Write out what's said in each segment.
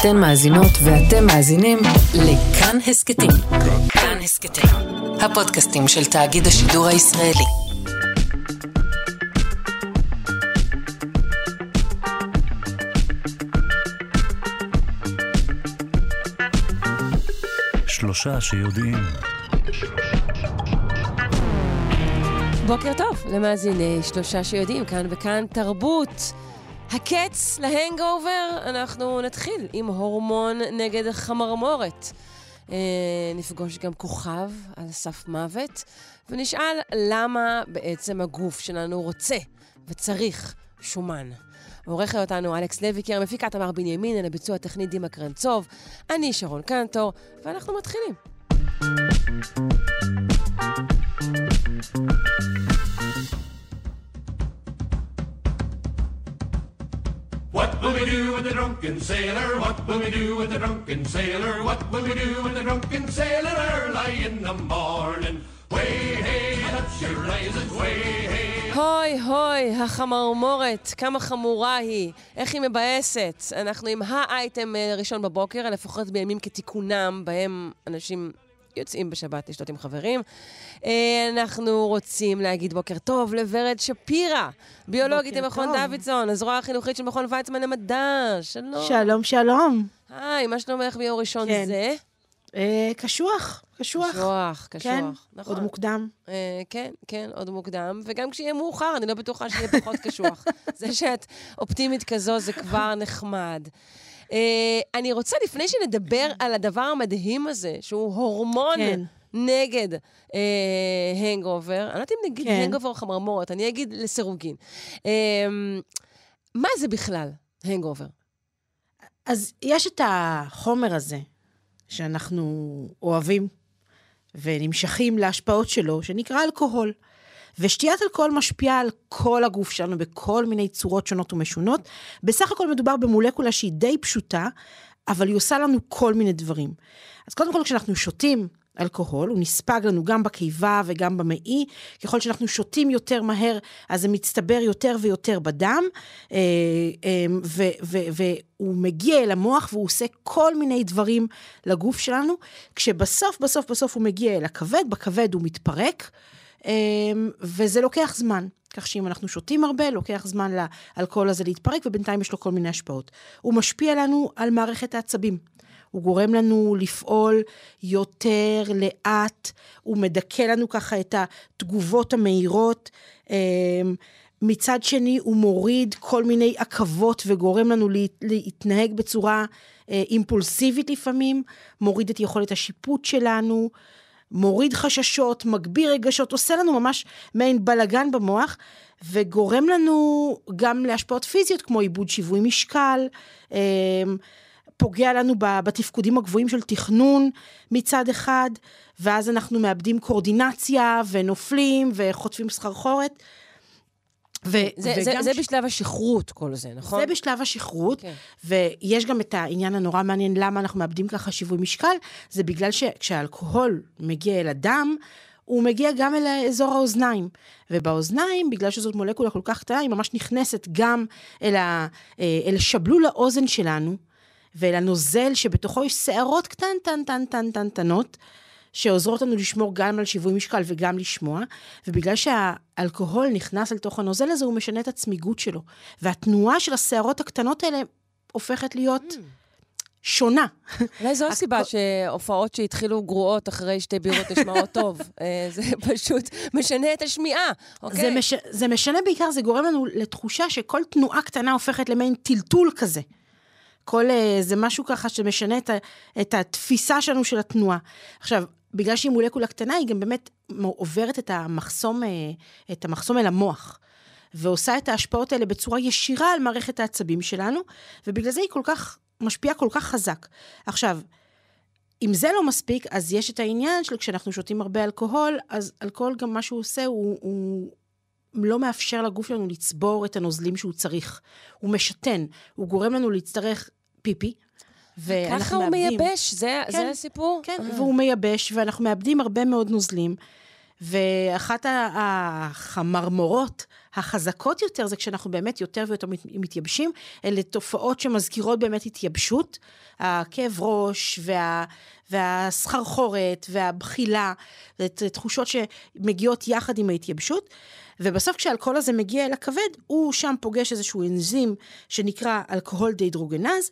אתן מאזינות ואתם מאזינים לכאן הסכתים. כאן הסכתים, הפודקאסטים של תאגיד השידור הישראלי. שלושה שיודעים. בוקר טוב למאזיני שלושה שיודעים, כאן וכאן תרבות. הקץ להנגאובר, אנחנו נתחיל עם הורמון נגד חמרמורת. אה, נפגוש גם כוכב על סף מוות, ונשאל למה בעצם הגוף שלנו רוצה וצריך שומן. עורכת אותנו אלכס לויקר, מפיקת תמר בנימין, אל הביצוע הטכני דימה קרנצוב, אני שרון קנטור, ואנחנו מתחילים. What will we do with the drunken sailor? What will we do with the drunken sailor? What will we do with the drunken sailor early in the morning? Way hey, up she rises, way hey. הוי, הוי, החמרמורת, כמה חמורה היא, איך היא מבאסת. אנחנו עם האייטם אה, ראשון בבוקר, לפחות בימים כתיקונם, בהם אנשים יוצאים בשבת לשתות עם חברים. אה, אנחנו רוצים להגיד בוקר טוב לוורד שפירא, ביולוגית במכון. דוידסון, הזרוע החינוכית של מכון ויצמן למדע. שלום. שלום, שלום. היי, מה שלומך ביום ראשון כן. זה? אה, קשוח, קשוח. קשוח, קשוח. כן, נכון. עוד מוקדם. אה, כן, כן, עוד מוקדם. וגם כשיהיה מאוחר, אני לא בטוחה שיהיה פחות קשוח. זה שאת אופטימית כזו, זה כבר נחמד. אה, אני רוצה, לפני שנדבר על הדבר המדהים הזה, שהוא הורמון כן. נגד אה, הנגאובר, אני לא יודעת אם נגיד כן. הנגאובר או חמרמורת, אני אגיד לסירוגין. אה, מה זה בכלל הנגאובר? אז יש את החומר הזה, שאנחנו אוהבים ונמשכים להשפעות שלו, שנקרא אלכוהול. ושתיית אלכוהול משפיעה על כל הגוף שלנו בכל מיני צורות שונות ומשונות. בסך הכל מדובר במולקולה שהיא די פשוטה, אבל היא עושה לנו כל מיני דברים. אז קודם כל, כשאנחנו שותים אלכוהול, הוא נספג לנו גם בקיבה וגם במעי. ככל שאנחנו שותים יותר מהר, אז זה מצטבר יותר ויותר בדם, אה, אה, והוא מגיע אל המוח והוא עושה כל מיני דברים לגוף שלנו, כשבסוף, בסוף, בסוף הוא מגיע אל הכבד, בכבד הוא מתפרק. אמ, וזה לוקח זמן. כך שאם אנחנו שותים הרבה, לוקח זמן לאלכוהול הזה להתפרק, ובינתיים יש לו כל מיני השפעות. הוא משפיע לנו על מערכת העצבים. הוא גורם לנו לפעול יותר לאט, הוא מדכא לנו ככה את התגובות המהירות. אמ, מצד שני, הוא מוריד כל מיני עכבות וגורם לנו לה- להתנהג בצורה אה, אימפולסיבית לפעמים, מוריד את יכולת השיפוט שלנו. מוריד חששות, מגביר רגשות, עושה לנו ממש מעין בלגן במוח, וגורם לנו גם להשפעות פיזיות, כמו עיבוד שיווי משקל, אה, פוגע לנו בתפקודים הגבוהים של תכנון מצד אחד, ואז אנחנו מאבדים קואורדינציה, ונופלים, וחוטפים סחרחורת. ו- זה, זה, זה ש- בשלב השכרות כל זה, נכון? זה בשלב השכרות, כן. ויש גם את העניין הנורא מעניין למה אנחנו מאבדים ככה שיווי משקל, זה בגלל שכשהאלכוהול מגיע אל הדם, הוא מגיע גם אל אזור האוזניים. ובאוזניים, בגלל שזאת מולקולה כל כך קטנה, היא ממש נכנסת גם אל, ה, אה, אל שבלול האוזן שלנו, ואל הנוזל שבתוכו יש שערות קטן, שעוזרות לנו לשמור גם על שיווי משקל וגם לשמוע, ובגלל שהאלכוהול נכנס לתוך הנוזל הזה, הוא משנה את הצמיגות שלו. והתנועה של השערות הקטנות האלה הופכת להיות שונה. אולי זו הסיבה שהופעות שהתחילו גרועות אחרי שתי בירות נשמעות טוב. אה, זה פשוט משנה את השמיעה, אוקיי? זה, מש... זה משנה בעיקר, זה גורם לנו לתחושה שכל תנועה קטנה הופכת למעין טלטול כזה. כל, אה, זה משהו ככה שמשנה את, ה, את התפיסה שלנו של התנועה. עכשיו, בגלל שהיא מולקולה קטנה, היא גם באמת עוברת את המחסום, אה, את המחסום אל המוח. ועושה את ההשפעות האלה בצורה ישירה על מערכת העצבים שלנו, ובגלל זה היא כל כך, משפיעה כל כך חזק. עכשיו, אם זה לא מספיק, אז יש את העניין של כשאנחנו שותים הרבה אלכוהול, אז אלכוהול גם מה שהוא עושה, הוא, הוא לא מאפשר לגוף שלנו לצבור את הנוזלים שהוא צריך. הוא משתן, הוא גורם לנו להצטרך פיפי. ואנחנו ככה הוא מאבדים- מייבש, זה, כן, זה הסיפור? כן, אה. והוא מייבש, ואנחנו מאבדים הרבה מאוד נוזלים. ואחת החמרמורות החזקות יותר זה כשאנחנו באמת יותר ויותר מת- מתייבשים, אלה תופעות שמזכירות באמת התייבשות, הכאב ראש וה, והסחרחורת והבחילה, תחושות שמגיעות יחד עם ההתייבשות. ובסוף כשהאלכוהול הזה מגיע אל הכבד, הוא שם פוגש איזשהו אנזים שנקרא אלכוהול דהידרוגנז,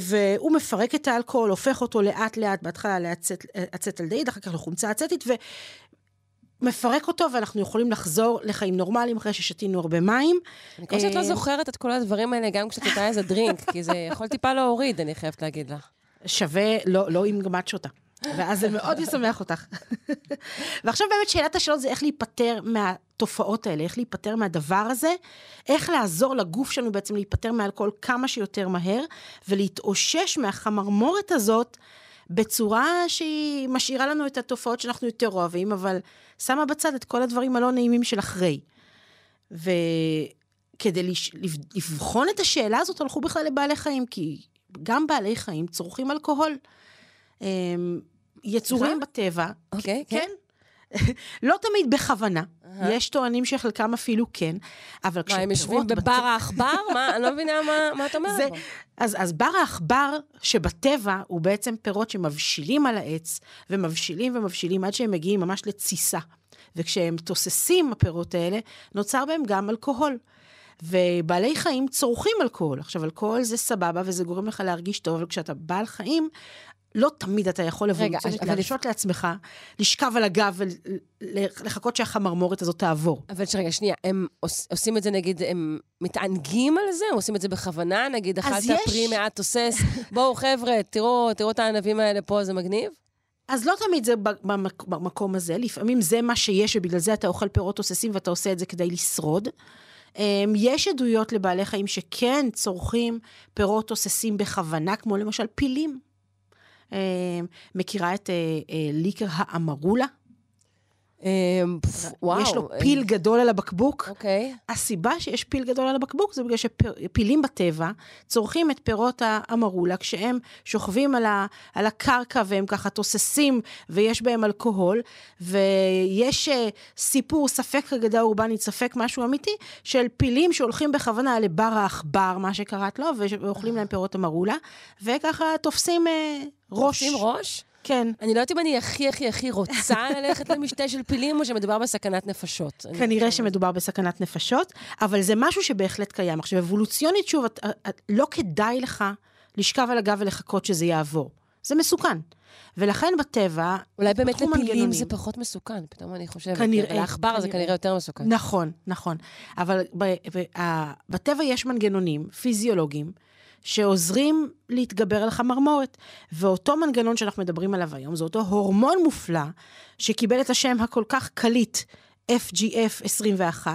והוא מפרק את האלכוהול, הופך אותו לאט לאט, בהתחלה לאצטלדהיד, אחר כך לחומצה אצטית, ומפרק אותו, ואנחנו יכולים לחזור לחיים נורמליים אחרי ששתינו הרבה מים. אני כל שאת לא אה, זוכרת את כל הדברים האלה, גם כשאת שותה איזה דרינק, כי זה יכול טיפה להוריד, אני חייבת להגיד לך. שווה, לא, לא אם גם את שותה. ואז זה מאוד ישמח אותך. ועכשיו באמת שאלת השאלות זה איך להיפטר מהתופעות האלה, איך להיפטר מהדבר הזה, איך לעזור לגוף שלנו בעצם להיפטר מאלכוהול כמה שיותר מהר, ולהתאושש מהחמרמורת הזאת בצורה שהיא משאירה לנו את התופעות שאנחנו יותר אוהבים, אבל שמה בצד את כל הדברים הלא נעימים של אחרי. וכדי. לבחון את השאלה הזאת, הלכו בכלל לבעלי חיים, כי גם בעלי חיים צורכים אלכוהול. הם יצורים בטבע. אוקיי, כן. לא תמיד בכוונה, יש טוענים שחלקם אפילו כן, אבל מה, הם יושבים כשפירות בבר העכבר? מה, אני לא מבינה מה- מה את אומרת זה, פה. אז, אז בר העכבר שבטבע הוא בעצם פירות שמבשילים על העץ, ומבשילים ומבשילים עד שהם מגיעים ממש לתסיסה. וכשהם תוססים, הפירות האלה, נוצר בהם גם אלכוהול. ובעלי חיים צורכים אלכוהול. עכשיו, אלכוהול זה סבבה וזה גורם לך להרגיש טוב, אבל כשאתה בעל חיים, לא תמיד אתה יכול אבולוציונית אבל להרשות לעצמך, לשכב על הגב ולחכות שהחמרמורת הזאת תעבור. אבל רגע, שנייה, הם עוש, עושים את זה, נגיד, הם מתענגים על זה? הם עושים את זה בכוונה? נגיד, אכלת יש- פרי מעט תוסס, בואו חבר'ה, תראו, תראו את הענבים האלה פה, זה מגניב? אז לא תמיד זה במק- במקום הזה, לפעמים זה מה שיש ובגלל זה אתה אוכל פירות תוססים ואתה עושה את זה כדי לשרוד. אמ, יש עדויות לבעלי חיים שכן צורכים פירות תוססים בכוונה, כמו למשל פילים. אמ, מכירה את אה, אה, ליקר האמרולה? אמ, וואו. יש לו אה, פיל גדול על הבקבוק. אוקיי. הסיבה שיש פיל גדול על הבקבוק זה בגלל שפילים בטבע צורכים את פירות האמרולה כשהם שוכבים על, ה, על הקרקע והם ככה תוססים ויש בהם אלכוהול, ויש uh, סיפור, ספק אגדה אורבנית, ספק משהו אמיתי, של פילים שהולכים בכוונה לבר העכבר, מה שקראת לו, ואוכלים להם פירות אמרולה, וככה תופסים uh, ראש. עושים ראש? כן. אני לא יודעת אם אני הכי הכי הכי רוצה ללכת למשתה של פילים, או שמדובר בסכנת נפשות. כנראה שמדובר בסכנת נפשות, אבל זה משהו שבהחלט קיים. עכשיו, אבולוציונית, שוב, את, את, לא כדאי לך לשכב על הגב ולחכות שזה יעבור. זה מסוכן. ולכן בטבע, אולי באמת לפילים מנגנונים. זה פחות מסוכן, פתאום אני חושבת. כנראה, לעכבר זה כנראה. יותר מסוכן. נכון, נכון. אבל ב, ב, ה, בטבע יש מנגנונים פיזיולוגיים שעוזרים להתגבר על החמרמורת. ואותו מנגנון שאנחנו מדברים עליו היום, זה אותו הורמון מופלא, שקיבל את השם הכל כך קליט, FGF21,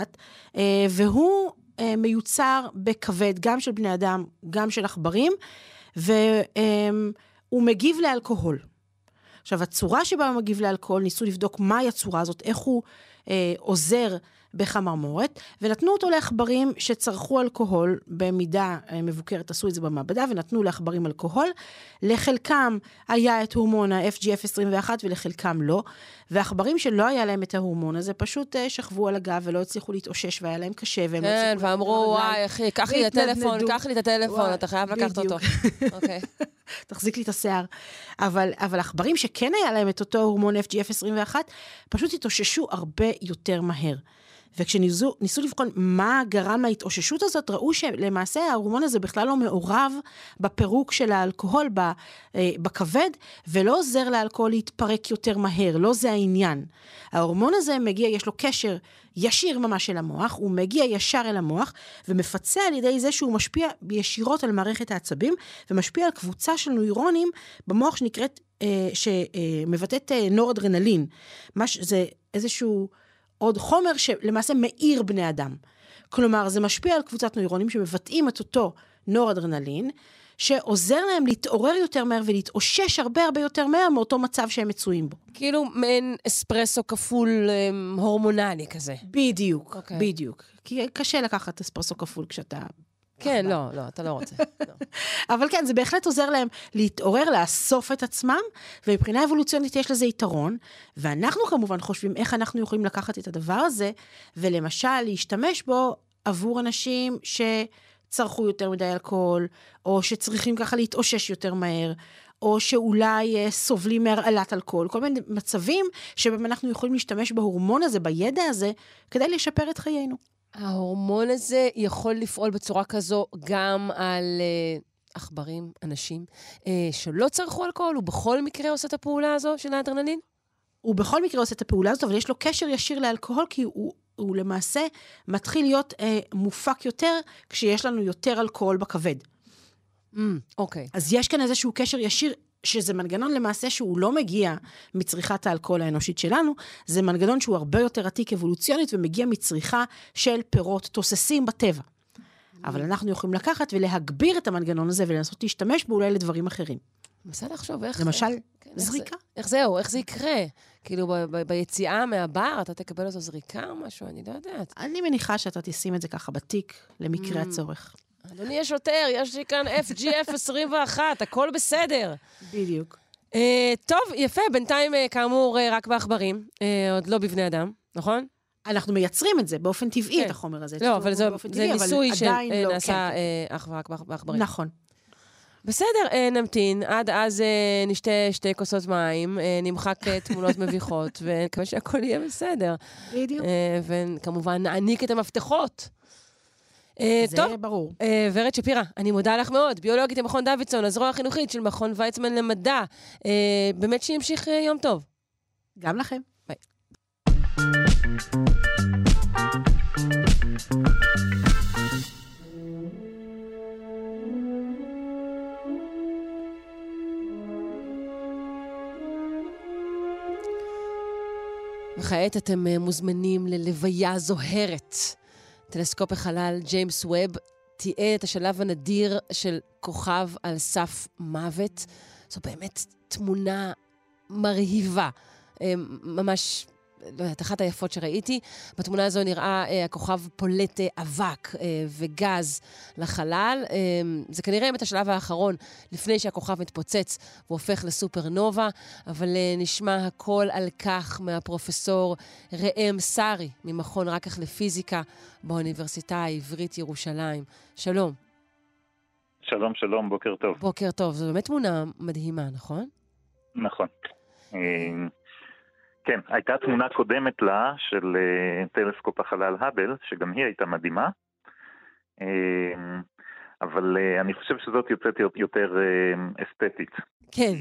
אה, והוא אה, מיוצר בכבד, גם של בני אדם, גם של עכברים, והוא מגיב לאלכוהול. עכשיו, הצורה שבה הוא מגיב לאלכוהול, ניסו לבדוק מהי הצורה הזאת, איך הוא אה, עוזר בחמרמורת, ונתנו אותו לעכברים שצרכו אלכוהול במידה אה, מבוקרת, עשו את זה במעבדה, ונתנו לעכברים אלכוהול. לחלקם היה את הורמון ה-FGF21 ולחלקם לא, ועכברים שלא היה להם את ההורמון הזה, פשוט אה, שכבו על הגב ולא הצליחו להתאושש, והיה להם קשה, והם כן. ואמרו, וואי. אחי, קח לי את הטלפון. קח לי את הטלפון, אתה חייב לקחת אותו. אוקיי. תחזיק לי את השיער. אבל עכברים שכן היה להם את אותו הורמון FGF21, פשוט התאוששו הרבה יותר מהר. וכשניסו ניסו לבחון מה גרם להתאוששות הזאת, ראו שלמעשה ההורמון הזה בכלל לא מעורב בפירוק של האלכוהול אה, בכבד, ולא עוזר לאלכוהול להתפרק יותר מהר, לא זה העניין. ההורמון הזה מגיע, יש לו קשר ישיר ממש אל המוח, הוא מגיע ישר אל המוח, ומפצה על ידי זה שהוא משפיע ישירות על מערכת העצבים, ומשפיע על קבוצה של נוירונים במוח שנקראת, אה, שמבטאת אה, נורדרנלין. מש, זה איזשהו עוד חומר שלמעשה מאיר בני אדם. כלומר, זה משפיע על קבוצת נוירונים שמבטאים את אותו נורדרנלין, שעוזר להם להתעורר יותר מהר ולהתאושש הרבה הרבה יותר מהר מאותו מצב שהם מצויים בו. כאילו מעין אספרסו כפול אמ, הורמונלי כזה. בדיוק, אוקיי. okay. בדיוק. כי קשה לקחת אספרסו כפול כשאתה כן, לא, לא, אתה לא רוצה. לא. אבל כן, זה בהחלט עוזר להם להתעורר, לאסוף את עצמם, ומבחינה אבולוציונית יש לזה יתרון, ואנחנו כמובן חושבים איך אנחנו יכולים לקחת את הדבר הזה, ולמשל להשתמש בו עבור אנשים שצרכו יותר מדי אלכוהול, או שצריכים ככה להתאושש יותר מהר, או שאולי אה, סובלים מהרעלת אלכוהול, כל מיני מצבים שבהם אנחנו יכולים להשתמש בהורמון הזה, בידע הזה, כדי לשפר את חיינו. ההורמון הזה יכול לפעול בצורה כזו גם על אה, עכברים, אנשים, אה, שלא צרכו אלכוהול, הוא בכל מקרה עושה את הפעולה הזו של האדרנלין? הוא בכל מקרה עושה את הפעולה הזאת, אבל יש לו קשר ישיר לאלכוהול, כי הוא, הוא למעשה מתחיל להיות אה, מופק יותר כשיש לנו יותר אלכוהול בכבד. Mm, אוקיי. אז יש כאן איזשהו קשר ישיר, שזה מנגנון למעשה שהוא לא מגיע מצריכת האלכוהול האנושית שלנו, זה מנגנון שהוא הרבה יותר עתיק אבולוציונית ומגיע מצריכה של פירות תוססים בטבע. אבל אנחנו יכולים לקחת ולהגביר את המנגנון הזה ולנסות להשתמש בו אולי לדברים אחרים. מנסה לחשוב איך... למשל, איך, כן, איך זריקה. זה, איך זהו, איך זה יקרה? כאילו, ב, ב, ביציאה מהבר אתה תקבל אותו זריקה או משהו? אני לא יודעת. אני מניחה שאתה תשים את זה ככה בתיק, למקרה Mm. הצורך. אדוני השוטר, יש לי כאן FGF 21, הכל בסדר. בדיוק. Uh, טוב, יפה, בינתיים, uh, כאמור, uh, רק בעכברים, uh, עוד לא בבני אדם, נכון? אנחנו מייצרים את זה באופן טבעי, כן. את החומר הזה. לא, אבל זה, זה ניסוי עדיין לא, שנעשה כן, אך ורק בעכ- בעכברים. נכון. בסדר, אה, נמתין. עד אז אה, נשתה שתי כוסות מים, אה, נמחק תמונות מביכות, ונקווה שהכל יהיה בסדר. בדיוק. אה, וכמובן, נעניק את המפתחות. אה, זה טוב, ברור. אה, ורד שפירא, אני מודה לך מאוד, ביולוגית במכון דוידסון, הזרוע החינוכית של מכון ויצמן למדע. אה, באמת שימשיך יום טוב. גם לכם. וכעת אתם מוזמנים ללוויה זוהרת. טלסקופ החלל ג'יימס ווב תיעד את השלב הנדיר של כוכב על סף מוות. זו באמת תמונה מרהיבה. אה, ממש, לא יודעת, אחת היפות שראיתי. בתמונה הזו נראה אה, הכוכב פולט אה, אבק אה, וגז לחלל. אה, זה כנראה באמת השלב האחרון לפני שהכוכב מתפוצץ והופך לסופרנובה, אבל אה, נשמע הכל על כך מהפרופסור ראם סארי ממכון רקח לפיזיקה באוניברסיטה העברית ירושלים. שלום. שלום, שלום, בוקר טוב. בוקר טוב. זו באמת תמונה מדהימה, נכון? נכון. כן, הייתה תמונה קודמת לה של אה, טלסקופ החלל האבל, שגם היא הייתה מדהימה, אה, אבל אה, אני חושב שזאת יוצאת יותר אה, אסתטית. כן.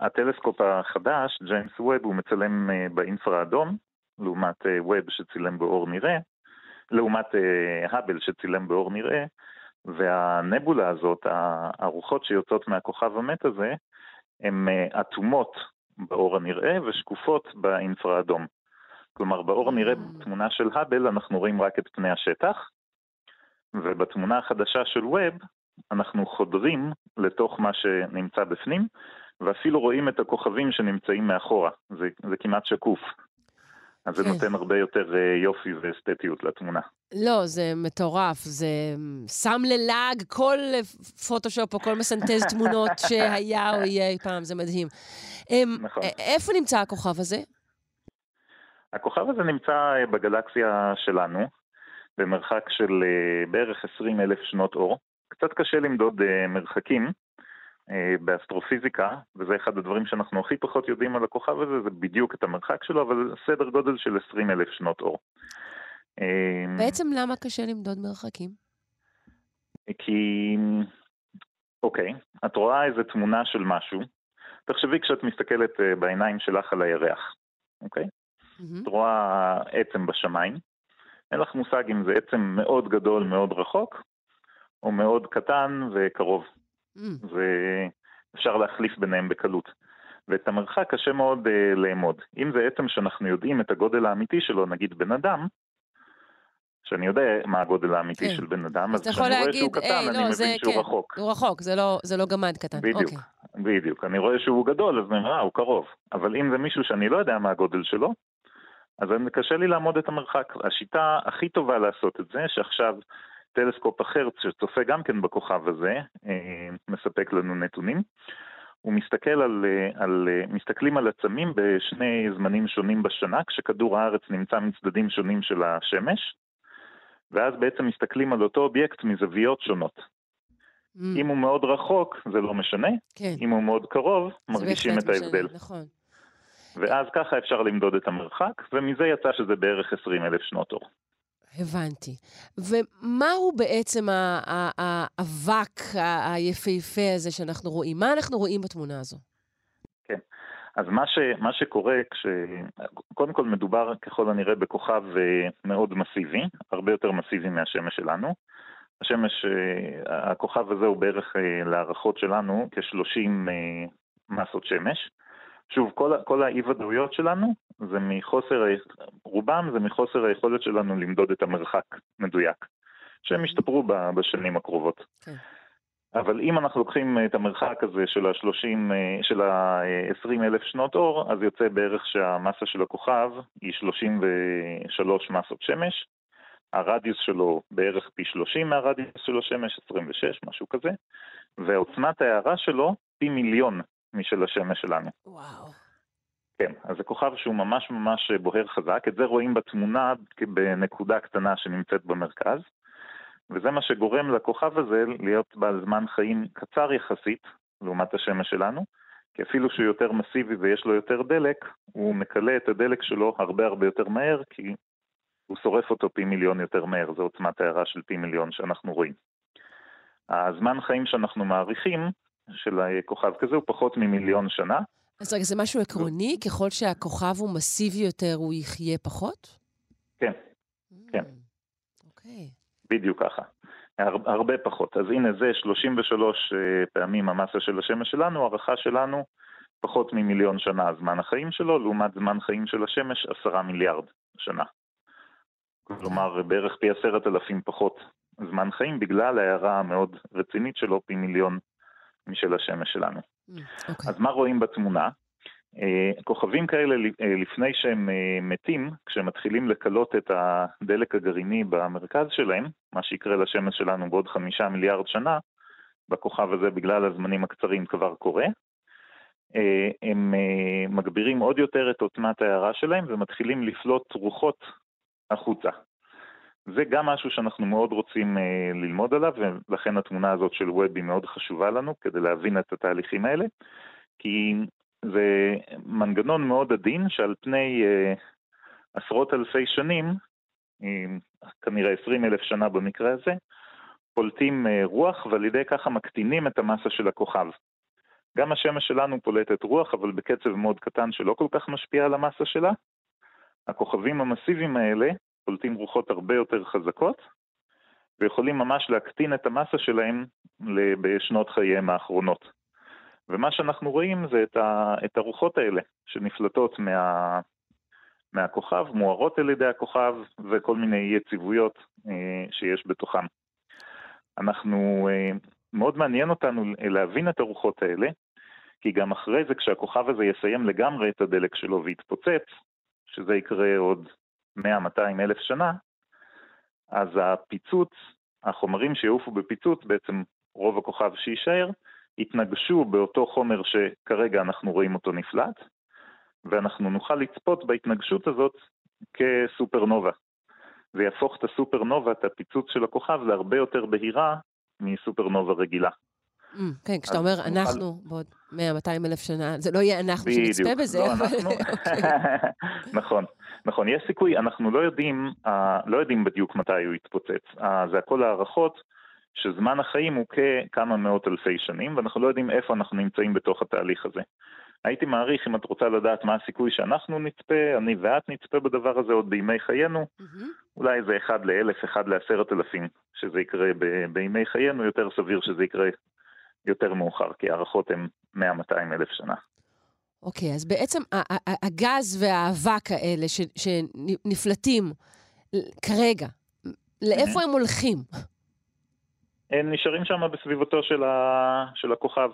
הטלסקופ החדש, ג'יימס ווב, הוא מצלם אה, באינפרה אדום, לעומת ווב שצילם באור נראה, לעומת האבל שצילם באור נראה, והנבולה הזאת, הרוחות שיוצאות מהכוכב המת הזה, הן אטומות באור הנראה ושקופות באינפרה אדום. כלומר, באור הנראה בתמונה של האבל אנחנו רואים רק את פני השטח, ובתמונה החדשה של ווב אנחנו חודרים לתוך מה שנמצא בפנים, ואפילו רואים את הכוכבים שנמצאים מאחורה. זה, זה כמעט שקוף. אז זה כן. נותן הרבה יותר אה, יופי ואסתטיות לתמונה. לא, זה מטורף, זה שם ללעג כל פוטושופ או כל מסנטז תמונות שהיה או יהיה אי פעם, זה מדהים. אמ, נכון. איפה נמצא הכוכב הזה? הכוכב הזה נמצא אה, בגלקסיה שלנו, במרחק של אה, בערך 20 אלף שנות אור. קצת קשה למדוד אה, מרחקים אה, באסטרופיזיקה, וזה אחד הדברים שאנחנו הכי פחות יודעים על הכוכב הזה, זה בדיוק את המרחק שלו, אבל סדר גודל של 20 אלף שנות אור. אה, בעצם למה קשה למדוד מרחקים? כי, אוקיי, את רואה איזה תמונה של משהו, תחשבי כשאת מסתכלת אה, בעיניים שלך על הירח, אוקיי? מהמם. את רואה עצם בשמיים, אין לך מושג אם זה עצם מאוד גדול, מאוד רחוק, או מאוד קטן וקרוב. אמ, ואפשר להחליף ביניהם בקלות. ואת המרחק קשה מאוד uh, לאמוד. אם זה עצם שאנחנו יודעים את הגודל האמיתי שלו, נגיד בן אדם, שאני יודע מה הגודל האמיתי כן. של בן אדם, אז כשאני רואה להגיד, שהוא קטן, "היי, אני לא, מבין זה- שהוא כן, רחוק. הוא רחוק, זה לא- זה לא גמד קטן. בדיוק, אוקיי. בדיוק. אני רואה שהוא גדול, אז אני אומר, אה, הוא קרוב. אבל אם זה מישהו שאני לא יודע מה הגודל שלו, אז אני- קשה לי לעמוד את המרחק. השיטה הכי טובה לעשות את זה, שעכשיו טלסקופ אחר שצופה גם כן בכוכב הזה, אה, מספק לנו נתונים. הוא מסתכל על, על, מסתכלים על עצמים בשני זמנים שונים בשנה, כשכדור הארץ נמצא מצדדים שונים של השמש, ואז בעצם מסתכלים על אותו אובייקט מזוויות שונות. Mm. אם הוא מאוד רחוק, זה לא משנה, כן. אם הוא מאוד קרוב, מרגישים את ההבדל. משנה, נכון. ואז ככה אפשר למדוד את המרחק, ומזה יצא שזה בערך 20 אלף שנות אור. הבנתי. ומהו בעצם האבק היפהפה הזה שאנחנו רואים? מה אנחנו רואים בתמונה הזו? כן. אז מה, ש, מה שקורה, כש... קודם כל מדובר ככל הנראה בכוכב אה, מאוד מסיבי, הרבה יותר מסיבי מהשמש שלנו. השמש, אה, הכוכב הזה הוא בערך, אה, להערכות שלנו, כ-30 מסות שמש. שוב, כל, כל האי-ודאויות שלנו זה מחוסר, רובם זה מחוסר היכולת שלנו למדוד את המרחק מדויק, שהם ישתפרו בשנים הקרובות. כן. אבל אם אנחנו לוקחים את המרחק הזה של ה-30, של ה-20 אלף שנות אור, אז יוצא בערך שהמסה של הכוכב היא 33 מסות שמש, הרדיוס שלו בערך פי 30 מהרדיוס של השמש, 26, משהו כזה, ועוצמת ההערה שלו פי מיליון משל השמש שלנו. וואו. כן, אז זה כוכב שהוא ממש ממש בוהר חזק, את זה רואים בתמונה בנקודה קטנה שנמצאת במרכז, וזה מה שגורם לכוכב הזה להיות בעל זמן חיים קצר יחסית, לעומת השמש שלנו, כי אפילו שהוא יותר מסיבי ויש לו יותר דלק, הוא מקלה את הדלק שלו הרבה הרבה יותר מהר, כי הוא שורף אותו פי מיליון יותר מהר, זו עוצמת ההערה של פי מיליון שאנחנו רואים. הזמן חיים שאנחנו מעריכים של כוכב כזה הוא פחות ממיליון שנה. אז רגע, זה משהו עקרוני? ככל שהכוכב הוא מסיבי יותר, הוא יחיה פחות? כן, כן. אוקיי. בדיוק ככה. הר, הרבה פחות. אז הנה זה 33 אה, פעמים המסה של השמש שלנו, הערכה שלנו פחות ממיליון שנה זמן החיים שלו, לעומת זמן חיים של השמש עשרה מיליארד שנה. כלומר, בערך פי עשרת אלפים פחות זמן חיים, בגלל ההערה המאוד רצינית שלו, פי מיליון משל השמש שלנו. Okay. אוקיי. אז מה רואים בתמונה? Uh, כוכבים כאלה, uh, לפני שהם uh, מתים, כשהם מתחילים לכלות את הדלק הגרעיני במרכז שלהם, מה שיקרה לשמש שלנו בעוד חמישה מיליארד שנה, בכוכב הזה בגלל הזמנים הקצרים כבר קורה, הם מגבירים עוד יותר את עוצמת ההערה שלהם ומתחילים לפלוט רוחות החוצה. זה גם משהו שאנחנו מאוד רוצים אה, ללמוד עליו, ולכן התמונה הזאת של ווב היא מאוד חשובה לנו כדי להבין את התהליכים האלה, כי זה מנגנון מאוד עדין שעל פני אה, עשרות אלפי שנים, אה, כנראה 20 אלף שנה במקרה הזה, פולטים אה, רוח ועל ידי ככה מקטינים את המסה של הכוכב. גם השמש שלנו פולטת רוח, אבל בקצב מאוד קטן שלא כל כך משפיע על המסה שלה. הכוכבים המסיביים האלה פולטים רוחות הרבה יותר חזקות, ויכולים ממש להקטין את המסה שלהם בשנות חייהם האחרונות. ומה שאנחנו רואים זה את, ה, את הרוחות האלה שנפלטות מה, מהכוכב, מוארות על ידי הכוכב וכל מיני יציבויות אה, שיש בתוכם. אנחנו, אה, מאוד מעניין אותנו להבין את הרוחות האלה, כי גם אחרי זה כשהכוכב הזה יסיים לגמרי את הדלק שלו ויתפוצץ, שזה יקרה עוד 100-200 אלף שנה, אז הפיצוץ, החומרים שיעופו בפיצוץ, בעצם רוב הכוכב שיישאר, יתנגשו באותו חומר שכרגע אנחנו רואים אותו נפלט, ואנחנו נוכל לצפות בהתנגשות הזאת כסופרנובה. זה יהפוך את הסופרנובה, את הפיצוץ של הכוכב, להרבה יותר בהירה מסופרנובה רגילה. Mm, כן, כשאתה אומר אנחנו בעוד 100-200 אלף שנה, זה לא יהיה אנחנו שנצפה בזה. בדיוק, לא אנחנו. אוקיי. נכון, נכון, יש סיכוי, אנחנו לא יודעים, לא יודעים בדיוק מתי הוא יתפוצץ. זה הכל הערכות שזמן החיים הוא ככמה מאות אלפי שנים, ואנחנו לא יודעים איפה אנחנו נמצאים בתוך התהליך הזה. הייתי מעריך, אם את רוצה לדעת מה הסיכוי שאנחנו נצפה, אני ואת נצפה בדבר הזה עוד בימי חיינו, mm-hmm. אולי זה אחד לאלף, אחד לעשרת אלפים, שזה יקרה ב- בימי חיינו, יותר סביר שזה יקרה יותר מאוחר, כי הערכות הן 100-200 אלף שנה. אוקיי, okay, אז בעצם הגז והאבק האלה ש, שנפלטים כרגע, לאיפה הם הולכים? הם נשארים שם בסביבתו של, ה... של הכוכב.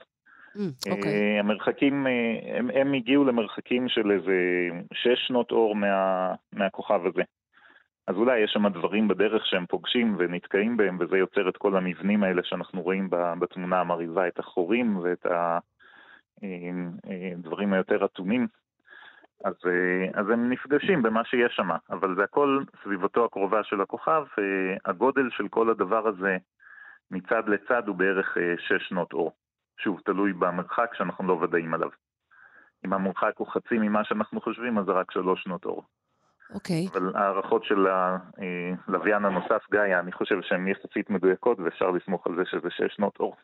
Mm, אוקיי. Okay. המרחקים, אה, הם, הם הגיעו למרחקים של איזה שש שנות אור מה, מהכוכב הזה. אז אולי יש שם דברים בדרך שהם פוגשים ונתקעים בהם, וזה יוצר את כל המבנים האלה שאנחנו רואים בתמונה המרהיבה, את החורים ואת הדברים היותר אטומים. אז, אז הם נפגשים במה שיש שם, אבל זה הכל סביבתו הקרובה של הכוכב, הגודל של כל הדבר הזה מצד לצד הוא בערך שש שנות אור. שוב, תלוי במרחק שאנחנו לא ודאים עליו. אם המרחק הוא חצי ממה שאנחנו חושבים, אז זה רק שלוש שנות אור. אוקיי. Okay. אבל ההערכות של הלוויין הנוסף, גאיה, אני חושב שהן יחסית מדויקות, ואפשר לסמוך על זה שזה שש שנות אור.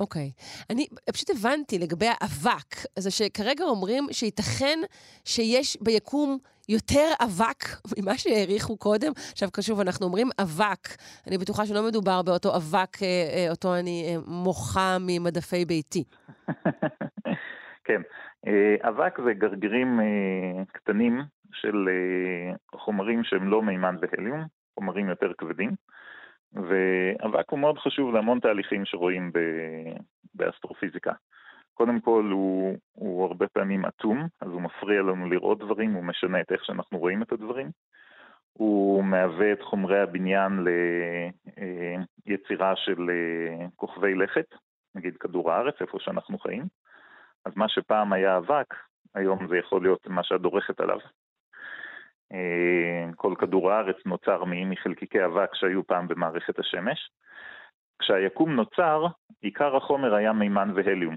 אוקיי. Mm, okay. אני פשוט הבנתי לגבי האבק, זה שכרגע אומרים שייתכן שיש ביקום יותר אבק ממה שהעריכו קודם. עכשיו, שוב, אנחנו אומרים אבק. אני בטוחה שלא מדובר באותו אבק, אה, אה, אותו אני אה, מוחה ממדפי ביתי. כן. אבק זה גרגירים קטנים של חומרים שהם לא מימן והליום, חומרים יותר כבדים. ואבק הוא מאוד חשוב להמון תהליכים שרואים באסטרופיזיקה. קודם כל הוא, הוא הרבה פעמים אטום, אז הוא מפריע לנו לראות דברים, הוא משנה את איך שאנחנו רואים את הדברים. הוא מהווה את חומרי הבניין ליצירה של אה, כוכבי לכת, נגיד כדור הארץ, איפה שאנחנו חיים. אז מה שפעם היה אבק, היום זה יכול להיות מה שאת דורכת עליו. אה, כל כדור הארץ נוצר מחלקיקי אבק שהיו פעם במערכת השמש. כשהיקום נוצר, עיקר החומר היה מימן והליום.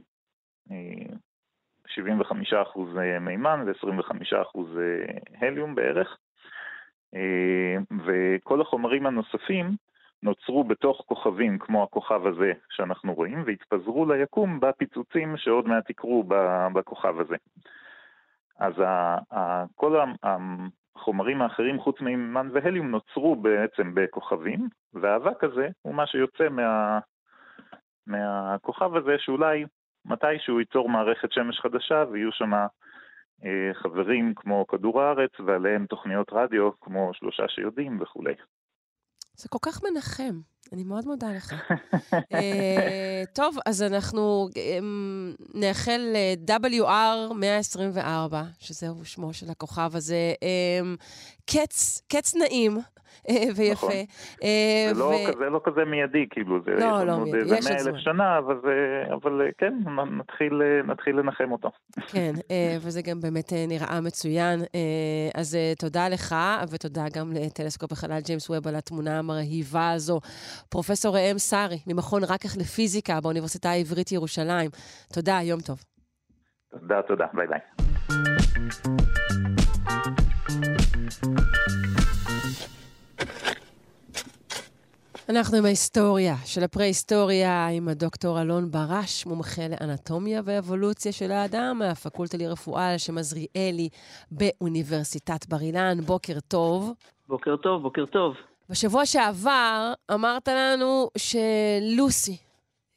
75% אה, מימן ו-25% הליום בערך. אה, וכל החומרים הנוספים נוצרו בתוך כוכבים כמו הכוכב הזה שאנחנו רואים, והתפזרו ליקום בפיצוצים שעוד מעט יקרו בכוכב הזה. אז כל החומרים האחרים חוץ ממימן והליום נוצרו בעצם בכוכבים, והאבק הזה הוא מה שיוצא מה, מהכוכב הזה שאולי מתישהו ייצור מערכת שמש חדשה ויהיו שם אה, חברים כמו כדור הארץ ועליהם תוכניות רדיו כמו שלושה שיודעים וכולי. זה כל כך מנחם. אני מאוד מודה לך. uh, טוב, אז אנחנו um, נאחל WR 124, שזהו שמו של הכוכב הזה, um, קץ, קץ נעים. אה, ויפה. נכון. אה, זה. לא כזה, לא כזה מיידי, כאילו, זה לא, לא זמן. אלף שנה, אבל, כן, נתחיל, נתחיל לנחם אותו. כן, וזה גם באמת נראה מצוין. אז תודה לך, ותודה גם לטלסקופ החלל ג'יימס ווב על התמונה המרהיבה הזו. פרופסור ראם סארי, ממכון רקח לפיזיקה באוניברסיטה העברית ירושלים. תודה, יום טוב. תודה, תודה, ביי ביי. אנחנו עם ההיסטוריה של הפרה-היסטוריה עם הדוקטור אלון ברש, מומחה לאנטומיה ואבולוציה של האדם מהפקולטה לרפואה על שם עזריאלי באוניברסיטת בר אילן. בוקר טוב. בוקר טוב, בוקר טוב. בשבוע שעבר אמרת לנו שלוסי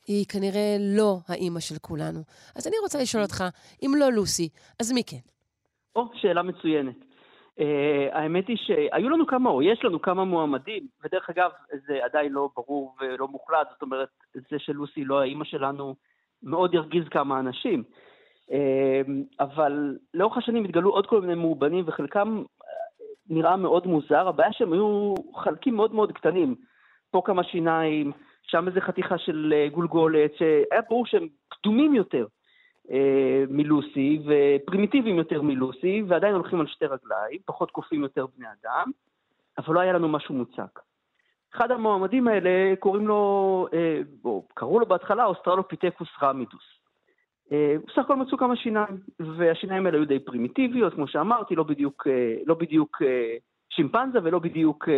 היא כנראה לא האימא של כולנו. אז אני רוצה לשאול אותך, אם לא לוסי, אז מי כן? או, שאלה מצוינת. Uh, האמת היא שהיו לנו כמה, או יש לנו כמה מועמדים, ודרך אגב, זה עדיין לא ברור ולא מוחלט, זאת אומרת, זה שלוסי לא האימא שלנו מאוד ירגיז כמה אנשים. Uh, אבל לאורך השנים התגלו עוד כל מיני מאובנים, וחלקם נראה מאוד מוזר, הבעיה שהם היו חלקים מאוד מאוד קטנים. פה כמה שיניים, שם איזה חתיכה של אה, גולגולת, שהיה ברור שהם קדומים יותר אה, מלוסי ופרימיטיביים יותר מלוסי, ועדיין הולכים על שתי רגליים, פחות קופים יותר בני אדם, אבל לא היה לנו משהו מוצק. אחד המועמדים האלה קוראים לו, אה, או קראו לו בהתחלה אוסטרלופיטקוס רמידוס. אה, בסך הכל מצאו כמה שיניים, והשיניים האלה היו די פרימיטיביות, כמו שאמרתי, לא בדיוק, אה, לא בדיוק אה, שימפנזה ולא בדיוק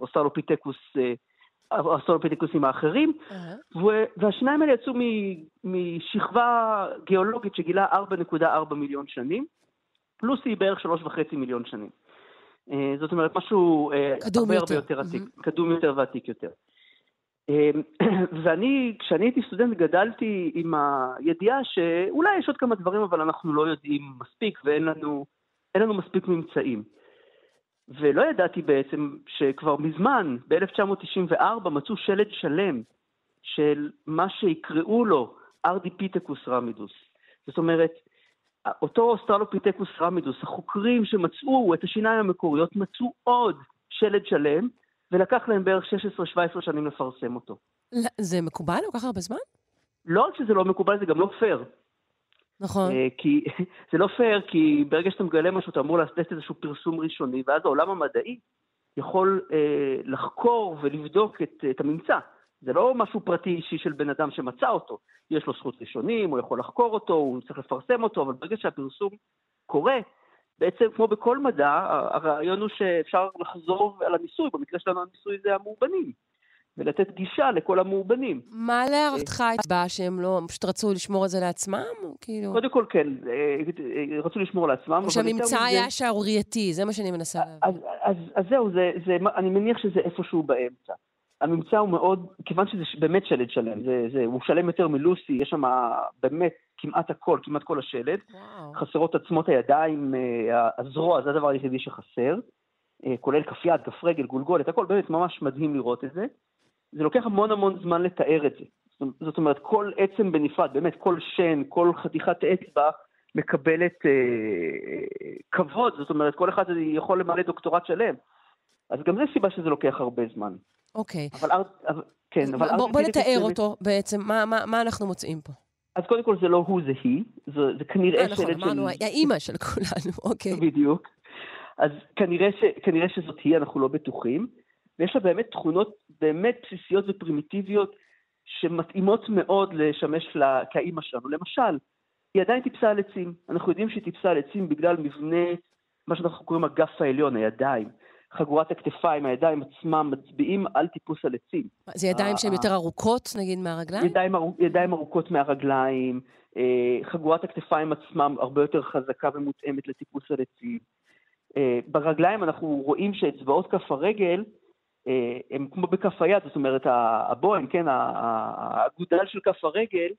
אוסטרלופיטקוס, האוסטרלופיטקוסים האחרים. והשיניים האלה יצאו משכבה גיאולוגית שגילה 4.4 מיליון שנים, פלוס היא בערך 3.5 מיליון שנים. זאת אומרת, משהו הרבה הרבה יותר עתיק. קדום יותר ועתיק יותר. אמ, ואני, כשאני הייתי סטודנט, גדלתי עם הידיעה שאולי יש עוד כמה דברים, אבל אנחנו לא יודעים מספיק ואין לנו, לנו מספיק ממצאים. ולא ידעתי בעצם שכבר מזמן, ב-1994, מצאו שלד שלם של מה שיקראו לו ארדיפיטקוס רמידוס. זאת אומרת, אותו אוסטרלופיטקוס רמידוס, החוקרים שמצאו את השיניים המקוריות, מצאו עוד שלד שלם, ולקח להם בערך 16-17 שנים לפרסם אותו. זה מקובל? כל כך הרבה זמן? לא רק שזה לא מקובל, זה גם לא פייר. נכון. אה, כי זה לא פייר, כי ברגע שאתה מגלה משהו, אתה אמור לעשות איזשהו פרסום ראשוני, ואז העולם המדעי יכול אה, לחקור ולבדוק את, את הממצא. זה לא משהו פרטי אישי של בן אדם שמצא אותו. יש לו זכות ראשונים, הוא יכול לחקור אותו, הוא צריך לפרסם אותו, אבל ברגע שהפרסום קורה, בעצם כמו בכל מדע, הרעיון הוא שאפשר לחזור על הניסוי, במקרה שלנו הניסוי זה המאובנים, ולתת גישה לכל המאובנים. מה להערכתך התבע שהם לא, פשוט רצו לשמור את זה לעצמם? כאילו... קודם כל כן, אה, רצו לשמור לעצמם. או שהממצא היה שערורייתי, זה מה שאני מנסה להבין. אז, זהו, זה, זה, אני מניח שזה איפשהו באמצע. הממצא הוא מאוד, כיוון שזה באמת שלד שלם, זה, זה, הוא שלם יותר מלוסי, יש שם באמת כמעט הכל, כמעט כל השלד. וואו. חסרות עצמות הידיים, אה, הזרוע, זה הדבר היחידי שחסר, אה, כולל כף יד, כף רגל, גולגולת, הכל באמת ממש מדהים לראות את זה. זה לוקח המון המון זמן לתאר את זה. זאת אומרת, כל עצם בנפרד, באמת כל שן, כל חתיכת אצבע מקבלת אה, אה, כבוד, זאת אומרת, כל אחד יכול למלא דוקטורט שלם. אז גם זו סיבה שזה לוקח הרבה זמן. אוקיי. אבל, אר- אבל כן, אבל... בוא, בוא נתאר אותו בעצם, מה, מה, מה אנחנו מוצאים פה? אז קודם כל זה לא הוא, זה היא. זה, זה כנראה אה, נכון, שלד של... אמרנו, האימא של כולנו, אוקיי. בדיוק. אז כנראה, ש, כנראה שזאת היא, אנחנו לא בטוחים. ויש לה באמת תכונות באמת בסיסיות ופרימיטיביות שמתאימות מאוד לשמש לה כאימא שלנו. למשל, היא עדיין טיפסה על עצים. אנחנו יודעים שהיא טיפסה על עצים בגלל מבנה, מה שאנחנו קוראים הגף העליון, הידיים. חגורת הכתפיים, הידיים עצמם מצביעים על טיפוס על עצים. זה ידיים שהן יותר ארוכות, נגיד, מהרגליים? ידיים, ידיים ארוכות מהרגליים, אה, חגורת הכתפיים עצמם הרבה יותר חזקה ומותאמת לטיפוס על עצים. אה, ברגליים אנחנו רואים שאצבעות כף הרגל אה, הם כמו בכף היד, זאת אומרת הבוהן, כן, ה- ה- האגודל של כף הרגל, אה,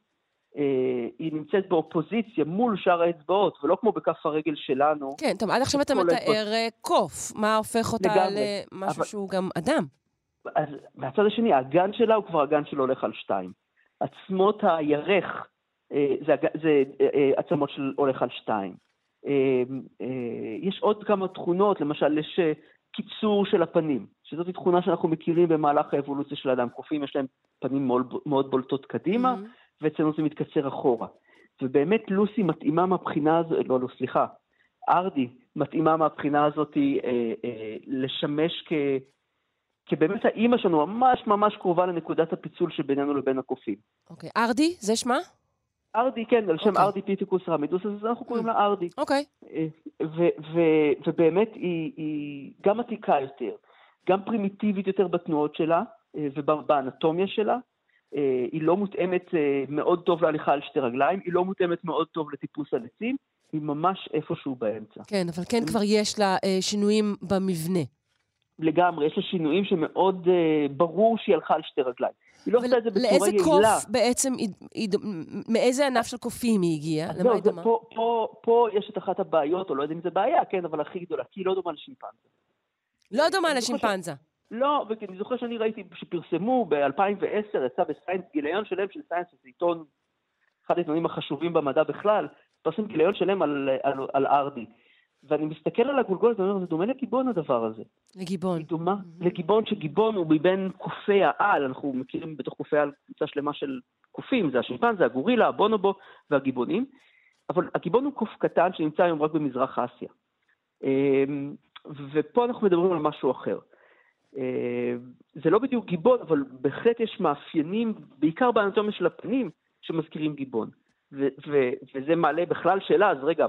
היא נמצאת באופוזיציה מול שאר האצבעות, ולא כמו בכף הרגל שלנו. כן, טוב, עד עכשיו אתה מתאר אה, קוף. מה הופך אותה לגמרי. למשהו אבל- שהוא גם אדם? אז מהצד השני, האגן שלה הוא כבר אגן שהולך על שתיים. עצמות הירך אה, זה, זה אה, אה, עצמות של הולך על שתיים. אה, אה, יש עוד כמה תכונות, למשל יש אה, קיצור של הפנים, שזאת תכונה שאנחנו מכירים במהלך האבולוציה של האדם. קופים יש להם פנים מאוד, מאוד בולטות קדימה, מהמם. ואצלנו זה מתקצר אחורה. ובאמת לוסי מתאימה מהבחינה הזאת, לא, לא, סליחה, ארדי מתאימה מהבחינה הזאת אה, אה, לשמש כ... כבאמת האימא שלנו ממש ממש קרובה לנקודת הפיצול שבינינו לבין הקופים. אוקיי. ארדי, זה שמה? ארדי, כן, על שם אוקיי. ארדיפיטקוס רמידוס, אז אנחנו קוראים לה ארדי. אוקיי. אה, ו- ו- ובאמת היא, היא גם עתיקה יותר, גם פרימיטיבית יותר בתנועות שלה אה, ובאנטומיה שלה. אה, היא לא מותאמת אה, מאוד טוב להליכה על שתי רגליים, היא לא מותאמת מאוד טוב לטיפוס על עצים, היא ממש איפשהו באמצע. כן, אבל כן כבר יש לה אה, שינויים במבנה. לגמרי, יש לה שינויים שמאוד אה, ברור שהיא הלכה על שתי רגליים. היא לא עושה את זה בצורה לאיזה יעילה. קוף בעצם, היא- היא ד- מאיזה ענף של קופים היא הגיעה? למה היא דומה? פה, פה, פה יש את אחת הבעיות, או לא יודע אם זה בעיה, כן, אבל הכי גדולה, כי היא לא דומה לשימפנזה. לא דומה לשימפנזה. לא, ואני זוכר שאני ראיתי שפרסמו ב-2010, יצא בסיינס, גיליון שלם של סיינס, זה עיתון, אחד העיתונים החשובים במדע בכלל, פרסם גיליון שלם על, על, על ארדי. ואני מסתכל על הגולגולת ואומר, זה דומה לגיבון הדבר הזה. לגיבון. היא דומה לגיבון, שגיבון הוא מבין קופי העל, אנחנו מכירים בתוך קופי העל קבוצה שלמה של קופים, זה השימפנזה, הגורילה, הבונובו והגיבונים, אבל הגיבון הוא קוף קטן שנמצא היום רק במזרח אסיה. אמ, ופה אנחנו מדברים על משהו אחר. אמ, זה לא בדיוק גיבון, אבל בהחלט יש מאפיינים, בעיקר באנטומיה של הפנים, שמזכירים גיבון. ו- ו- וזה מעלה בכלל שאלה, אז רגע,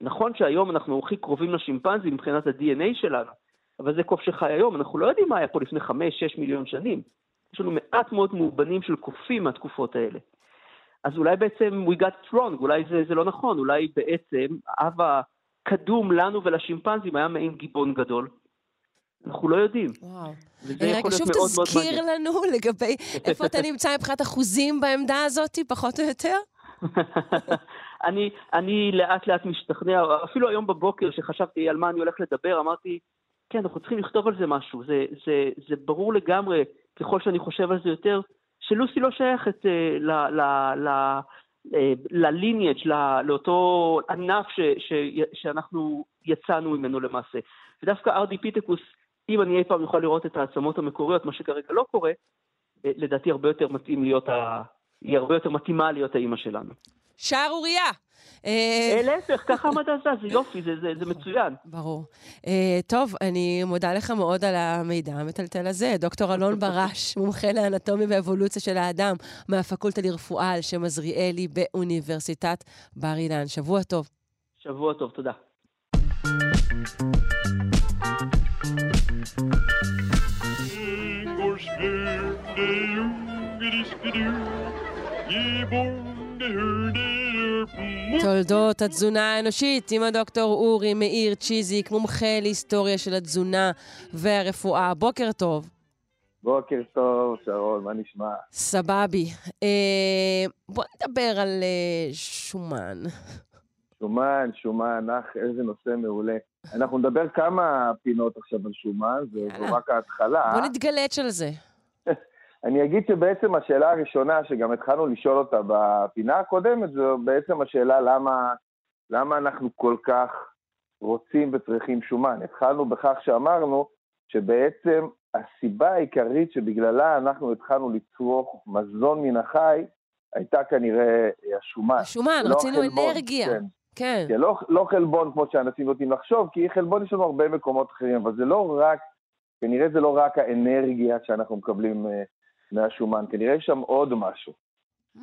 נכון שהיום אנחנו הכי קרובים לשימפנזים מבחינת ה-DNA שלנו, אבל זה קוף שחי היום, אנחנו לא יודעים מה היה פה לפני 5-6 מיליון שנים. יש לנו מעט מאוד מאובנים של קופים מהתקופות האלה. אז אולי בעצם we got wrong, אולי זה, זה לא נכון, אולי בעצם האב הקדום לנו ולשימפנזים היה מעין גיבון גדול. אנחנו לא יודעים. וואו. רגע, שוב מאוד תזכיר. לנו לגבי איפה אתה נמצא מבחינת אחוזים בעמדה הזאת, פחות או יותר? אני, אני לאט לאט משתכנע, אפילו היום בבוקר שחשבתי על מה אני הולך לדבר, אמרתי, כן, אנחנו צריכים לכתוב על זה משהו. זה, זה, זה ברור לגמרי, ככל שאני חושב על זה יותר, שלוסי לא שייכת אה, ל, ל, ל, לליניאג', לאותו ענף ש, ש, שאנחנו יצאנו ממנו למעשה. ודווקא ארדי פיטקוס, אם אני אי פעם יוכל לראות את העצמות המקוריות, מה שכרגע לא קורה, לדעתי הרבה יותר מתאים להיות, ה... היא הרבה יותר מתאימה להיות האימא שלנו. שערורייה. אה, להפך, ככה המדע זז, זה יופי, זה, זה, זה מצוין. ברור. אה, טוב, אני מודה לך מאוד על המידע המטלטל הזה. דוקטור אלון ברש, מומחה לאנטומיה ואבולוציה של האדם, מהפקולטה לרפואה על שם עזריאלי באוניברסיטת בר אילן. שבוע טוב. שבוע טוב, תודה. תולדות התזונה האנושית עם הדוקטור אורי מאיר צ'יזיק, מומחה להיסטוריה של התזונה והרפואה. בוקר טוב. בוקר טוב, שרון, מה נשמע? סבבי. אה, בוא נדבר על אה, שומן. שומן, שומן, אך, איזה נושא מעולה. אנחנו נדבר כמה פינות עכשיו על שומן, זו רק ההתחלה. בוא נתגלץ' על זה. אני אגיד שבעצם השאלה הראשונה, שגם התחלנו לשאול אותה בפינה הקודמת, זו בעצם השאלה למה, למה אנחנו כל כך רוצים וצריכים שומן. התחלנו בכך שאמרנו שבעצם הסיבה העיקרית שבגללה אנחנו התחלנו לצרוך מזון מן החי, הייתה כנראה השומן. השומן, רצינו חלבון, אנרגיה. כן. כן. כן, לא, לא חלבון כמו שאנשים נוטים לחשוב, כי חלבון יש לנו הרבה מקומות אחרים, אבל זה לא רק, כנראה זה לא רק האנרגיה שאנחנו מקבלים מהשומן, כנראה יש שם עוד משהו. אממ,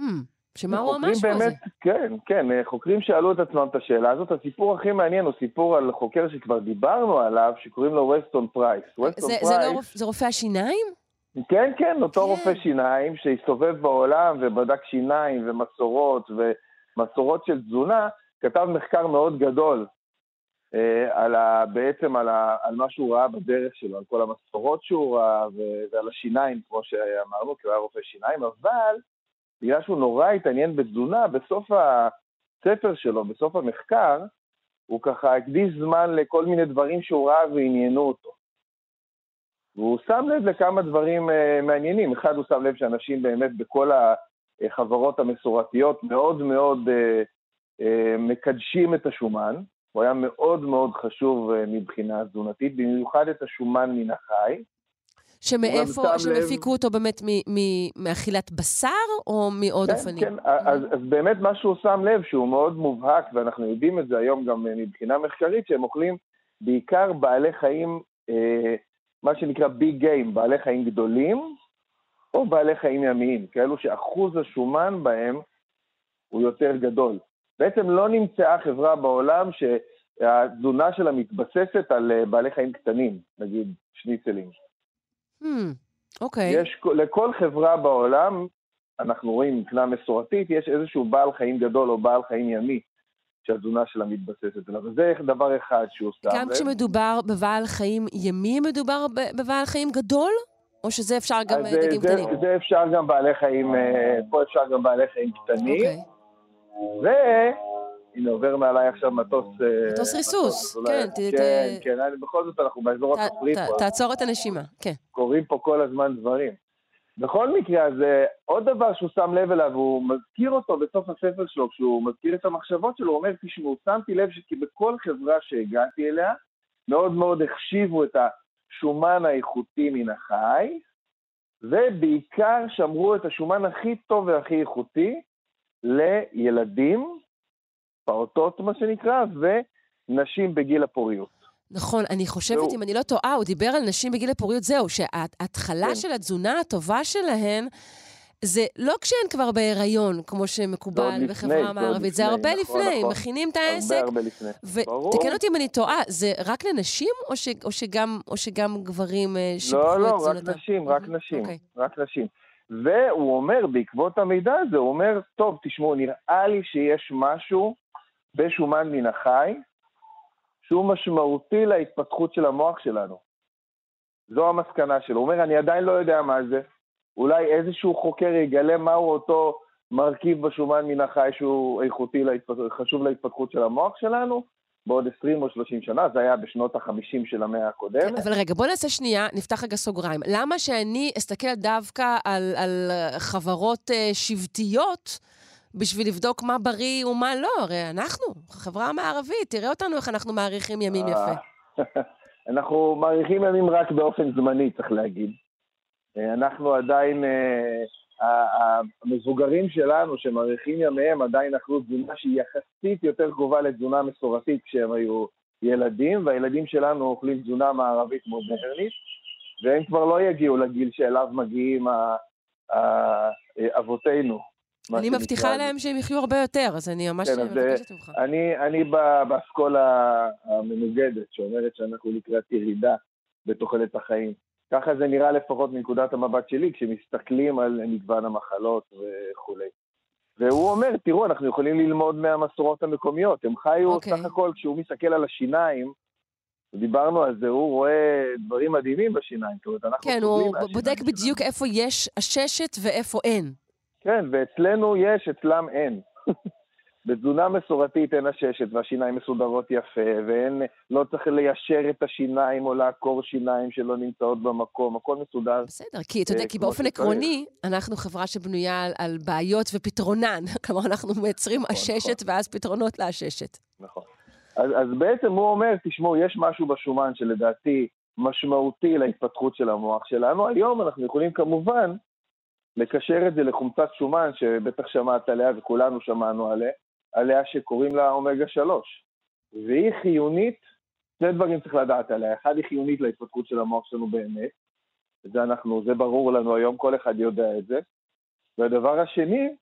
שמה הוא המשהו באמת, הזה? כן, כן, חוקרים שאלו את עצמם את השאלה הזאת. הסיפור הכי מעניין הוא סיפור על חוקר שכבר דיברנו עליו, שקוראים לו ווסטון פרייס. זה, פרייס, זה, לא, זה רופא השיניים? כן, כן, אותו כן. רופא שיניים שהסתובב בעולם ובדק שיניים ומסורות ומסורות של תזונה, כתב מחקר מאוד גדול אה, על ה, בעצם על, ה, על מה שהוא ראה בדרך שלו, על כל המסורות שהוא ראה ועל השיניים, כמו שאמרנו, כי הוא היה רופא שיניים, אבל בגלל שהוא נורא התעניין בתזונה, בסוף הספר שלו, בסוף המחקר, הוא ככה הקדיש זמן לכל מיני דברים שהוא ראה ועניינו אותו. והוא שם לב לכמה דברים uh, מעניינים. אחד, הוא שם לב שאנשים באמת בכל החברות המסורתיות מאוד מאוד uh, מקדשים את השומן, הוא היה מאוד מאוד חשוב אה, מבחינה תזונתית, במיוחד את השומן מן החי. שמאיפה, שהם הפיקו אותו באמת מאכילת בשר או מעוד כן, אופנים? כן, כן, אז, אז באמת מה שהוא שם לב, שהוא מאוד מובהק, ואנחנו יודעים את זה היום גם אה, מבחינה מחקרית, שהם אוכלים בעיקר בעלי חיים, אה, מה שנקרא ביג גיים, בעלי חיים גדולים, או בעלי חיים ימיים, כאלו שאחוז השומן בהם הוא יותר גדול. בעצם לא נמצאה חברה בעולם שהתזונה שלה מתבססת על אה, בעלי חיים קטנים, נגיד שניצלים. אוקיי. Hmm, okay. יש, לכל חברה בעולם, אנחנו רואים מבחינה מסורתית, יש איזשהו בעל חיים גדול או בעל חיים ימי שהתזונה שלה מתבססת עליו. וזה דבר אחד שהוא שם. גם כשמדובר בבעל חיים ימי, מדובר בבעל חיים גדול? או שזה אפשר גם אה, דגים קטנים? זה אפשר גם בעלי חיים, אה, פה אפשר גם בעלי חיים קטנים. Okay. אוקיי. והנה עובר מעליי עכשיו מטוס... אה, מטוס ריסוס, כן. כן, כן, בכל זאת אנחנו באזור הכפרי פה. תעצור את הנשימה, כן. קורים פה כל הזמן דברים. בכל מקרה, אז אה, עוד דבר שהוא שם לב אליו, הוא מזכיר אותו בסוף הספר שלו, כשהוא מזכיר את המחשבות שלו, הוא אומר, תשמעו, שמתי לב שכי בכל חברה שהגעתי אליה, מאוד מאוד החשיבו את השומן האיכותי מן החי, ובעיקר שמרו את השומן הכי טוב והכי איכותי לילדים, פעוטות מה שנקרא, ונשים בגיל הפוריות. נכון, אני חושבת, והוא... אם אני לא טועה, הוא דיבר על נשים בגיל הפוריות, זהו, שההתחלה כן. של התזונה הטובה שלהן, זה לא כשהן כבר בהיריון, כמו שמקובל לא, בחברה המערבית, זה הרבה נכון, לפני, נכון. מכינים את העסק. הרבה הרבה לפני, ברור. ותקן אותי אם אני טועה, זה רק לנשים, או, ש, או, שגם, או שגם גברים שיפחו לא, לא, את תזונתם? לא, לא, רק נשים, רק נשים, okay. אוקיי. רק נשים. והוא אומר, בעקבות המידע הזה, הוא אומר, טוב, תשמעו, נראה לי שיש משהו בשומן מן החי שהוא משמעותי להתפתחות של המוח שלנו. זו המסקנה שלו. הוא אומר, אני עדיין לא יודע מה זה. אולי איזשהו חוקר יגלה מהו אותו מרכיב בשומן מן החי שהוא איכותי, חשוב להתפתחות של המוח שלנו, בעוד 20 או 30 שנה, זה היה בשנות ה-50 של המאה הקודמת. אבל רגע, בוא נעשה שנייה, נפתח רגע סוגריים. למה שאני אסתכל דווקא על, על חברות uh, שבטיות בשביל לבדוק מה בריא ומה לא. הרי אנחנו, החברה המערבית, תראה אותנו איך אנחנו מאריכים ימים יפה. אנחנו מאריכים ימים רק באופן זמני, צריך להגיד. אה, אנחנו עדיין, אה, ה- המבוגרים שלנו שמאריכים ימיהם עדיין אכלו תזונה שהיא יחסית יותר קרובה לתזונה מסורתית כשהם היו ילדים, והילדים שלנו אוכלים תזונה מערבית מודרנית, והם כבר לא יגיעו לגיל שאליו מגיעים אבותינו. אני. מבטיחה להם שהם יחיו הרבה יותר, אז אני ממש כן, מבקשת ממך. אני, אני באסכולה המנוגדת, שאומרת שאנחנו לקראת ירידה בתוחלת החיים. ככה זה נראה לפחות מנקודת המבט שלי, כשמסתכלים על מגוון המחלות וכולי. והוא אומר, תראו, אנחנו יכולים ללמוד מהמסורות המקומיות. הם חיו אוקיי. סך הכל, כשהוא מסתכל על השיניים, דיברנו על זה, הוא רואה דברים מדהימים בשיניים. זאת אומרת, אנחנו כן, הוא בודק שלנו. בדיוק איפה יש עששת ואיפה אין. כן, ואצלנו יש, אצלם אין. בתזונה מסורתית אין עששת והשיניים מסודרות יפה, ואין, לא צריך ליישר את השיניים או לעקור שיניים שלא נמצאות במקום, הכל מסודר. בסדר, כי אתה יודע, אה, כי כמו באופן. עקרוני, אנחנו חברה שבנויה על, על בעיות ופתרונן. כלומר, אנחנו מייצרים עששת ואז פתרונות לעששת. נכון. אז, אז בעצם הוא אומר, תשמעו, יש משהו בשומן שלדעתי משמעותי להתפתחות של המוח שלנו. היום אנחנו יכולים כמובן לקשר את זה לחומצת שומן, שבטח שמעת עליה וכולנו שמענו עליה, עליה שקוראים לה אומגה 3. והיא חיונית, שני דברים צריך לדעת עליה. אחד, היא חיונית להתפתחות של המוח שלנו באמת, זה אנחנו, זה ברור לנו היום, כל אחד יודע את זה. והדבר השני,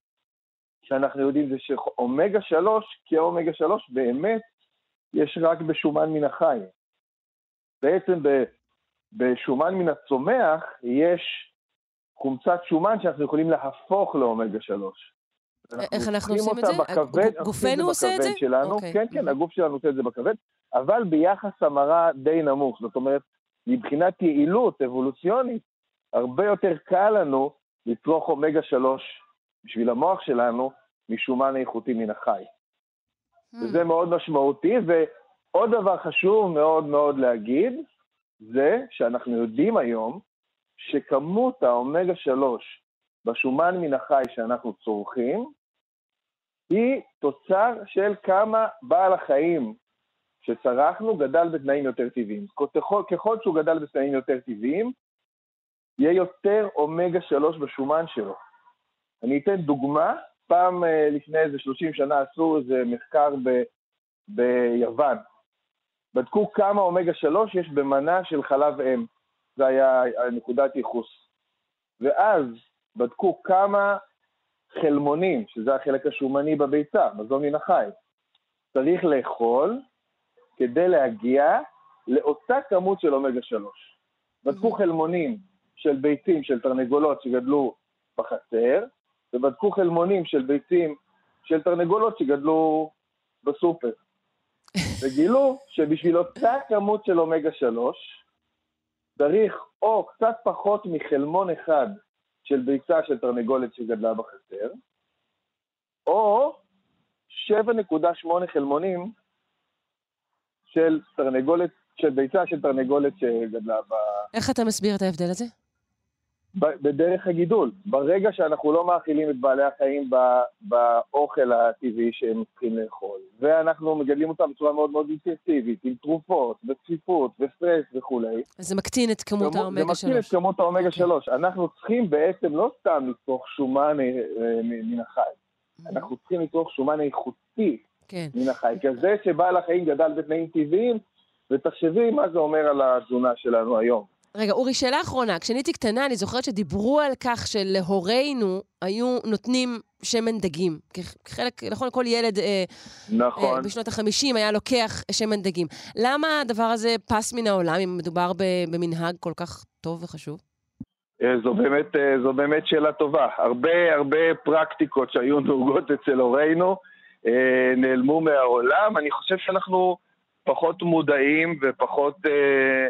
שאנחנו יודעים זה שאומגה 3, כאומגה 3 באמת יש רק בשומן מן החי. בעצם ב, בשומן מן הצומח יש חומצת שומן שאנחנו יכולים להפוך לאומגה 3. איך אנחנו עושים את זה? בכבד, גופנו עושה את זה? שלנו, אוקיי. כן, כן, הגוף שלנו עושה את זה בכבד, אבל ביחס המרה די נמוך. זאת אומרת, מבחינת יעילות אבולוציונית, הרבה יותר קל לנו לצרוך אומגה 3 בשביל המוח שלנו משומן איכותי מן החי. Hmm. וזה מאוד משמעותי, ועוד דבר חשוב מאוד מאוד להגיד, זה שאנחנו יודעים היום שכמות האומגה 3 בשומן מן החי שאנחנו צורכים, היא תוצר של כמה בעל החיים שצרכנו גדל בתנאים יותר טבעיים. ככל, ככל שהוא גדל בתנאים יותר טבעיים, יהיה יותר אומגה 3 בשומן שלו. אני אתן דוגמה, פעם אה, לפני איזה 30 שנה עשו איזה מחקר ב, ביוון. בדקו כמה אומגה 3 יש במנה של חלב אם. זה היה נקודת ייחוס. ואז בדקו כמה חלמונים, שזה החלק השומני בביצה, מזון מן החי, צריך לאכול כדי להגיע לאותה כמות של אומגה 3. בדקו חלמונים של ביצים של תרנגולות שגדלו בחצר, ובדקו חלמונים של ביצים של תרנגולות שגדלו בסופר. וגילו שבשביל אותה כמות של אומגה 3, צריך או קצת פחות מחלמון אחד של ביצה של תרנגולת שגדלה בחצר, או 7.8 חלמונים של תרנגולת, של ביצה של תרנגולת שגדלה ב... איך אתה מסביר את ההבדל הזה? בדרך הגידול. ברגע שאנחנו לא מאכילים את בעלי החיים באוכל הטבעי שהם צריכים לאכול, ואנחנו מגדלים אותם בצורה מאוד מאוד אינטנסיבית, עם תרופות, וצפיפות, וסטרס וכולי, אז זה מקטין את כמות האומגה זה מקטין את 3. כמות האומגה אוקיי. 3. אנחנו צריכים בעצם לא סתם לצרוך שומן אה, אה, מן החי, אנחנו צריכים לצרוך שומן איכותי כן. מן החי, כזה שבעל החיים גדל בתנאים טבעיים, ותחשבי מה זה אומר על התזונה שלנו היום. רגע, אורי, שאלה אחרונה. כשאני הייתי קטנה, אני זוכרת שדיברו על כך שלהורינו היו נותנים שמן דגים. כחלק, נכון, כל ילד אה, נכון. אה, בשנות ה-50 היה לוקח שמן דגים. למה הדבר הזה פס מן העולם, אם מדובר במנהג כל כך טוב וחשוב? אה, זו באמת, אה, זו באמת שאלה טובה. הרבה הרבה פרקטיקות שהיו נהוגות אצל הורינו אה, נעלמו מהעולם. אני חושב שאנחנו פחות מודעים ופחות אה,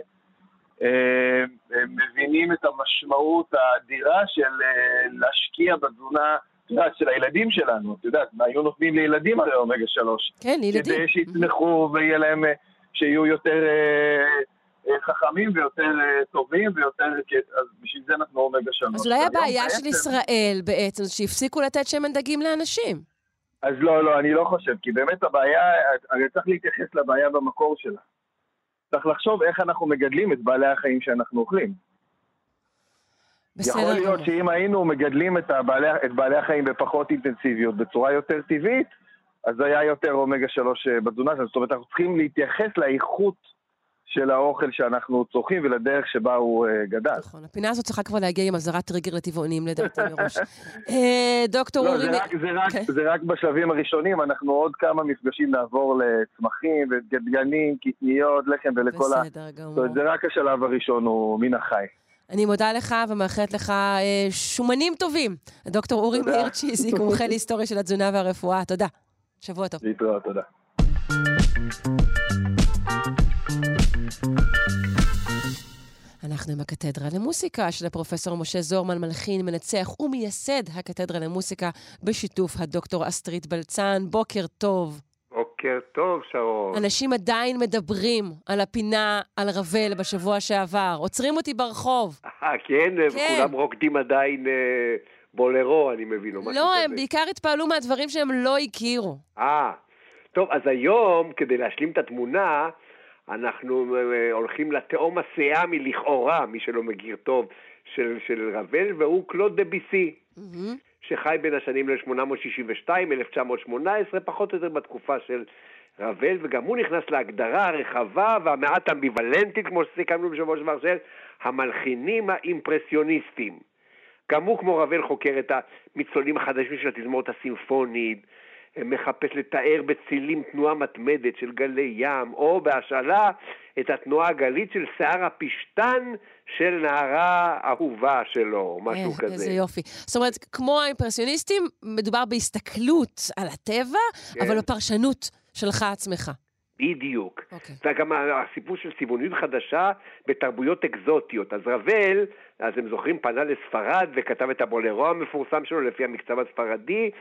מבינים את המשמעות האדירה של אה, להשקיע בתזונה, יודעת, של הילדים שלנו. את יודעת, מה היו נותנים לילדים הרי אומגה 3. כן, לילדים. כדי שיצמחו ויהיה להם, אה, שיהיו יותר אה, אה, חכמים ויותר אה, טובים ויותר, אז בשביל זה אנחנו אומגה שלוש. אז אולי הבעיה של ישראל בעצם, שהפסיקו לתת שמן דגים לאנשים. אז לא, לא, אני לא חושב, כי באמת הבעיה, הרי צריך להתייחס לבעיה במקור שלה. צריך לחשוב איך אנחנו מגדלים את בעלי החיים שאנחנו אוכלים. יכול להיות. שאם היינו מגדלים את, הבעלי, את בעלי החיים בפחות אינטנסיביות, בצורה יותר טבעית, אז היה יותר אומגה 3 בתזונה שלנו. זאת אומרת, אנחנו צריכים להתייחס לאיכות של האוכל שאנחנו צורכים ולדרך שבה הוא אה, גדל. נכון, הפינה הזאת צריכה כבר להגיע עם אזהרת טריגר לטבעונים לדעתי מראש. אה, דוקטור לא, אורי... זה רק, כן. זה רק בשלבים הראשונים, אנחנו עוד כמה מפגשים נעבור לצמחים ודגנים, קטניות, לחם ולכל ה... בסדר גמור. זה רק השלב הראשון, הוא מן החי. אני מודה לך ומאחלת לך אה, שומנים טובים. דוקטור אורי. מאיר צ'יזיק, מומחה להיסטוריה של התזונה והרפואה. תודה. שבוע טוב. להתראות, תודה. אנחנו עם הקתדרה למוסיקה של הפרופסור משה זורמן, מלחין, מנצח ומייסד הקתדרה למוסיקה בשיתוף הדוקטור אסטרית בלצן. בוקר טוב. בוקר טוב, שרון. אנשים עדיין מדברים על הפינה על רבל בשבוע שעבר. עוצרים אותי ברחוב. אה, כן? כן. וכולם רוקדים עדיין אה, בולרו, אני מבין, או משהו לא, כזה. הם בעיקר התפעלו מהדברים שהם לא הכירו. אה, טוב, אז היום, כדי להשלים את התמונה, אנחנו אה, הולכים לתהום הסיאמי לכאורה, מי שלא מכיר טוב, של, של רבל, והוא קלוד דה ביסי, מהמם. שחי בין השנים ל-862-1918, פחות או יותר בתקופה של רבל, וגם הוא נכנס להגדרה הרחבה והמעט אמביוולנטית, כמו שסיכמנו בשבוע שעבר, של המלחינים האימפרסיוניסטים. גם הוא, כמו רבל, חוקר את המצלולים החדשים של התזמורת הסימפונית, מחפש לתאר בצילים תנועה מתמדת של גלי ים, או בהשאלה את התנועה הגלית של שיער הפשתן של נערה אהובה שלו, או משהו אה, כזה. איזה יופי. זאת אומרת, כמו האימפרסיוניסטים, מדובר בהסתכלות על הטבע, כן. אבל בפרשנות שלך עצמך. בדיוק. אוקיי. וגם הסיפור של צבעוניות חדשה בתרבויות אקזוטיות. אז רבל, אז הם זוכרים, פנה לספרד וכתב את הבולרו המפורסם שלו לפי המקצב הספרדי.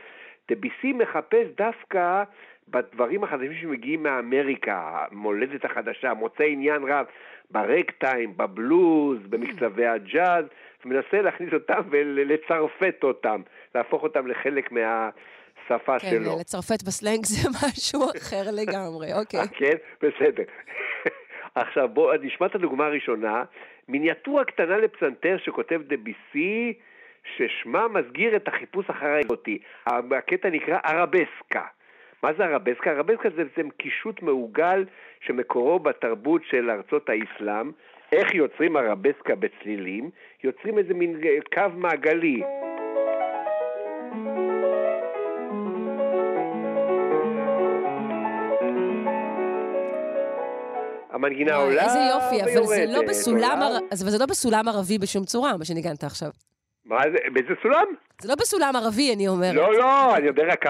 דביסי מחפש דווקא בדברים החדשים שמגיעים מאמריקה, המולדת החדשה, מוצא עניין רב ברקטיים, בבלוז, במקצבי הג'אז, ומנסה להכניס אותם ולצרפת אותם, להפוך אותם לחלק מהשפה כן, שלו. לצרפת בסלנג זה משהו אחר לגמרי, אוקיי. כן? בסדר. עכשיו בואו נשמע את הדוגמה הראשונה, מיניאטורה קטנה לפסנתר שכותב דביסי, ששמה מסגיר את החיפוש אחר האירוטי. הקטע נקרא ערבסקה. מה זה ערבסקה? ערבסקה זה בעצם קישוט מעוגל שמקורו בתרבות של ארצות האסלאם. איך יוצרים ערבסקה בצלילים? יוצרים איזה מין אה, קו מעגלי. המנגינה עולה איזה יופי, אבל זה לא ויורדת, בסולם אבל זה לא בסולם ערבי בשום צורה, מה שניגנת עכשיו. מה זה? באיזה סולם? זה לא בסולם ערבי, אני אומרת. לא, לא, אני יודע רק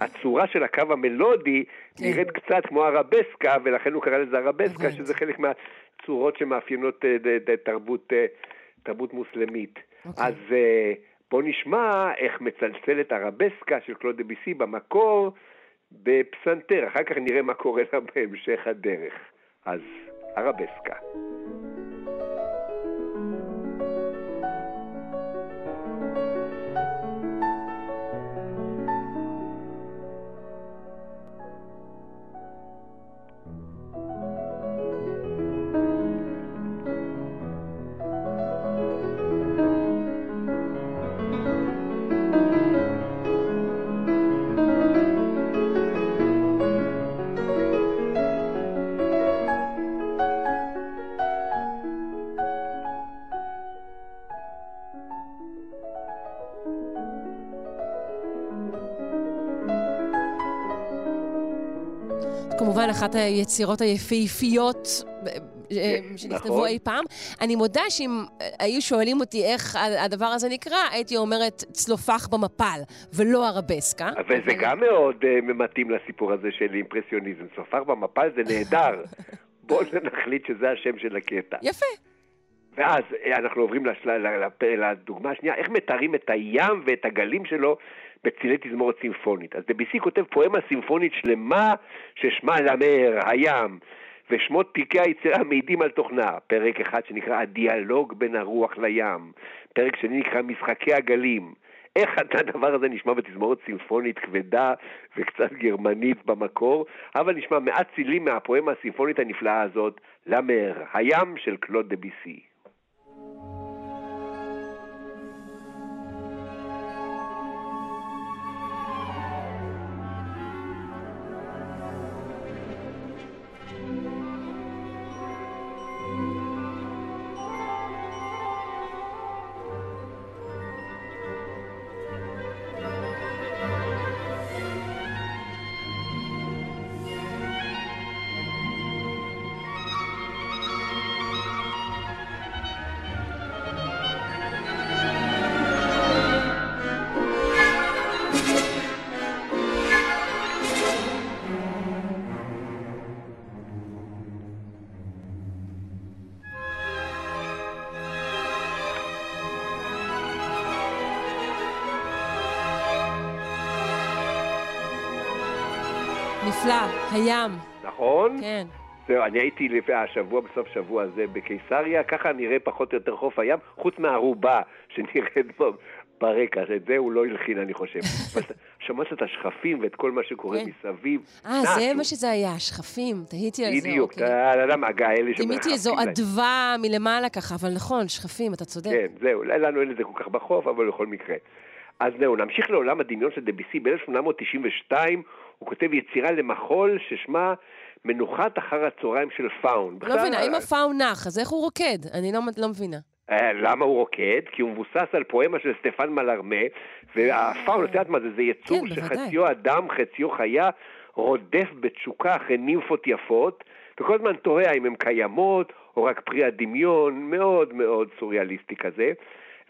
הצורה של הקו המלודי כן. נראית קצת כמו ערבסקה, ולכן הוא קרא לזה ערבסקה, הבנתי. שזה חלק מהצורות שמאפיינות אה, תרבות, אה, תרבות מוסלמית. אוקיי. אז אה, בואו נשמע איך מצלצלת ערבסקה של קלוד דביסי במקור בפסנתר, אחר כך נראה מה קורה לה בהמשך הדרך. אז ערבסקה. אחת היצירות היפהפיות אה, אה, שנכתבו נכון. אי פעם. אני מודה שאם אה, היו שואלים אותי איך הדבר הזה נקרא, הייתי אומרת צלופח במפל, ולא ערבסקה. וזה גם מאוד uh, מתאים לסיפור הזה של אימפרסיוניזם. צופר במפל זה נהדר. בואו נחליט שזה השם של הקטע. יפה. ואז אנחנו עוברים לשל... לדוגמה השנייה, איך מתארים את הים ואת הגלים שלו בצילי תזמורת סימפונית. אז דביסי כותב פואמה סימפונית שלמה ששמה למר, הים, ושמות פרקי היצירה מעידים על תוכנה. פרק אחד שנקרא הדיאלוג בין הרוח לים, פרק שני נקרא משחקי הגלים, איך הדבר הזה נשמע בתזמורת סימפונית כבדה וקצת גרמנית במקור, אבל נשמע מעט צילים מהפואמה הסימפונית הנפלאה הזאת, למר, הים של קלוד דה הים. נכון? כן. זהו, אני הייתי לפי השבוע, בסוף שבוע הזה בקיסריה, ככה נראה פחות או יותר חוף הים, חוץ מהערובה שנראית בו ברקע, את זה הוא לא הלחין, אני חושב. שמעת את השכפים ואת כל מה שקורה כן. מסביב. אה, זה. מה שזה היה, השכפים, תהיתי על זה, בדיוק, אוקיי. אתה יודע מה, הגה, אלה דימיתי איזו שמרחפים להם. אדווה מלמעלה ככה, אבל נכון, שכפים, אתה צודק. כן, זהו, אולי לנו אין את זה כל כך בחוף, אבל בכל מקרה. אז זהו, נמשיך לעולם הדמיון של דביסי. ב-1892 הוא כותב יצירה למחול ששמה מנוחת אחר הצהריים של פאון. לא מבינה, אם הפאון נח, אז איך הוא רוקד? אני לא, לא מבינה. אה, למה הוא רוקד? כי הוא מבוסס על פואמה של סטפן מלרמה, והפאון, את יודעת מה זה? זה יצור כן. שחציו אדם, חציו חיה, רודף בתשוקה אחרי נימפות יפות, וכל הזמן תוהה אם הן קיימות, או רק פרי הדמיון, מאוד מאוד סוריאליסטי כזה.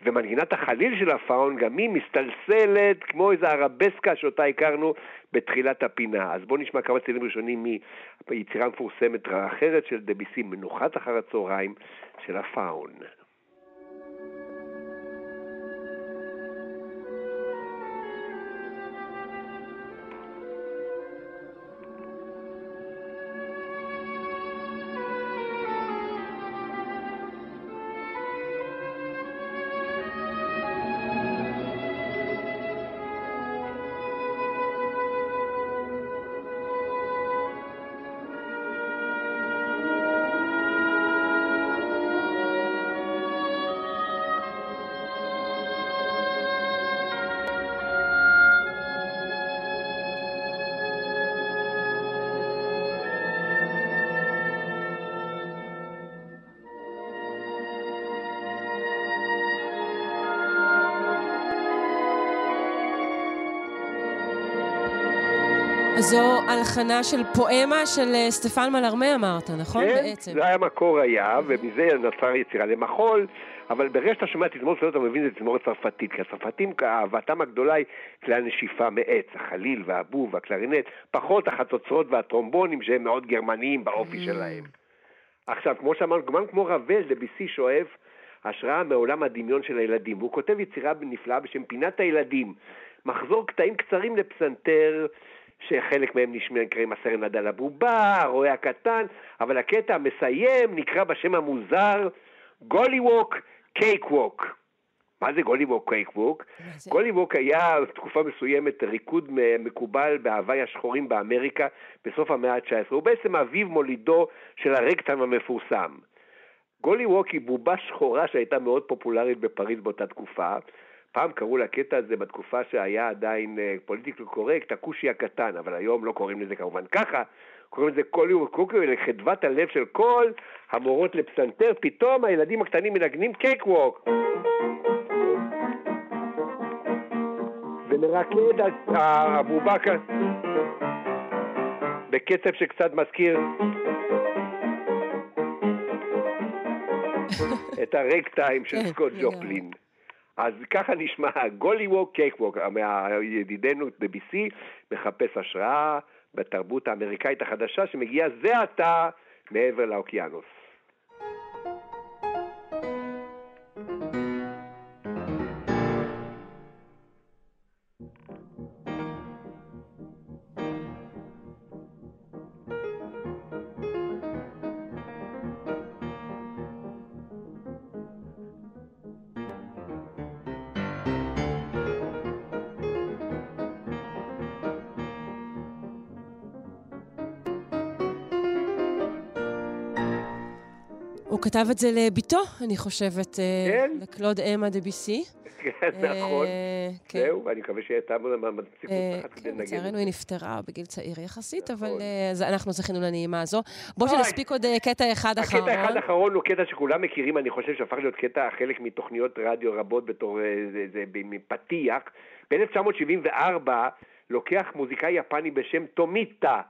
ומנגינת החליל של הפאון גם היא מסתלסלת כמו איזו ערבסקה שאותה הכרנו בתחילת הפינה. אז בואו נשמע כמה צלילים ראשונים מיצירה מפורסמת אחרת של דביסי, מנוחת אחר הצהריים של הפאון. זו הלחנה של פואמה של אה, סטפן מלרמה, אמרת, נכון? כן, בעצם. זה היה מקור היה, ומזה נוצר יצירה למחול, אבל ברגע שאתה שומע תזמורת כזאת, אתה מבין את תזמורת צרפתית, כי הצרפתים, אהבתם הגדולה היא כלי הנשיפה מעץ, החליל והבוב והקלרינט, פחות החצוצרות והטרומבונים שהם מאוד גרמניים באופי שלהם. עכשיו, כמו שאמרנו, גם כמו רבל, דביסי שואב השראה מעולם הדמיון של הילדים, והוא כותב יצירה נפלאה בשם פינת הילדים, מחזור קטעים קצרים לפסנתר, שחלק מהם נשמע נקראים הסרנד על הבובה, הרועה הקטן, אבל הקטע המסיים נקרא בשם המוזר גולי ווק קייק ווק. מה זה גולי ווק קייק ווק? גולי ווק היה תקופה מסוימת ריקוד מקובל בהוואי השחורים באמריקה בסוף המאה ה-19. הוא בעצם אביו מולידו של הרקטם המפורסם. גולי ווק היא בובה שחורה שהייתה מאוד פופולרית בפריז באותה תקופה. פעם קראו לקטע הזה בתקופה שהיה עדיין פוליטיקלי קורקט, הכושי הקטן, אבל היום לא קוראים לזה כמובן ככה, קוראים לזה כל יום קוקו, לחדוות הלב של כל המורות לפסנתר, פתאום הילדים הקטנים מנגנים קייק ווק. ומרקד הבובה כאן בקצב שקצת מזכיר את הרק טיים של כן, סקוט. ג'ופלין. אז ככה נשמע גולי ווק קייק ווק, ידידנו בביסי מחפש השראה בתרבות האמריקאית החדשה שמגיעה זה עתה מעבר לאוקיינוס. כתב את זה לביתו, אני חושבת, אה, כן? לקלוד אמה דה ביסי. כן, נכון. אה, כן. זהו, אני מקווה שהייתה מצליחות אה, אחת כדי כן, לנגן. לצערנו היא נפטרה בגיל צעיר יחסית, אבל נכון. אה, אנחנו זכינו לנעימה הזו. בוא אוי. שנספיק עוד אה, קטע אחד אחרון. הקטע אחד האחרון הוא קטע שכולם מכירים, אני חושב שהפך להיות קטע חלק מתוכניות רדיו רבות בתור אה, מפתיח. ב-1974 לוקח מוזיקאי יפני בשם טומיטה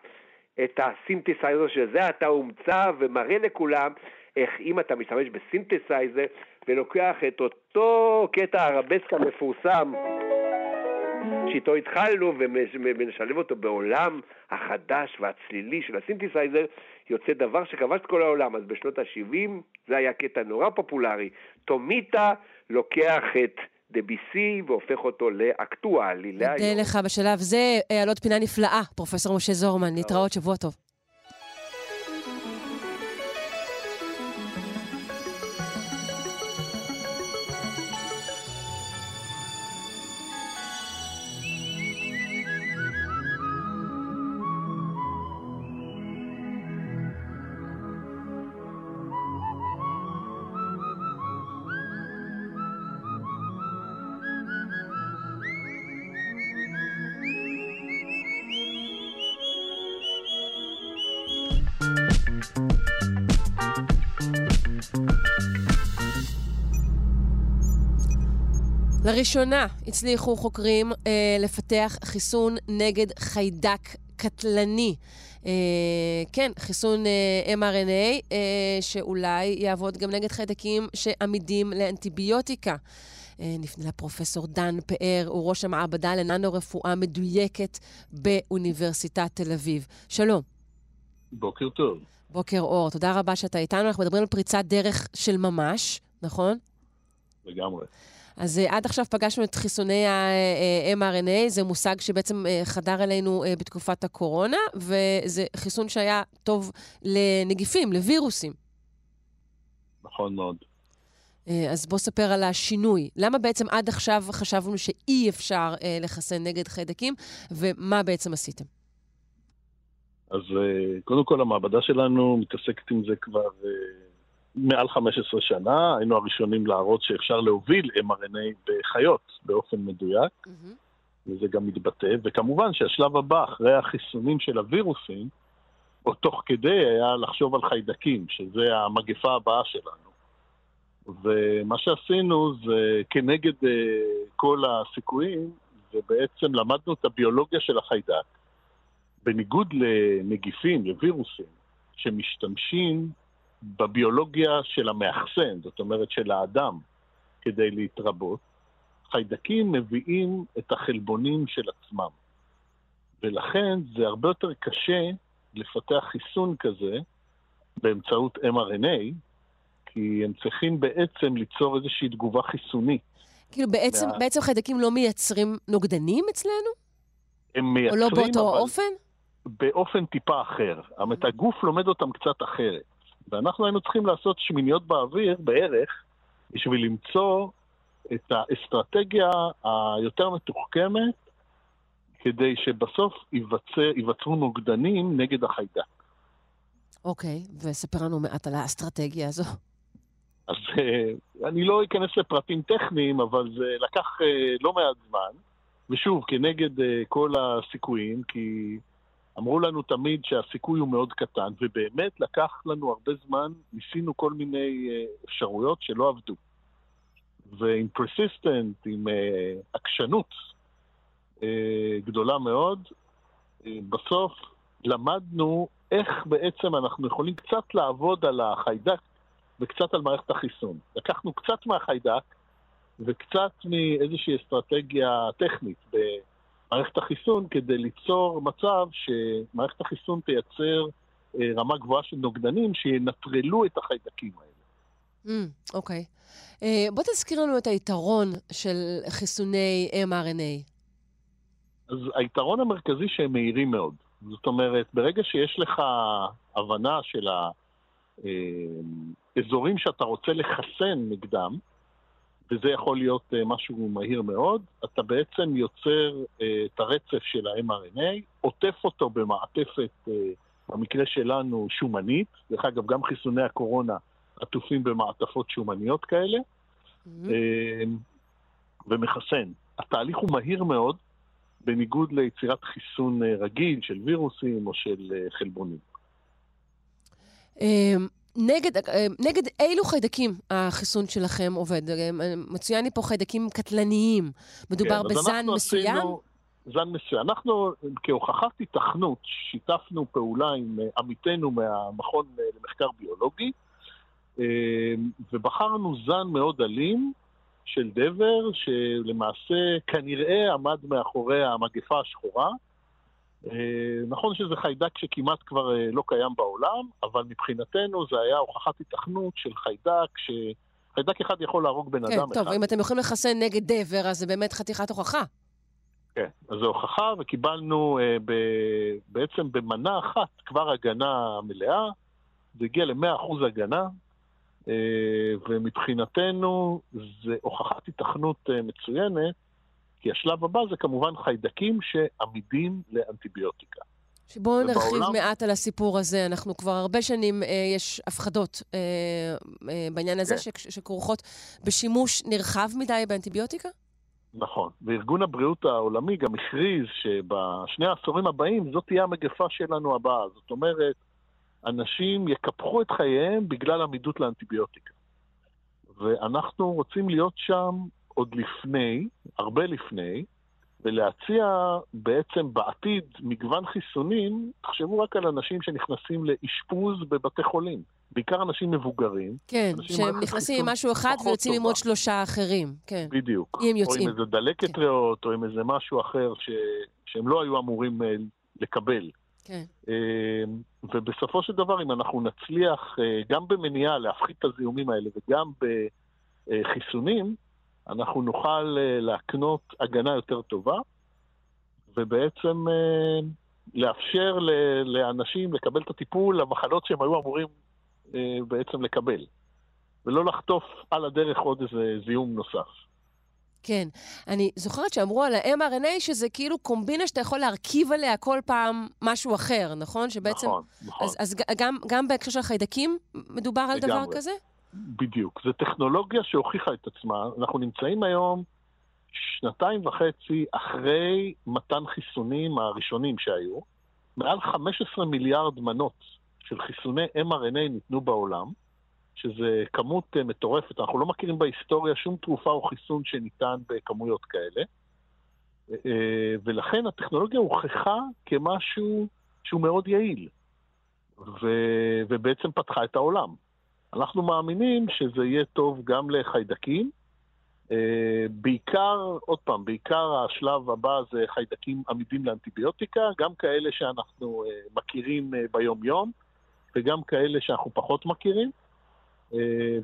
את הסינתסייזר שזה עתה הומצא ומראה לכולם איך אם אתה משתמש בסינתסייזר ולוקח את אותו קטע ערבסק המפורסם שאיתו התחלנו ומש- ונשלב אותו בעולם החדש והצלילי של הסינתסייזר, יוצא דבר שכבש את כל העולם. אז בשנות ה-70 זה היה קטע נורא פופולרי. טומיטה לוקח את דביסי והופך אותו לאקטואלי, להיום. לך בשלב זה, אה, על עוד פינה נפלאה, פרופסור משה זורמן. להתראות, שבוע טוב. לראשונה הצליחו חוקרים אה, לפתח חיסון נגד חיידק קטלני. אה, כן, חיסון אה, mRNA, אה, שאולי יעבוד גם נגד חיידקים שעמידים לאנטיביוטיקה. אה, נפנה לפרופסור דן פאר, הוא ראש המעבדה לננו-רפואה מדויקת באוניברסיטת תל אביב. שלום. בוקר טוב. בוקר אור, תודה רבה שאתה איתנו. אנחנו מדברים על פריצת דרך של ממש, נכון? לגמרי. אז uh, עד עכשיו פגשנו את חיסוני ה-mRNA, זה מושג שבעצם חדר אלינו בתקופת הקורונה, וזה חיסון שהיה טוב לנגיפים, לווירוסים. נכון מאוד. אז בוא ספר על השינוי. למה בעצם עד עכשיו חשבנו שאי אפשר לחסן נגד חיידקים, ומה בעצם עשיתם? אז אה, קודם כל המעבדה שלנו מתעסקת עם זה כבר אה, מעל 15 שנה. היינו הראשונים להראות שאפשר להוביל mRNA בחיות באופן מדויק, וזה גם מתבטא. וכמובן שהשלב הבא, אחרי החיסונים של הווירוסים, או תוך כדי היה לחשוב על חיידקים, שזה המגפה הבאה שלנו. ומה שעשינו זה כנגד אה, כל הסיכויים, ובעצם למדנו את הביולוגיה של החיידק. בניגוד לנגיפים, לווירוסים, שמשתמשים בביולוגיה של המאחסן, זאת אומרת של האדם, כדי להתרבות, חיידקים מביאים את החלבונים של עצמם. ולכן זה הרבה יותר קשה לפתח חיסון כזה באמצעות mRNA, כי הם צריכים בעצם ליצור איזושהי תגובה חיסונית. כאילו, בעצם, מה- בעצם חיידקים לא מייצרים נוגדנים אצלנו? הם או מייצרים, לא באותו אבל אופן? באופן טיפה אחר. זאת אומרת, הגוף לומד אותם קצת אחרת. ואנחנו היינו צריכים לעשות שמיניות באוויר בערך בשביל למצוא את האסטרטגיה היותר מתוחכמת כדי שבסוף ייווצר, ייווצרו נוגדנים נגד החיידק. אוקיי, וספר לנו מעט על האסטרטגיה הזו. אז אה, אני לא אכנס לפרטים טכניים, אבל זה לקח אה, לא מעט זמן. ושוב, כנגד אה, כל הסיכויים, כי אמרו לנו תמיד שהסיכוי הוא מאוד קטן, ובאמת לקח לנו הרבה זמן, ניסינו כל מיני אה, אפשרויות שלא עבדו. ועם פרסיסטנט, עם אה, עקשנות אה, גדולה מאוד, בסוף למדנו איך בעצם אנחנו יכולים קצת לעבוד על החיידק וקצת על מערכת החיסון. לקחנו קצת מהחיידק וקצת מאיזושהי אסטרטגיה טכנית במערכת החיסון כדי ליצור מצב שמערכת החיסון תייצר אה, רמה גבוהה של נוגדנים שינטרלו את החיידקים האלה. Mm, אוקיי. אה, בוא תזכיר לנו את היתרון של חיסוני mRNA. אז היתרון המרכזי שהם מהירים מאוד. זאת אומרת, ברגע שיש לך הבנה של האזורים שאתה רוצה לחסן נגדם, וזה יכול להיות אה, משהו מהיר מאוד, אתה בעצם יוצר אה, את הרצף של ה-mRNA, עוטף אותו במעטפת, אה, במקרה שלנו, שומנית. דרך אגב, גם חיסוני הקורונה עטופים במעטפות שומניות כאלה, אה, ומחסן. התהליך הוא מהיר מאוד, בניגוד ליצירת חיסון רגיל של וירוסים או של חלבונים. אה, נגד, אה, נגד אילו חיידקים החיסון שלכם עובד? אה, מצוין לי פה חיידקים קטלניים. מדובר כן, בזן מסוים? עשינו זן מסוים. אנחנו, כהוכחת התכנות, שיתפנו פעולה עם אה, עמיתנו מהמכון אה, למחקר ביולוגי, אה, ובחרנו זן מאוד אלים של דבר, שלמעשה כנראה עמד מאחורי המגפה השחורה. אה, נכון שזה חיידק שכמעט כבר אה, לא קיים בעולם, אבל מבחינתנו זה היה הוכחת התכנות של חיידק ש... חיידק אחד יכול להרוג בן כן, אדם טוב, אחד. אם אתם יכולים לחסן נגד דבר, אז זה באמת חתיכת הוכחה. כן, אז זו הוכחה, וקיבלנו אה, ב, בעצם במנה אחת כבר הגנה מלאה, זה הגיע ל-100% הגנה, אה, ומבחינתנו זה הוכחת התכנות אה, מצוינת, כי השלב הבא זה כמובן חיידקים שעמידים לאנטיביוטיקה. ובעולם- נרחיב מעט על הסיפור הזה. אנחנו כבר הרבה שנים, אה, יש הפחדות אה, אה, בעניין הזה, כן. ש- שכרוכות בשימוש נרחב מדי באנטיביוטיקה? נכון, וארגון הבריאות העולמי גם הכריז שבשני העשורים הבאים זאת תהיה המגפה שלנו הבאה. זאת אומרת, אנשים יקפחו את חייהם בגלל עמידות לאנטיביוטיקה. ואנחנו רוצים להיות שם עוד לפני, הרבה לפני, ולהציע בעצם בעתיד מגוון חיסונים, תחשבו רק על אנשים שנכנסים לאשפוז בבתי חולים, בעיקר אנשים מבוגרים, כן, אנשים שהם נכנסים עם משהו אחד ויוצאים עם. עוד שלושה אחרים. כן. בדיוק. אם או יוצאים. עם איזה דלקת כן. ריאות, או עם איזה משהו אחר ש... שהם לא היו אמורים אה, לקבל. כן. אה, ובסופו של דבר, אם אנחנו נצליח אה, גם במניעה להפחית את הזיהומים האלה וגם בחיסונים, אנחנו נוכל אה, להקנות הגנה יותר טובה, ובעצם אה, לאפשר לאנשים לקבל את הטיפול למחלות שהם היו אמורים אה, בעצם לקבל, ולא לחטוף על הדרך עוד איזה זיהום נוסף. כן. אני זוכרת שאמרו על ה-mRNA שזה כאילו קומבינה שאתה יכול להרכיב עליה כל פעם משהו אחר, נכון? שבעצם... נכון, נכון. אז, אז גם, גם בהקשר של החיידקים מדובר על דבר. כזה? בדיוק. זו טכנולוגיה שהוכיחה את עצמה. אנחנו נמצאים היום שנתיים וחצי אחרי מתן חיסונים הראשונים שהיו. מעל 15 מיליארד מנות של חיסוני mRNA ניתנו בעולם, שזה כמות אה, מטורפת. אנחנו לא מכירים בהיסטוריה שום תרופה או חיסון שניתן בכמויות כאלה. אה, ולכן הטכנולוגיה הוכחה כמשהו שהוא מאוד יעיל, ו... ובעצם פתחה את העולם. אנחנו מאמינים שזה יהיה טוב גם לחיידקים. אה, בעיקר, עוד פעם, בעיקר השלב הבא זה חיידקים עמידים לאנטיביוטיקה, גם כאלה שאנחנו אה, מכירים אה, ביום-יום, וגם כאלה שאנחנו פחות מכירים.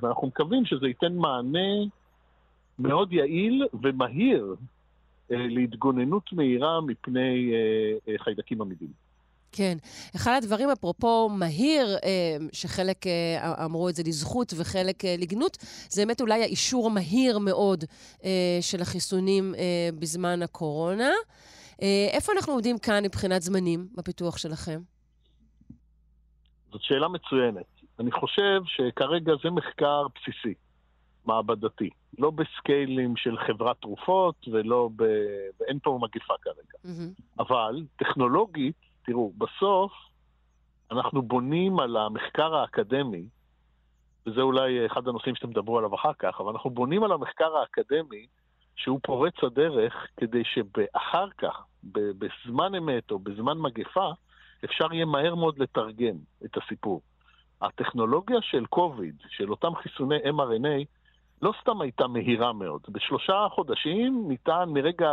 ואנחנו מקווים שזה ייתן מענה מאוד יעיל ומהיר להתגוננות מהירה מפני חיידקים עמידים. כן. אחד הדברים, אפרופו מהיר, אה, שחלק אה, אמרו את זה לזכות וחלק אה, לגנות, זה באמת אולי האישור המהיר מאוד של החיסונים בזמן הקורונה. איפה אנחנו עומדים כאן מבחינת זמנים בפיתוח שלכם? זאת שאלה מצוינת. אני חושב שכרגע זה מחקר בסיסי, מעבדתי. לא בסקיילים של חברת תרופות ולא ב... ואין פה מגפה כרגע. מהמם. אבל טכנולוגית, תראו, בסוף אנחנו בונים על המחקר האקדמי, וזה אולי אחד הנושאים שאתם תדברו עליו אחר כך, אבל אנחנו בונים על המחקר האקדמי שהוא פורץ הדרך כדי שאחר כך, בזמן אמת או בזמן מגפה, אפשר יהיה מהר מאוד לתרגם את הסיפור. הטכנולוגיה של קוביד, של אותם חיסוני mRNA, לא סתם הייתה מהירה מאוד. בשלושה חודשים ניתן מרגע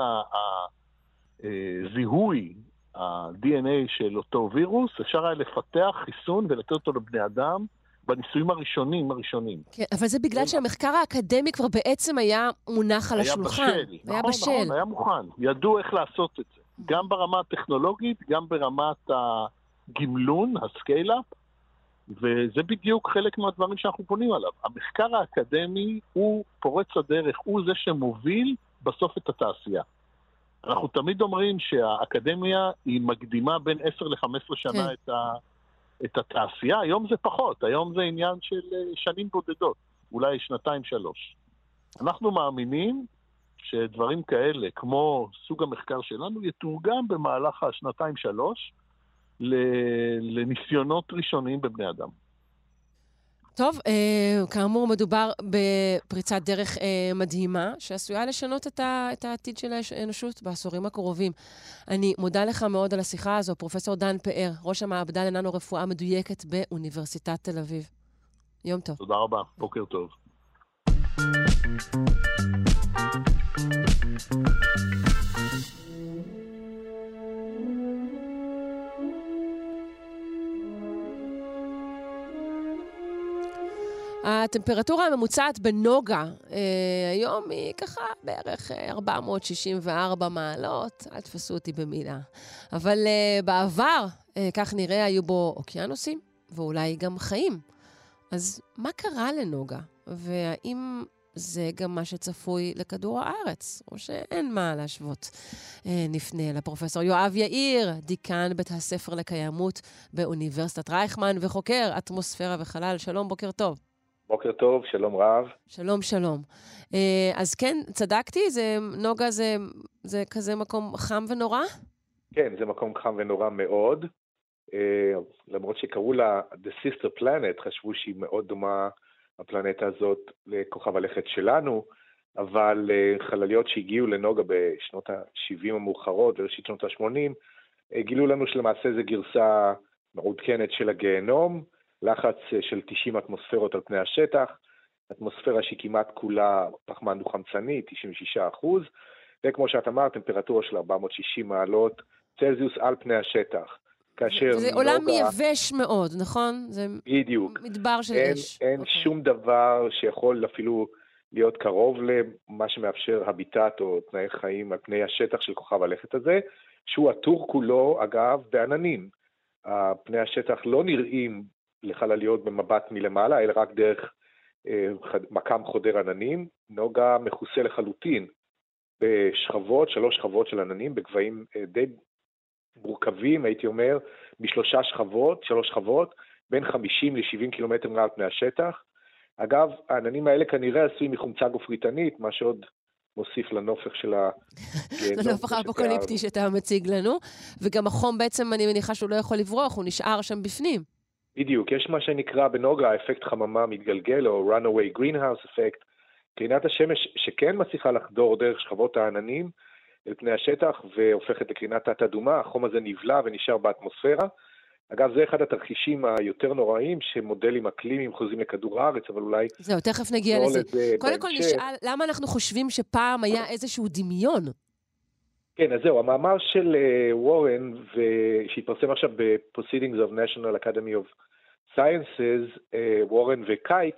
הזיהוי, ה-DNA של אותו וירוס, אפשר היה לפתח חיסון ולתת אותו לבני אדם בניסויים הראשונים הראשונים. כן, אבל זה בגלל שהמחקר האקדמי כבר בעצם היה מונח על היה השולחן. בשל. היה נכון, בשל. נכון, היה מוכן. ידעו איך לעשות את זה. גם ברמה הטכנולוגית, גם ברמת הגמלון, ה scale-up, וזה בדיוק חלק מהדברים שאנחנו פונים עליו. המחקר האקדמי הוא פורץ הדרך, הוא זה שמוביל בסוף את התעשייה. אנחנו תמיד אומרים שהאקדמיה היא מקדימה בין 10 ל-15 שנה כן. את, ה, את התעשייה, היום זה פחות, היום זה עניין של אה, שנים בודדות, אולי שנתיים-שלוש. אנחנו מאמינים שדברים כאלה, כמו סוג המחקר שלנו, יתורגם במהלך השנתיים-שלוש לניסיונות ראשוניים בבני אדם. טוב, אה, כאמור, מדובר בפריצת דרך אה, מדהימה, שעשויה לשנות את, ה, את העתיד של האנושות בעשורים הקרובים. אני מודה לך מאוד על השיחה הזו, פרופ' דן פאר, ראש המעבדה לננו רפואה מדויקת באוניברסיטת תל אביב. יום טוב. תודה רבה, בוקר טוב. הטמפרטורה הממוצעת בנוגה אה, היום היא ככה בערך 464 אה, מעלות, אל תפסו אותי במילה. אבל אה, בעבר, אה, כך נראה, היו בו אוקיינוסים, ואולי גם חיים. אז מה קרה לנוגה? והאם זה גם מה שצפוי לכדור הארץ, או שאין מה להשוות. אה, נפנה לפרופסור יואב יאיר, דיקן בית הספר לקיימות באוניברסיטת רייכמן וחוקר אטמוספירה וחלל. שלום, בוקר טוב. בוקר טוב, שלום רב. שלום, שלום. אה, אז כן, צדקתי? זה, נוגה זה, זה כזה מקום חם ונורא? כן, זה מקום חם ונורא מאוד. אה, למרות שקראו לה The Sister Planet, חשבו שהיא מאוד דומה, הפלנטה הזאת, לכוכב הלכת שלנו, אבל אה, חלליות שהגיעו לנוגה בשנות ה-70 המאוחרות וראשית שנות ה-80, גילו לנו שלמעשה זו גרסה מעודכנת של הגיהנום. לחץ אה, של 90 אטמוספירות על פני השטח, אטמוספירה שהיא כמעט כולה פחמן דו-חמצני, 96 אחוז, וכמו שאת אמרת, טמפרטורה של 460 מעלות צלזיוס על פני השטח. כאשר זה נוגה... עולם יבש מאוד, נכון? זה בדיוק. מדבר של אין, אש. אין okay. אוקיי. שום דבר שיכול אפילו להיות קרוב למה שמאפשר הביטט או תנאי חיים על פני השטח של כוכב הלכת הזה, שהוא עטור כולו, אגב, בעננים. פני השטח לא נראים לחלליות במבט מלמעלה, אלא רק דרך אה, מקם חודר עננים. נוגה מכוסה לחלוטין בשכבות, שלוש שכבות של עננים, בגבהים אה, די מורכבים, הייתי אומר, משלושה שכבות, שלוש שכבות, בין 50 ל-70 קילומטר מעל פני השטח. אגב, העננים האלה כנראה עשויים מחומצה גופריתנית, מה שעוד מוסיף לנופך של ה... לנופך האפוקליפטי שאתה מציג לנו, וגם החום בעצם, אני מניחה שהוא לא יכול לברוח, הוא נשאר שם בפנים. בדיוק, יש מה שנקרא בנוגה אפקט חממה מתגלגל, או runaway greenhouse effect, קרינת השמש שכן מצליחה לחדור דרך שכבות העננים אל פני השטח והופכת לקרינת תת-אדומה, החום הזה נבלע ונשאר באטמוספירה. אגב, זה אחד התרחישים היותר נוראים שמודלים אקלימיים חוזים לכדור הארץ, אבל אולי... זהו, תכף נגיע לזה. קודם כל נשאל, למה אנחנו חושבים שפעם היה איזשהו דמיון? כן, אז זהו, המאמר של וורן, uh, שהתפרסם עכשיו ב-Proceedings of National Academy of Sciences, אה, וורן וקייט,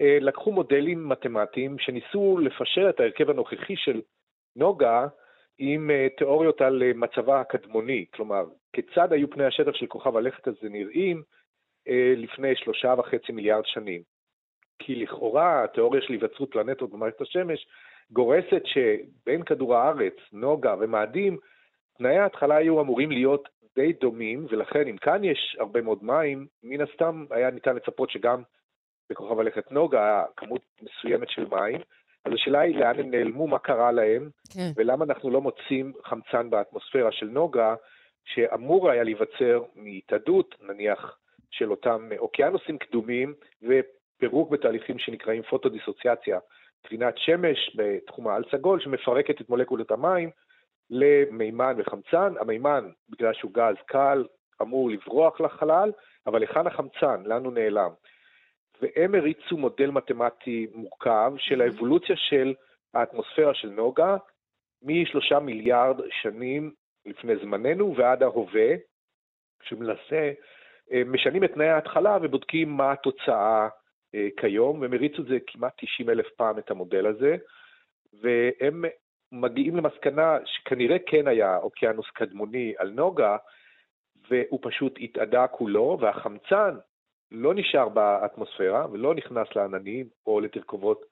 אה, לקחו מודלים מתמטיים שניסו לפשר את ההרכב הנוכחי של נוגה עם אה, תיאוריות על מצבה הקדמוני, כלומר, כיצד היו פני השטח של כוכב הלכת הזה נראים לפני שלושה וחצי מיליארד שנים. כי לכאורה התיאוריה של היווצרות פלנטות במערכת השמש גורסת שבין כדור הארץ, נוגה ומאדים, תנאי ההתחלה היו אמורים להיות די דומים, ולכן אם כאן יש הרבה מאוד מים, מן הסתם היה ניתן לצפות שגם בכוכב הלכת נוגה היה כמות מסוימת של מים. אז השאלה היא לאן הם נעלמו, מה קרה להם, כן. ולמה אנחנו לא מוצאים חמצן באטמוספירה של נוגה, שאמור היה להיווצר מהתאדות, נניח, של אותם אוקיינוסים קדומים, ופירוק בתהליכים שנקראים פוטודיסוציאציה, קרינת שמש בתחום העל סגול, שמפרקת את מולקולות המים, למימן וחמצן. המימן, בגלל שהוא גז קל, אמור לברוח לחלל, אבל היכן החמצן? לאן הוא נעלם? והם הריצו מודל מתמטי מורכב של האבולוציה של האטמוספירה של נוגה משלושה מיליארד שנים לפני זמננו ועד ההווה, שמנסה, אה, משנים את תנאי ההתחלה ובודקים מה התוצאה אה, כיום, והם הריצו את זה כמעט 90 אלף פעם, את המודל הזה, והם מגיעים למסקנה שכנראה כן היה אוקיינוס קדמוני על נוגה, והוא פשוט התאדה כולו, והחמצן לא נשאר באטמוספירה ולא נכנס לעננים או לתרכובות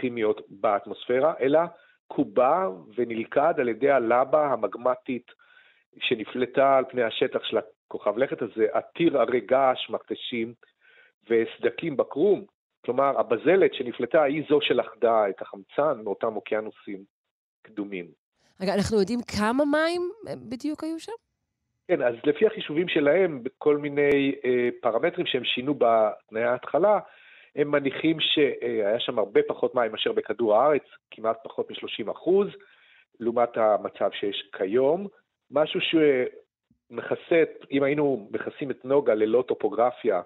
כימיות באטמוספירה, אלא קובע ונלכד על ידי הלבה המגמטית שנפלטה על פני השטח של הכוכב לכת הזה עתיר הרי געש, מכתשים וסדקים בקרום. כלומר, הבזלת שנפלטה היא זו שלכדה את החמצן מאותם אוקיינוסים קדומים. רגע, אנחנו יודעים כמה מים אה, בדיוק היו שם? כן, אז לפי החישובים שלהם, בכל מיני אה, פרמטרים שהם שינו בתנאי ההתחלה, הם מניחים שהיה שם הרבה פחות מים מאשר בכדור הארץ, כמעט פחות מ-30 אחוז, לעומת המצב שיש כיום. משהו שמכסה, אם היינו מכסים את נוגה ללא טופוגרפיה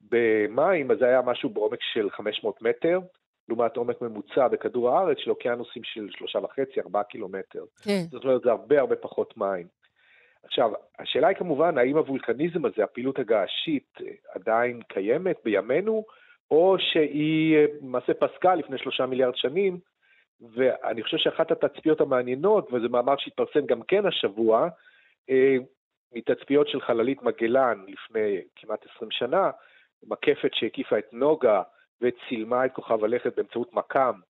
במים, אז זה היה משהו בעומק של 500 מטר, לעומת עומק ממוצע בכדור הארץ של אוקיינוסים של 3.5-4 קילומטר. כן. זאת אומרת, זה הרבה הרבה פחות מים. עכשיו, השאלה היא כמובן, האם הוולקניזם הזה, הפעילות הגעשית, עדיין קיימת בימינו, או שהיא למעשה פסקה לפני שלושה מיליארד שנים, ואני חושב שאחת התצפיות המעניינות, וזה מאמר שהתפרסם גם כן השבוע, אה, מתצפיות של חללית מגלן לפני כמעט 20 שנה, מקפת שהקיפה את נוגה וצילמה את כוכב הלכת באמצעות מכ"ם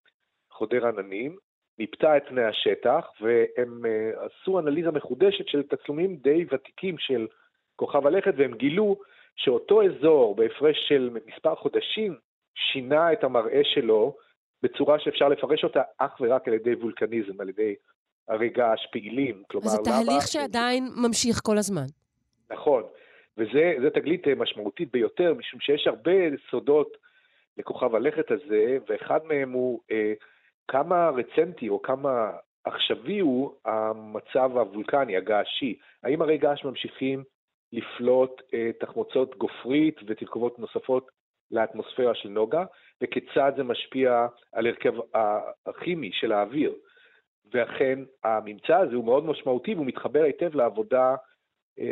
חודר עננים, מיפתה את פני השטח, והם uh, עשו אנליזה מחודשת של תצלומים די ותיקים של כוכב הלכת, והם גילו שאותו אזור, בהפרש של מספר חודשים, שינה את המראה שלו בצורה שאפשר לפרש אותה אך ורק על ידי וולקניזם, על ידי הרי געש פעילים. כלומר, אז זה תהליך למה... שעדיין ממשיך כל הזמן. נכון, וזה תגלית אה, משמעותית ביותר, משום שיש הרבה סודות לכוכב הלכת הזה, ואחד מהם הוא אה, כמה רצנטי או כמה עכשווי הוא המצב הוולקני, הגעשי. האם הרי געש ממשיכים לפלוט אה, תחמוצות גופרית ותרכובות נוספות לאטמוספירה של נוגה, וכיצד זה משפיע על הרכב הכימי של האוויר. ואכן, הממצא הזה הוא מאוד משמעותי והוא מתחבר היטב לעבודה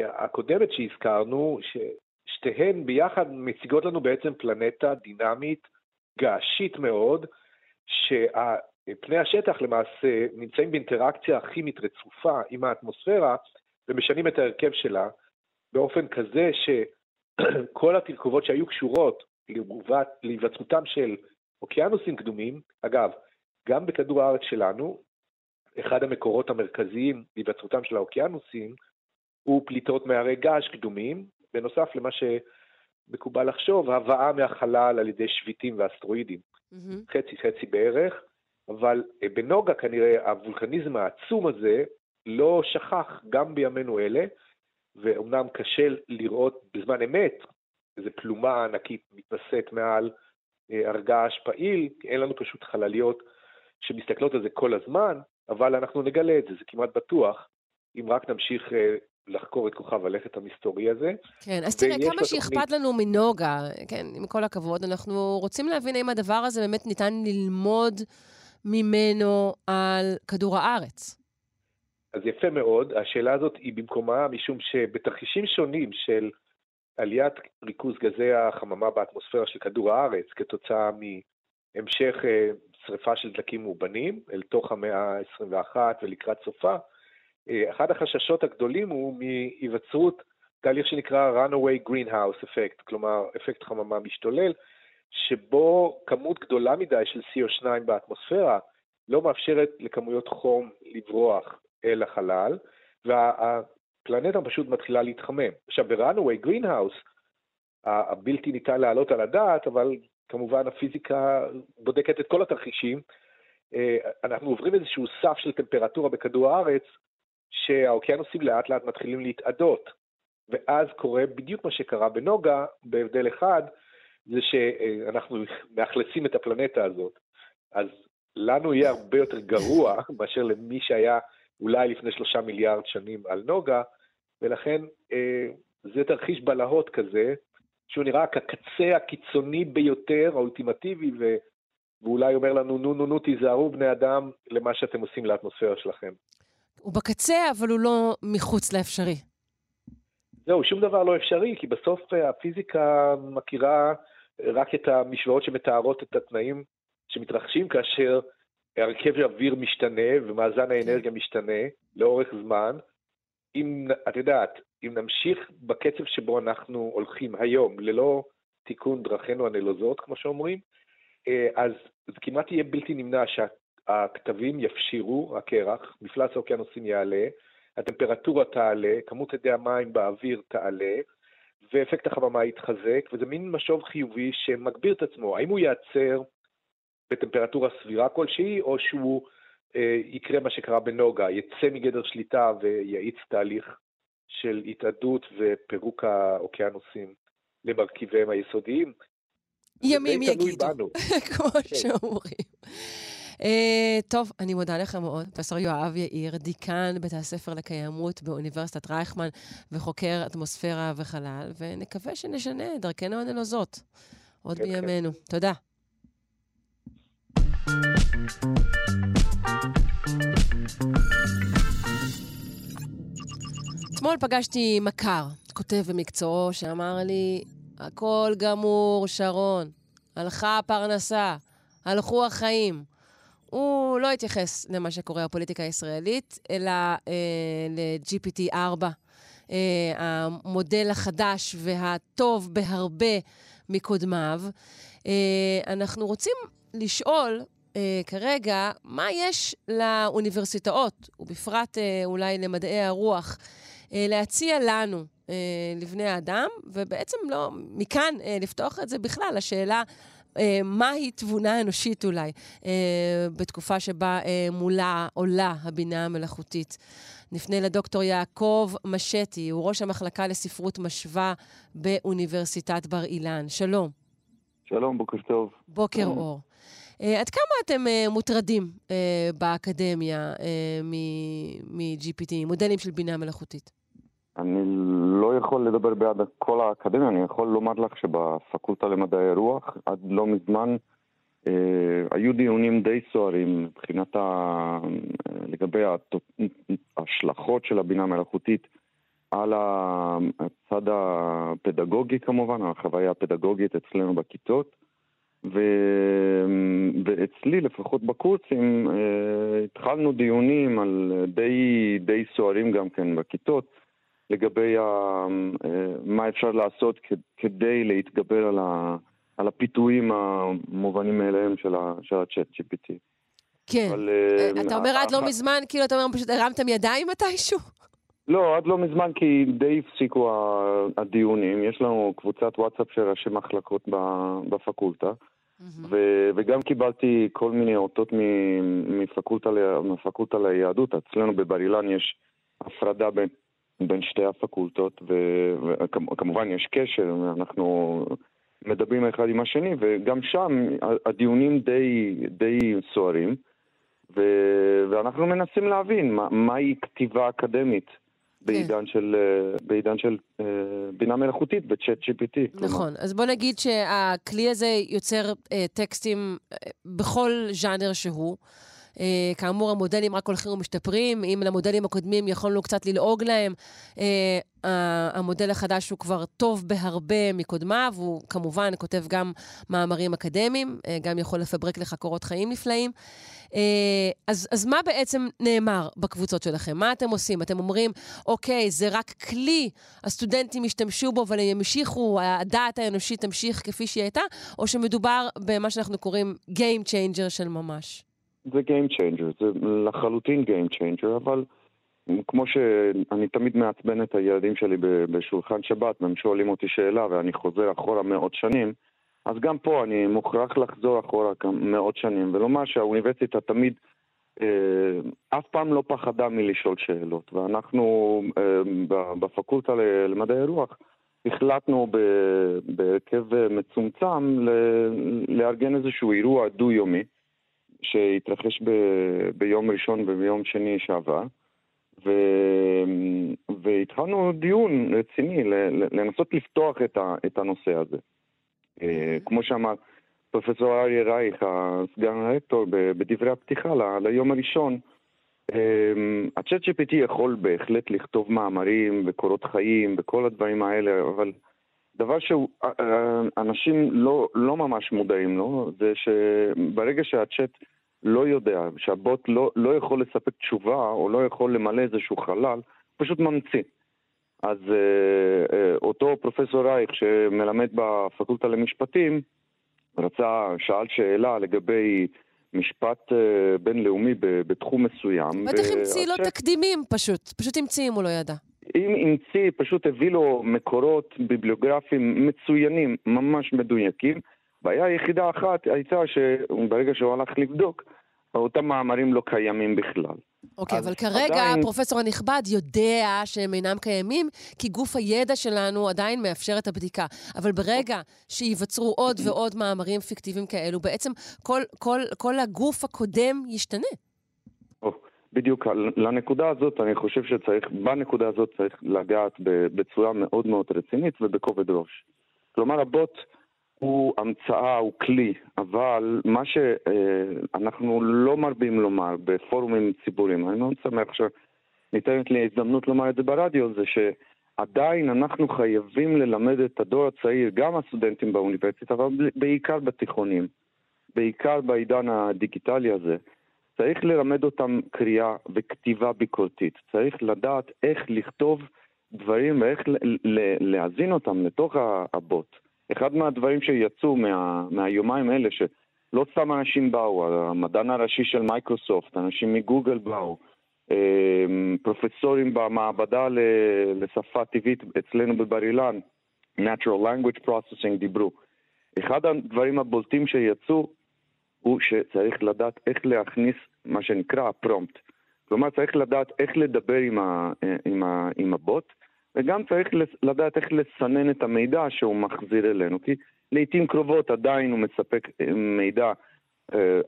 הקודמת שהזכרנו, ששתיהן ביחד מציגות לנו בעצם פלנטה דינמית, געשית מאוד, שפני השטח למעשה נמצאים באינטראקציה כימית רצופה עם האטמוספירה ומשנים את ההרכב שלה באופן כזה שכל התרכובות שהיו קשורות להיווצרותם של אוקיינוסים קדומים, אגב, גם בכדור הארץ שלנו, אחד המקורות המרכזיים להיווצרותם של האוקיינוסים הוא פליטות מהרי געש קדומים, בנוסף למה שמקובל לחשוב, הבאה מהחלל על ידי שביטים ואסטרואידים. Mm-hmm. חצי חצי בערך, אבל אה, בנוגה כנראה הוולקניזם העצום הזה לא שכח גם בימינו אלה, ואומנם קשה לראות בזמן אמת איזו פלומה ענקית מתנשאת מעל אה, הרגש פעיל, אין לנו פשוט חלליות שמסתכלות על זה כל הזמן, אבל אנחנו נגלה את זה, זה כמעט בטוח, אם רק נמשיך אה, לחקור את כוכב הלכת המסתורי הזה. כן, אז תראה, כמה שאכפת לנו מנוגה, כן, עם כל הכבוד, אנחנו רוצים להבין האם הדבר הזה באמת ניתן ללמוד ממנו על כדור הארץ. אז יפה מאוד, השאלה הזאת היא במקומה, משום שבתרחישים שונים של עליית ריכוז גזי החממה באטמוספירה של כדור הארץ כתוצאה מהמשך אה, שריפה של דלקים מאובנים אל תוך המאה ה-21 ולקראת סופה, אחד החששות הגדולים הוא מהיווצרות תהליך שנקרא runaway greenhouse effect, כלומר אפקט חממה משתולל, שבו כמות גדולה מדי של CO2 באטמוספירה לא מאפשרת לכמויות חום לברוח אל החלל, והפלנטה פשוט מתחילה להתחמם. עכשיו, ב-runaway greenhouse, הבלתי ניתן להעלות על הדעת, אבל כמובן הפיזיקה בודקת את כל התרחישים, אה, אנחנו עוברים איזשהו סף של טמפרטורה בכדור הארץ, שהאוקיינוסים לאט לאט מתחילים להתאדות. ואז קורה בדיוק מה שקרה בנוגה, בהבדל אחד, זה שאנחנו מאכלסים את הפלנטה הזאת. אז לנו יהיה הרבה יותר גרוע מאשר למי שהיה אולי לפני שלושה מיליארד שנים על נוגה, ולכן אה, זה תרחיש בלהות כזה, שהוא נראה כקצה הקיצוני ביותר, האולטימטיבי, ו... ואולי אומר לנו, נו, נו, נו, תיזהרו בני אדם למה שאתם עושים לאטמוספירה שלכם. הוא בקצה, אבל הוא לא מחוץ לאפשרי. זהו, שום דבר לא אפשרי, כי בסוף אה, הפיזיקה מכירה רק את המשוואות שמתארות את התנאים שמתרחשים כאשר הרכב האוויר משתנה ומאזן האנרגיה משתנה לאורך זמן. אם, את יודעת, אם נמשיך בקצב שבו אנחנו הולכים היום, ללא תיקון דרכינו הנלוזות, כמו שאומרים, אה, אז זה כמעט יהיה בלתי נמנע שה... הכתבים יפשירו, הקרח, מפלס האוקיינוסים יעלה, הטמפרטורה תעלה, כמות אדי המים באוויר תעלה, ואפקט החממה יתחזק, וזה מין משוב חיובי שמגביר את עצמו. האם הוא ייעצר בטמפרטורה סבירה כלשהי, או שהוא אה, יקרה מה שקרה בנוגה, יצא מגדר שליטה ויאיץ תהליך של התאדות ופירוק האוקיינוסים למרכיביהם היסודיים. ימים יגידו. כמו כן. שאומרים. אה, טוב, אני מודה לך מאוד, פרופסור יואב יאיר, דיקן בית הספר לקיימות באוניברסיטת רייכמן וחוקר אטמוספירה וחלל, ונקווה שנשנה את דרכנו הנלוזות עוד כן, כן. בימינו. תודה. אתמול פגשתי מכר, כותב במקצועו, שאמר לי, הכל גמור, שרון. הלכה הפרנסה, הלכו החיים. הוא לא התייחס למה שקורה בפוליטיקה הישראלית, אלא אה, ל-GPT-4, אה, המודל החדש והטוב בהרבה מקודמיו. אה, אנחנו רוצים לשאול אה, כרגע מה יש לאוניברסיטאות, ובפרט אה, אולי למדעי הרוח, אה, להציע לנו, אה, לבני האדם, ובעצם לא, מכאן אה, לפתוח את זה בכלל, השאלה אה, מהי תבונה אנושית אולי, אה, בתקופה שבה אה, מולה עולה הבינה המלאכותית. נפנה לדוקטור יעקב משטי, הוא ראש המחלקה לספרות משווה באוניברסיטת בר אילן. שלום. שלום, בוקר טוב. בוקר אור. Uh, עד כמה אתם uh, מוטרדים uh, באקדמיה uh, מ-GPT, מודלים של בינה מלאכותית? אני לא יכול לדבר בעד כל האקדמיה, אני יכול לומר לך שבפקולטה למדעי הרוח, עד לא מזמן, אה, היו דיונים די סוערים מבחינת ה... לגבי ההשלכות של הבינה המלאכותית על הצד הפדגוגי כמובן, החוויה הפדגוגית אצלנו בכיתות. ו... ואצלי, לפחות בקורסים, אה, התחלנו דיונים על די, די סוערים גם כן בכיתות, לגבי ה... אה, מה אפשר לעשות כדי להתגבר על, ה... על הפיתויים המובנים מאליהם של, ה... של ה-chat GPT. כן. אבל, אה, אתה אומר עד לא אה, מזמן, כאילו אתה אומר פשוט הרמתם ידיים מתישהו? לא, עד לא מזמן כי די הפסיקו הדיונים. יש לנו קבוצת וואטסאפ של ראשי מחלקות בפקולטה, ו- וגם קיבלתי כל מיני אותות מפקולטה, מהפקולטה ליהדות. אצלנו בבר אילן יש הפרדה בין, בין שתי הפקולטות, וכמובן יש קשר, אנחנו מדברים אחד עם השני, וגם שם הדיונים די, די סוערים. ו- ואנחנו מנסים להבין מה, מהי כתיבה אקדמית בעידן של, בעידן של אה, בינה מלאכותית ב-chat GPT. נכון. אז בוא נגיד שהכלי הזה יוצר אה, טקסטים אה, בכל ז'אנר שהוא. אה, כאמור, המודלים רק הולכים ומשתפרים. אם למודלים הקודמים יכולנו קצת ללעוג להם, אה, המודל החדש הוא כבר טוב בהרבה מקודמיו. הוא כמובן כותב גם מאמרים אקדמיים, אה, גם יכול לפברק לך קורות חיים נפלאים. אה, אז, אז מה בעצם נאמר בקבוצות שלכם? מה אתם עושים? אתם אומרים, אוקיי, זה רק כלי, הסטודנטים ישתמשו בו, אבל הם ימשיכו, הדעת האנושית תמשיך כפי שהיא הייתה, או שמדובר במה שאנחנו קוראים Game Changer של ממש? זה Game Changer, זה לחלוטין Game Changer, אבל כמו שאני תמיד מעצבן את הילדים שלי בשולחן שבת, והם שואלים אותי שאלה ואני חוזר אחורה מאות שנים, אז גם פה אני מוכרח לחזור אחורה מאות שנים ולומר שהאוניברסיטה תמיד אה, אף פעם לא פחדה מלשאול שאלות, ואנחנו אה, בפקולטה למדעי הרוח החלטנו בהרכב מצומצם לארגן איזשהו אירוע דו-יומי שהתרחש ב- ביום ראשון וביום שני שעבר. ו... והתחלנו דיון רציני לנסות לפתוח את, ה... את הנושא הזה. אה, כמו שאמר פרופסור אריה רייך, הסגן הרקטור, בדברי הפתיחה ל... ליום הראשון, אה, הצ'אט GPT יכול בהחלט לכתוב מאמרים וקורות חיים וכל הדברים האלה, אבל דבר שאנשים לא, לא ממש מודעים לו, זה שברגע שהצ'אט לא יודע, שהבוט לא, לא יכול לספק תשובה או לא יכול למלא איזשהו חלל, פשוט ממציא. אז אה, אה, אותו פרופסור רייך שמלמד בפקולטה למשפטים, רצה, שאל שאלה לגבי משפט אה, בינלאומי ב- בתחום מסוים. בטח המציא לו תקדימים פשוט. פשוט המציא אם הוא לא ידע. אם המציא, פשוט הביא לו מקורות ביבליוגרפיים מצוינים, ממש מדויקים. בעיה היחידה אחת הייתה שברגע שהוא הלך לבדוק, אותם מאמרים לא קיימים בכלל. אוקיי, אז אבל כרגע עדיין- הפרופסור הנכבד יודע שהם אינם קיימים, כי גוף הידע שלנו עדיין מאפשר את הבדיקה. אבל ברגע שייווצרו עוד ועוד מאמרים פיקטיביים כאלו, בעצם כל, כל, כל הגוף הקודם ישתנה. או, בדיוק, לנקודה הזאת אני חושב שצריך, בנקודה הזאת צריך לגעת ב- בצורה מאוד מאוד רצינית ובכובד ראש. כלומר, הבוט הוא המצאה, הוא כלי, אבל מה שאנחנו לא מרבים לומר בפורומים ציבוריים, אני מאוד שמח שניתנת לי הזדמנות לומר את זה ברדיו, זה שעדיין אנחנו חייבים ללמד את הדור הצעיר, גם הסטודנטים באוניברסיטה, אבל בעיקר בתיכונים, בעיקר בעידן הדיגיטלי הזה, צריך ללמד אותם קריאה וכתיבה ביקורתית. צריך לדעת איך לכתוב דברים ואיך להזין אותם לתוך הבוט. אחד מהדברים שיצאו מה, מהיומיים האלה, שלא סתם אנשים באו, המדען הראשי של מייקרוסופט, אנשים מגוגל באו, אה, פרופסורים במעבדה לשפה טבעית אצלנו בבר אילן, Natural Language Processing דיברו. אחד הדברים הבולטים שיצאו הוא שצריך לדעת איך להכניס מה שנקרא הפרומפט. כלומר, צריך לדעת איך לדבר עם, ה, עם, ה, עם הבוט, וגם צריך לדעת איך לסנן את המידע שהוא מחזיר אלינו, כי לעיתים קרובות עדיין הוא מספק מידע, אה,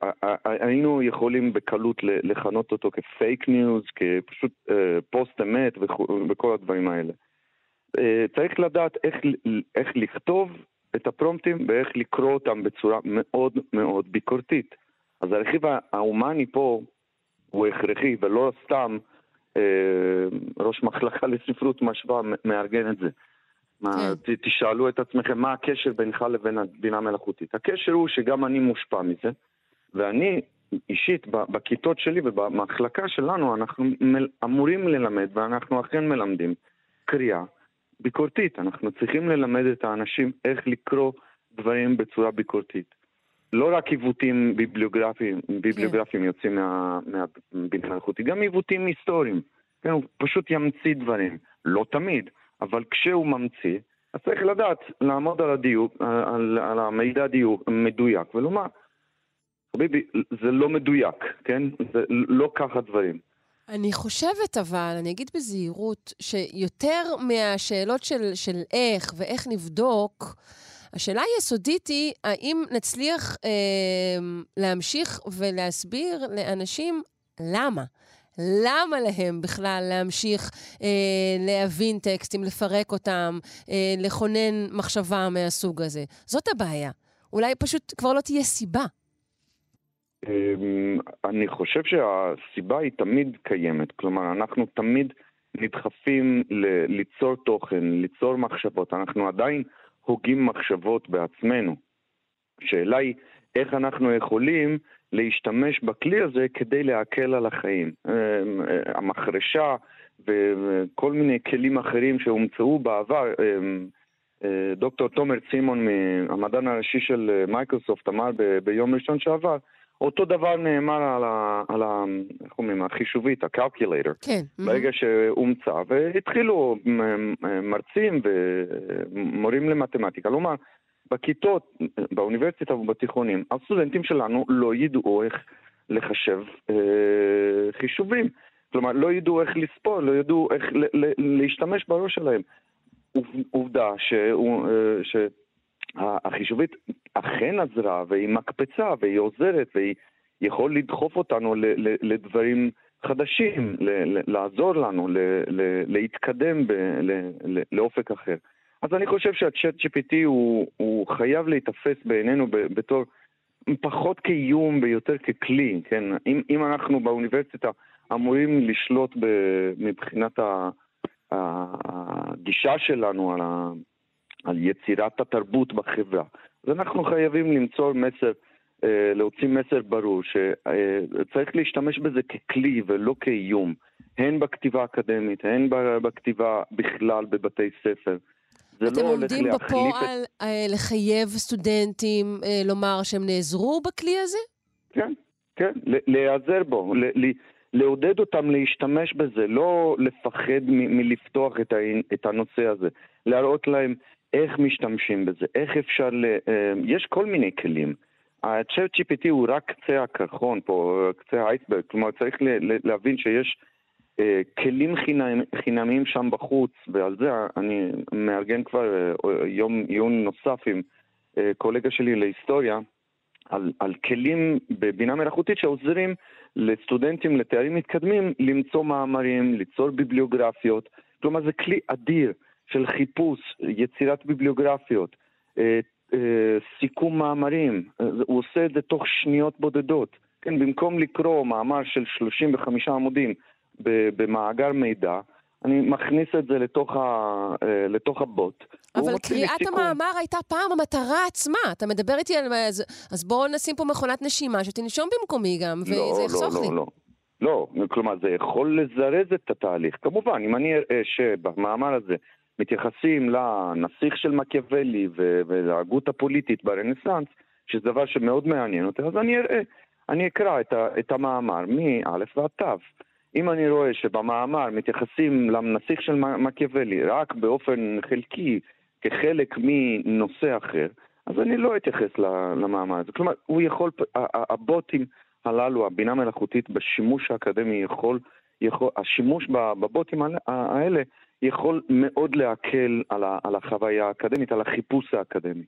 היינו יכולים בקלות לכנות אותו כ fake news, כפשוט אה, פוסט אמת וכל הדברים האלה. אה, צריך לדעת איך, איך לכתוב את הפרומפטים ואיך לקרוא אותם בצורה מאוד מאוד ביקורתית. אז הרכיב ההומני פה הוא הכרחי, ולא סתם אה, ראש מחלקה לספרות משווה מארגן את זה. מה, ת, תשאלו את עצמכם מה הקשר בינך לבין הבינה המלאכותית. הקשר הוא שגם אני מושפע מזה, ואני אישית בכיתות שלי ובמחלקה שלנו אנחנו אמורים ללמד, ואנחנו אכן מלמדים, קריאה ביקורתית. אנחנו צריכים ללמד את האנשים איך לקרוא דברים בצורה ביקורתית. לא רק עיוותים ביבליוגרפיים, ביבליוגרפיים כן. יוצאים מה, מהבינה המלאכותית, גם עיוותים היסטוריים. כן, הוא פשוט ימציא דברים. לא תמיד, אבל כשהוא ממציא, אז צריך לדעת, לעמוד על הדיוק, על, על המידע הדיוק, מדויק, ולומר, חביבי, זה לא מדויק, כן? זה לא ככה דברים. אני חושבת אבל, אני אגיד בזהירות, שיותר מהשאלות של, של איך ואיך נבדוק, השאלה היסודית היא, האם נצליח אה, להמשיך ולהסביר לאנשים למה? למה להם בכלל להמשיך אה, להבין טקסטים, לפרק אותם, אה, לכונן מחשבה מהסוג הזה? זאת הבעיה. אולי פשוט כבר לא תהיה סיבה. אני חושב שהסיבה היא תמיד קיימת. כלומר, אנחנו תמיד נדחפים ל- ליצור תוכן, ליצור מחשבות. אנחנו עדיין הוגים מחשבות בעצמנו. השאלה היא איך אנחנו יכולים להשתמש בכלי הזה כדי להקל על החיים. המחרשה וכל מיני כלים אחרים שהומצאו בעבר, דוקטור תומר צימון, המדען הראשי של מייקרוסופט, אמר ביום ראשון שעבר, אותו דבר נאמר על, ה, על ה, איך אומרים, החישובית, ה-calculator. כן. ברגע שהומצא, והתחילו מרצים ומורים למתמטיקה. כלומר, בכיתות, באוניברסיטה ובתיכונים, הסטודנטים שלנו לא ידעו איך לחשב אה, חישובים. כלומר, לא ידעו איך לספור, לא ידעו איך ל- ל- להשתמש בראש שלהם. עובדה שהוא, אה, ש... החישובית אכן עזרה, והיא מקפצה, והיא עוזרת, והיא יכול לדחוף אותנו לדברים חדשים, לעזור לנו, להתקדם לאופק אחר. אז אני חושב שהצ'אט GPT הוא, הוא חייב להיתפס בעינינו בתור פחות כאיום ויותר ככלי, כן? אם, אם אנחנו באוניברסיטה אמורים לשלוט ב- מבחינת הגישה שלנו על ה... על יצירת התרבות בחברה. אז אנחנו חייבים למצוא מסר, אה, להוציא מסר ברור, שצריך להשתמש בזה ככלי ולא כאיום, הן בכתיבה האקדמית, הן בכתיבה בכלל בבתי ספר. זה אתם לא עומדים בפועל את... לחייב סטודנטים לומר שהם נעזרו בכלי הזה? כן, כן, להיעזר בו, לעודד אותם להשתמש בזה, לא לפחד מ- מלפתוח את הנושא הזה, להראות להם איך משתמשים בזה, איך אפשר ל... אה, יש כל מיני כלים. ה-chat GPT הוא רק קצה הקרחון פה, קצה האייסברג, כלומר צריך להבין שיש אה, כלים חינמ, חינמיים שם בחוץ, ועל זה אני מארגן כבר אה, יום עיון נוסף עם קולגה שלי להיסטוריה, על, על כלים בבינה מלאכותית שעוזרים לסטודנטים לתארים מתקדמים למצוא מאמרים, ליצור ביבליוגרפיות. כלומר זה כלי אדיר של חיפוש, יצירת ביבליוגרפיות, אה, אה, סיכום מאמרים. אה, הוא עושה את זה תוך שניות בודדות. כן, במקום לקרוא מאמר של 35 עמודים במאגר מידע, אני מכניס את זה לתוך, ה, לתוך הבוט. אבל קריאת. המאמר הייתה פעם המטרה עצמה. אתה מדבר איתי על... אז, אז בואו נשים פה מכונת נשימה שתנשום במקומי גם, וזה יחסוך לא, לי. לא, לא. לא, כלומר זה יכול לזרז את התהליך. כמובן, אם אני אראה שבמאמר הזה מתייחסים לנסיך של מקיאוולי ולהגות הפוליטית ברנסאנס, שזה דבר שמאוד מעניין אותי, אז אני אראה, אני אקרא את, ה- את המאמר מאלף ועד תו. אם אני רואה שבמאמר מתייחסים לנסיך של מקיאוולי רק באופן חלקי, כחלק מנושא אחר, אז אני לא אתייחס למאמר הזה. כלומר, הוא יכול, הבוטים הללו, הבינה מלאכותית בשימוש האקדמי יכול, יכול השימוש בבוטים האלה יכול מאוד להקל על, ה, על החוויה האקדמית, על החיפוש האקדמי.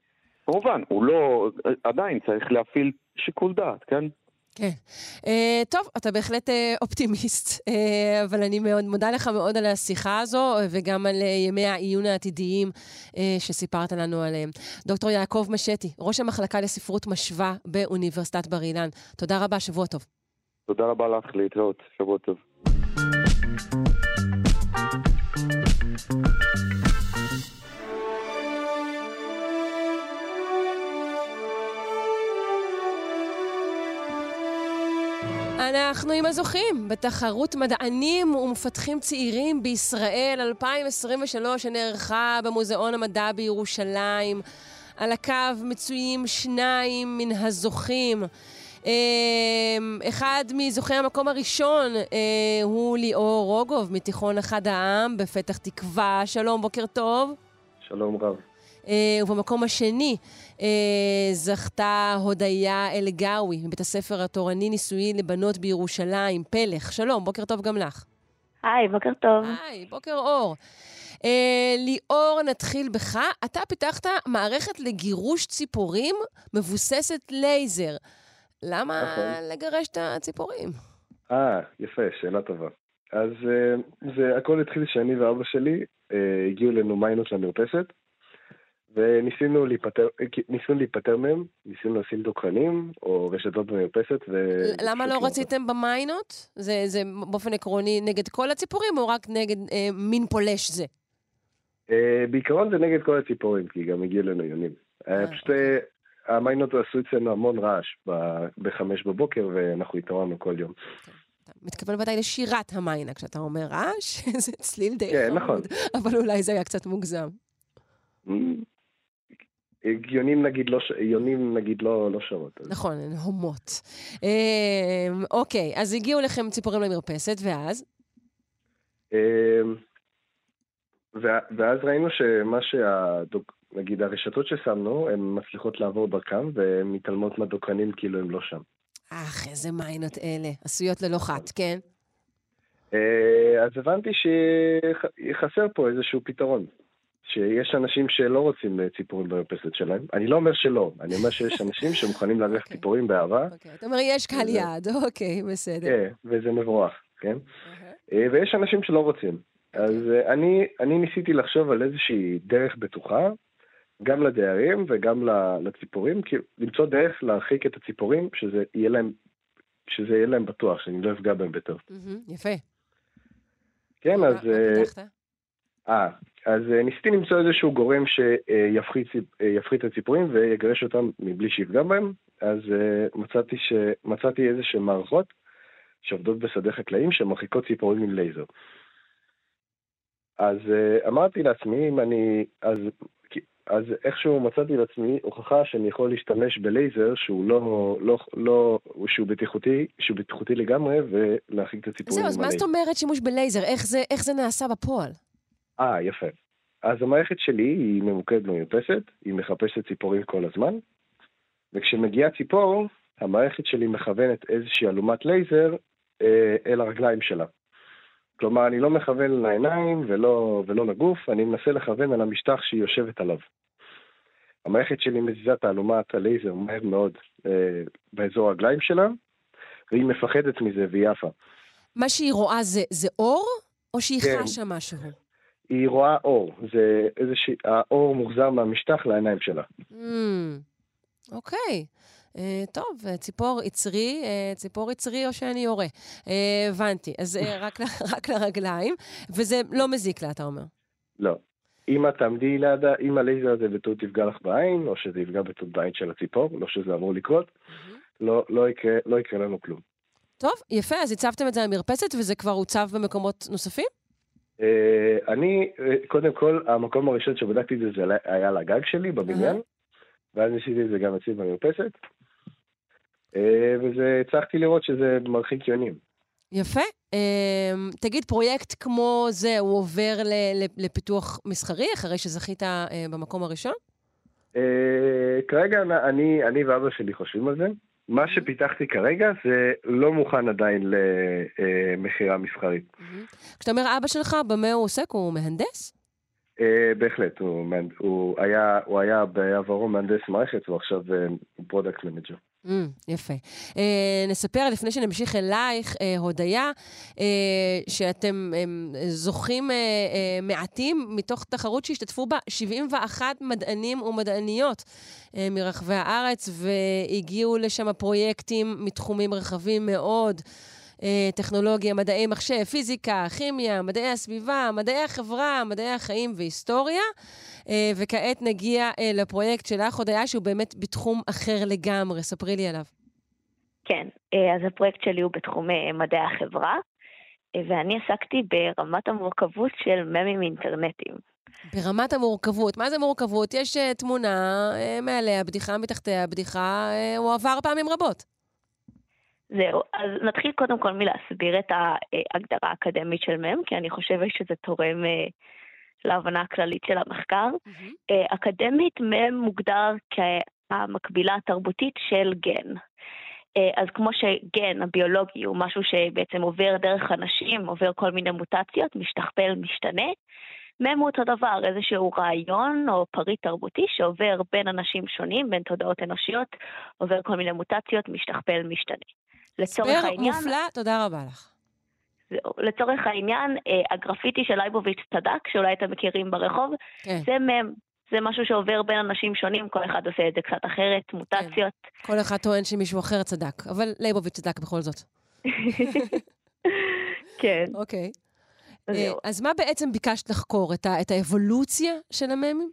כמובן, הוא לא, עדיין צריך להפעיל שיקול דעת, כן? כן. Uh, טוב, אתה בהחלט uh, אופטימיסט, uh, אבל אני מאוד מודה לך מאוד על השיחה הזו, וגם על uh, ימי העיון העתידיים uh, שסיפרת לנו עליהם. דוקטור יעקב משטי, ראש המחלקה לספרות משווה באוניברסיטת בר אילן. תודה רבה, שבוע טוב. תודה רבה לך, להתראות, שבוע טוב. אנחנו עם הזוכים בתחרות מדענים ומפתחים צעירים בישראל 2023 שנערכה במוזיאון המדע בירושלים. על הקו מצויים שניים מן הזוכים. אמ, אחד מזוכי המקום הראשון אה, הוא ליאור רוגוב מתיכון אחד העם בפתח תקווה. שלום, בוקר טוב. שלום רב. אה, ובמקום השני אה, זכתה הודיה אלגאווי מבית הספר התורני נישואי לבנות בירושלים, פלך. שלום, בוקר טוב גם לך. היי, בוקר טוב. היי, בוקר אור. אה, ליאור, נתחיל בך. אתה פיתחת מערכת לגירוש ציפורים מבוססת לייזר. למה נכון. לגרש את הציפורים? אה, יפה, שאלה טובה. אז אה, זה הכל התחיל שאני ואבא שלי אה, הגיעו אלינו מיינות למרפסת, וניסינו להיפטר, אה, ניסינו להיפטר מהם, ניסינו לשים דוקרנים או רשתות במרפסת, ו... למה לא רציתם במיינות? זה, זה באופן עקרוני נגד כל הציפורים, או רק נגד אה, מין פולש זה? אה, בעיקרון זה נגד כל הציפורים, כי גם הגיעו אלינו יונים. אה, פשוט אה, המיינות עשו אצלנו המון רעש בחמש בבוקר, ואנחנו התעוררנו כל יום. מתכוון ודאי לשירת המיינה, כשאתה אומר רעש, זה צליל די כן, חמוד. נכון. אבל אולי זה היה קצת מוגזם. יונים נגיד לא, יונים נגיד לא, לא שרות. נכון, הן הומות. אה, אוקיי, אז הגיעו לכם ציפורים למרפסת, ואז? וה- ואז ראינו שמה שהדוק... נגיד הרשתות ששמנו, הן מצליחות לעבור דרכם, והן מתעלמות מהדוקרנים כאילו הם לא שם. אך, איזה מיינות אלה. עשויות ללא חת, כן? אה, אז הבנתי שחסר פה איזשהו פתרון. שיש אנשים שלא רוצים אה, ציפורים במרפסת שלהם. אני לא אומר שלא, אני אומר שיש אנשים שמוכנים לארח ציפורים באהבה, אתה אומר, יש קהל וזה- יעד, אוקיי, בסדר. כן, וזה מבורך, כן? אה, ויש אנשים שלא רוצים. אז אה, אני, אני ניסיתי לחשוב על איזושהי דרך בטוחה, גם לדיירים וגם לציפורים, כי למצוא דרך להרחיק את הציפורים, שזה יהיה להם, שזה יהיה להם בטוח, שאני לא אפגע בהם בטוב. מהמם, יפה. כן, אז... אה? אה, אז אה, ניסיתי למצוא איזשהו גורם שיפחית אה, את הציפורים ויגרש אותם מבלי שיפגע בהם, אז מצאתי, ש... מצאתי איזה שהן מערכות שעובדות בשדה חקלאים שמרחיקות ציפורים עם לייזר. אז אמרתי לעצמי, אם אני... אז אז איכשהו מצאתי לעצמי הוכחה שאני יכול להשתמש בלייזר שהוא לא, לא, לא, שהוא בטיחותי, שהוא בטיחותי לגמרי, ולהרחיק את הציפורים זהו, אז מה זאת אומרת שימוש בלייזר? איך זה, איך זה נעשה בפועל? אה, יפה. אז המערכת שלי היא ממוקדת במרפסת, היא מחפשת ציפורים כל הזמן, וכשמגיעה ציפור, המערכת שלי מכוונת איזושהי אלומת לייזר אה, אל הרגליים שלה. כלומר, אני לא מכוון לעיניים ולא, ולא לגוף, אני מנסה לכוון על המשטח שהיא יושבת עליו. המערכת שלי מזיזה תעלומת הלייזר מהר מאוד אה, באזור הרגליים שלה, והיא מפחדת מזה והיא עפה. מה שהיא רואה זה, זה אור, או שהיא כן. חשה משהו? היא רואה אור, זה איזושהי, האור מוחזר מהמשטח לעיניים שלה. Mm, אוקיי. אה, טוב, אה, ציפור יצרי, אה, ציפור יצרי או שאני יורה. הבנתי. אז רק, רק לרגליים, וזה לא מזיק לה, אתה אומר. לא. אם את תעמדי ליד, אם הלייזר הזה בטעות יפגע לך בעין, או שזה יפגע בטעות בעין של הציפור, לא שזה אמור לקרות, לא, לא, יקרה, לא יקרה לנו כלום. טוב, יפה, אז הצבתם את זה על מרפסת, וזה כבר הוצב במקומות נוספים? אני, קודם כל, המקום הראשון שבדקתי את זה, זה היה על הגג שלי בבניין, ואז ניסיתי את זה גם אצלי במרפסת, וזה, הצלחתי לראות שזה מרחיק יונים. יפה. אמ, תגיד, פרויקט כמו זה, הוא עובר לפיתוח מסחרי, אחרי שזכית אה, במקום הראשון? אה, כרגע אני, אני ואבא שלי חושבים על זה. מה שפיתחתי כרגע זה לא מוכן עדיין למכירה מסחרית. כשאתה אומר אבא שלך, במה הוא עוסק? הוא מהנדס? אה, בהחלט, הוא, היה, בעברו מהנדס מערכת, ועכשיו אה, הוא product manager. אממ, יפה. אה, נספר, לפני שנמשיך אלייך, אה, הודיה, אה, שאתם אמ, זוכים אה, אה, מעטים מתוך תחרות שהשתתפו בה 71 מדענים ומדעניות אה, מרחבי הארץ, והגיעו לשם פרויקטים מתחומים רחבים מאוד. אה, טכנולוגיה, מדעי מחשב, פיזיקה, כימיה, מדעי הסביבה, מדעי החברה, מדעי החיים והיסטוריה. אה, וכעת נגיע אה, לפרויקט שלך, הודיה, שהוא באמת בתחום אחר לגמרי. ספרי לי עליו. כן, אז הפרויקט שלי הוא בתחום מדעי החברה, ואני עסקתי ברמת המורכבות של ממים אינטרנטיים. ברמת המורכבות, מה זה מורכבות? יש תמונה מעליה, בדיחה מתחתיה, בדיחה, הוא עבר פעמים רבות. זהו, אז נתחיל קודם כל מלהסביר את ההגדרה האקדמית של מם, כי אני חושבת שזה תורם אה, להבנה הכללית של המחקר. אה, אקדמית מם מוגדר כהמקבילה התרבותית של גן. אה, אז כמו שגן הביולוגי הוא משהו שבעצם עובר דרך אנשים, עובר כל מיני מוטציות, משתכפל, משתנה, מם הוא אותו דבר, איזשהו רעיון או פריט תרבותי שעובר בין אנשים שונים, בין תודעות אנושיות, עובר כל מיני מוטציות, משתכפל, משתנה. לצורך הסבר העניין... מופלא, תודה רבה לך. לצורך העניין, אה, הגרפיטי של לייבוביץ' צדק, שאולי אתם מכירים ברחוב, כן. זה מם. זה משהו שעובר בין אנשים שונים, כל אחד עושה את זה קצת אחרת, מוטציות. כל אחד טוען שמישהו אחר צדק, אבל לייבוביץ' צדק בכל זאת. כן. אוקיי. זהו. אה, אז מה בעצם ביקשת לחקור? את, ה- את האבולוציה של הממים?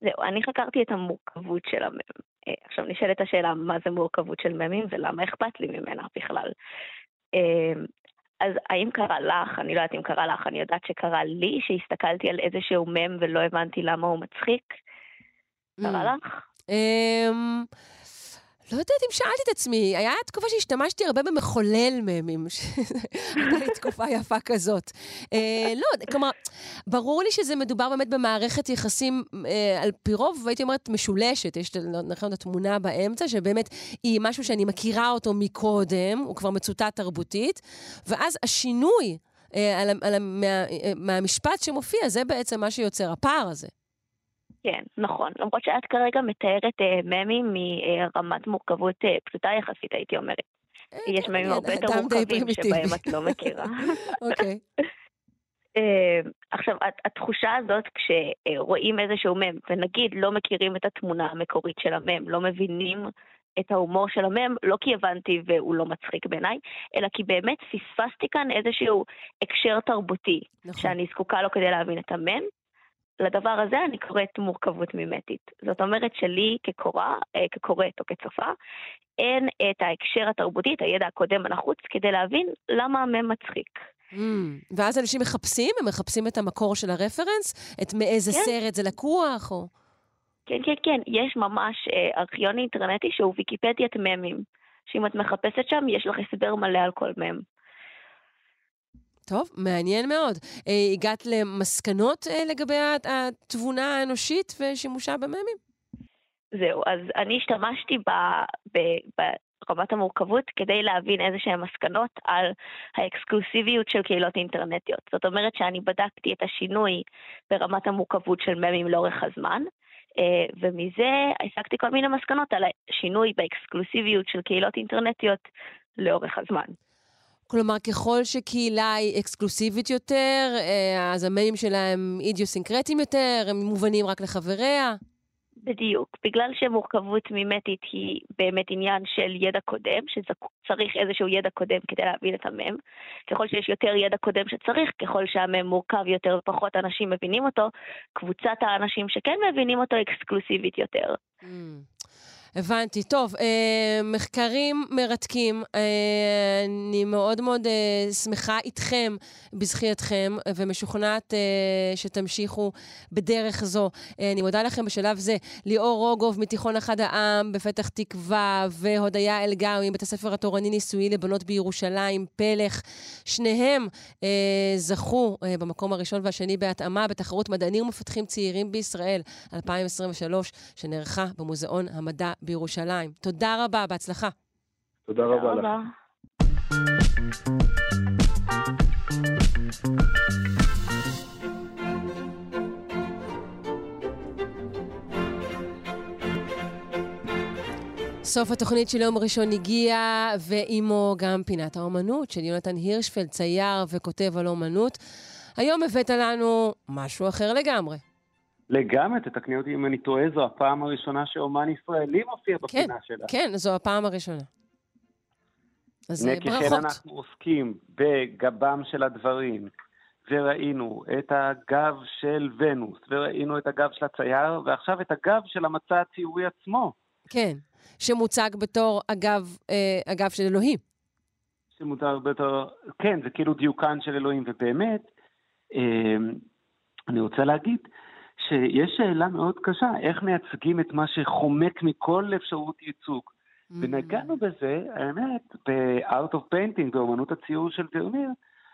זהו, אני חקרתי את המורכבות של המם. אה, עכשיו נשאלת השאלה מה זה מורכבות של ממים ולמה אכפת לי ממנה בכלל. אה, אז האם קרה לך, אני לא יודעת אם קרה לך, אני יודעת שקרה לי, שהסתכלתי על איזשהו מם ולא הבנתי למה הוא מצחיק. קרה לך? לא יודעת אם שאלתי את עצמי, היה תקופה שהשתמשתי הרבה במחולל ממים, הייתה לי תקופה יפה כזאת. אה, לא, כלומר, ברור לי שזה מדובר באמת במערכת יחסים, אה, על פי רוב, הייתי אומרת, משולשת. יש נכון את התמונה באמצע, שבאמת היא משהו שאני מכירה אותו מקודם, הוא כבר מצוטט תרבותית, ואז השינוי אה, על, על, מה, מהמשפט שמופיע, זה בעצם מה שיוצר, הפער הזה. כן, נכון. למרות שאת כרגע מתארת אה, ממים מרמת מורכבות אה, פשוטה יחסית, הייתי אומרת. יש ממים הרבה יותר מורכבים. שבהם את לא מכירה. אוקיי. אה, עכשיו, הת- התחושה הזאת כשרואים איזשהו מם, ונגיד לא מכירים את התמונה המקורית של המם, לא מבינים את ההומור של המם, לא כי הבנתי והוא לא מצחיק בעיניי, אלא כי באמת פספסתי כאן איזשהו הקשר תרבותי, נכון. שאני זקוקה לו כדי להבין את המם. לדבר הזה אני קוראת מורכבות מימטית. זאת אומרת שלי כקורא, אה, כקוראת או כצופה, אין את ההקשר התרבותי, את הידע הקודם הנחוץ, כדי להבין למה המם מצחיק. Mm, ואז אנשים מחפשים, הם מחפשים את המקור של הרפרנס? את מאיזה כן. סרט זה לקוח, או... כן, כן, כן, יש ממש אה, ארכיון אינטרנטי שהוא ויקיפדיית ממים, שאם את מחפשת שם, יש לך הסבר מלא על כל מם. טוב, מעניין מאוד. אה, הגעת למסקנות אה, לגבי התבונה האנושית ושימושה בממים? זהו, אז אני השתמשתי ב, ב, ברמת המורכבות כדי להבין איזה שהן מסקנות על האקסקלוסיביות של קהילות אינטרנטיות. זאת אומרת שאני בדקתי את השינוי ברמת המורכבות של ממים לאורך הזמן, אה, ומזה הסקתי כל מיני מסקנות על השינוי באקסקלוסיביות של קהילות אינטרנטיות לאורך הזמן. כלומר, ככל שקהילה היא אקסקלוסיבית יותר, אה, אז הממים שלה הם אידיוסינקרטיים יותר, הם מובנים רק לחבריה? בדיוק. בגלל שמורכבות מימטית היא באמת עניין של ידע קודם, שצריך איזשהו ידע קודם כדי להבין את המם. ככל שיש יותר ידע קודם שצריך, ככל שהמם מורכב יותר ופחות אנשים מבינים אותו, קבוצת האנשים שכן מבינים אותו אקסקלוסיבית יותר. Mm. הבנתי. טוב, אה, מחקרים מרתקים. אה, אני מאוד מאוד אה, שמחה איתכם, בזכייתכם, ומשוכנעת אה, שתמשיכו בדרך זו. אה, אני מודה לכם בשלב זה. ליאור רוגוב מתיכון אחד העם בפתח תקווה, והודיה אלגאוי מבית הספר התורני נישואי לבנות בירושלים, פלך. שניהם אה, זכו אה, במקום הראשון והשני בהתאמה בתחרות מדענים ומפתחים צעירים בישראל 2023, שנערכה במוזיאון המדע בירושלים. תודה רבה, בהצלחה. תודה רבה לך. סוף התוכנית של יום ראשון הגיע, ועימו גם פינת האומנות של יונתן הירשפלד, צייר וכותב על אומנות. היום הבאת לנו משהו אחר לגמרי. לגמרי, תתקני אותי אם אני טועה, זו הפעם הראשונה שאומן ישראלי מופיע כן, בפינה שלה. כן, זו הפעם הראשונה. אז אה, ברכות. ככן אנחנו עוסקים בגבם של הדברים, וראינו את הגב של ונוס, וראינו את הגב של הצייר, ועכשיו את הגב של המצע הציורי עצמו. כן, שמוצג בתור הגב, אה, הגב של אלוהים. שמותר בתור, כן, זה כאילו דיוקן של אלוהים, ובאמת, אה, אני רוצה להגיד שיש שאלה מאוד קשה, איך מייצגים את מה שחומק מכל אפשרות ייצוג. ממ. ונגענו בזה, האמת, ב-Art of Painting, באמנות הציור של ורמיר,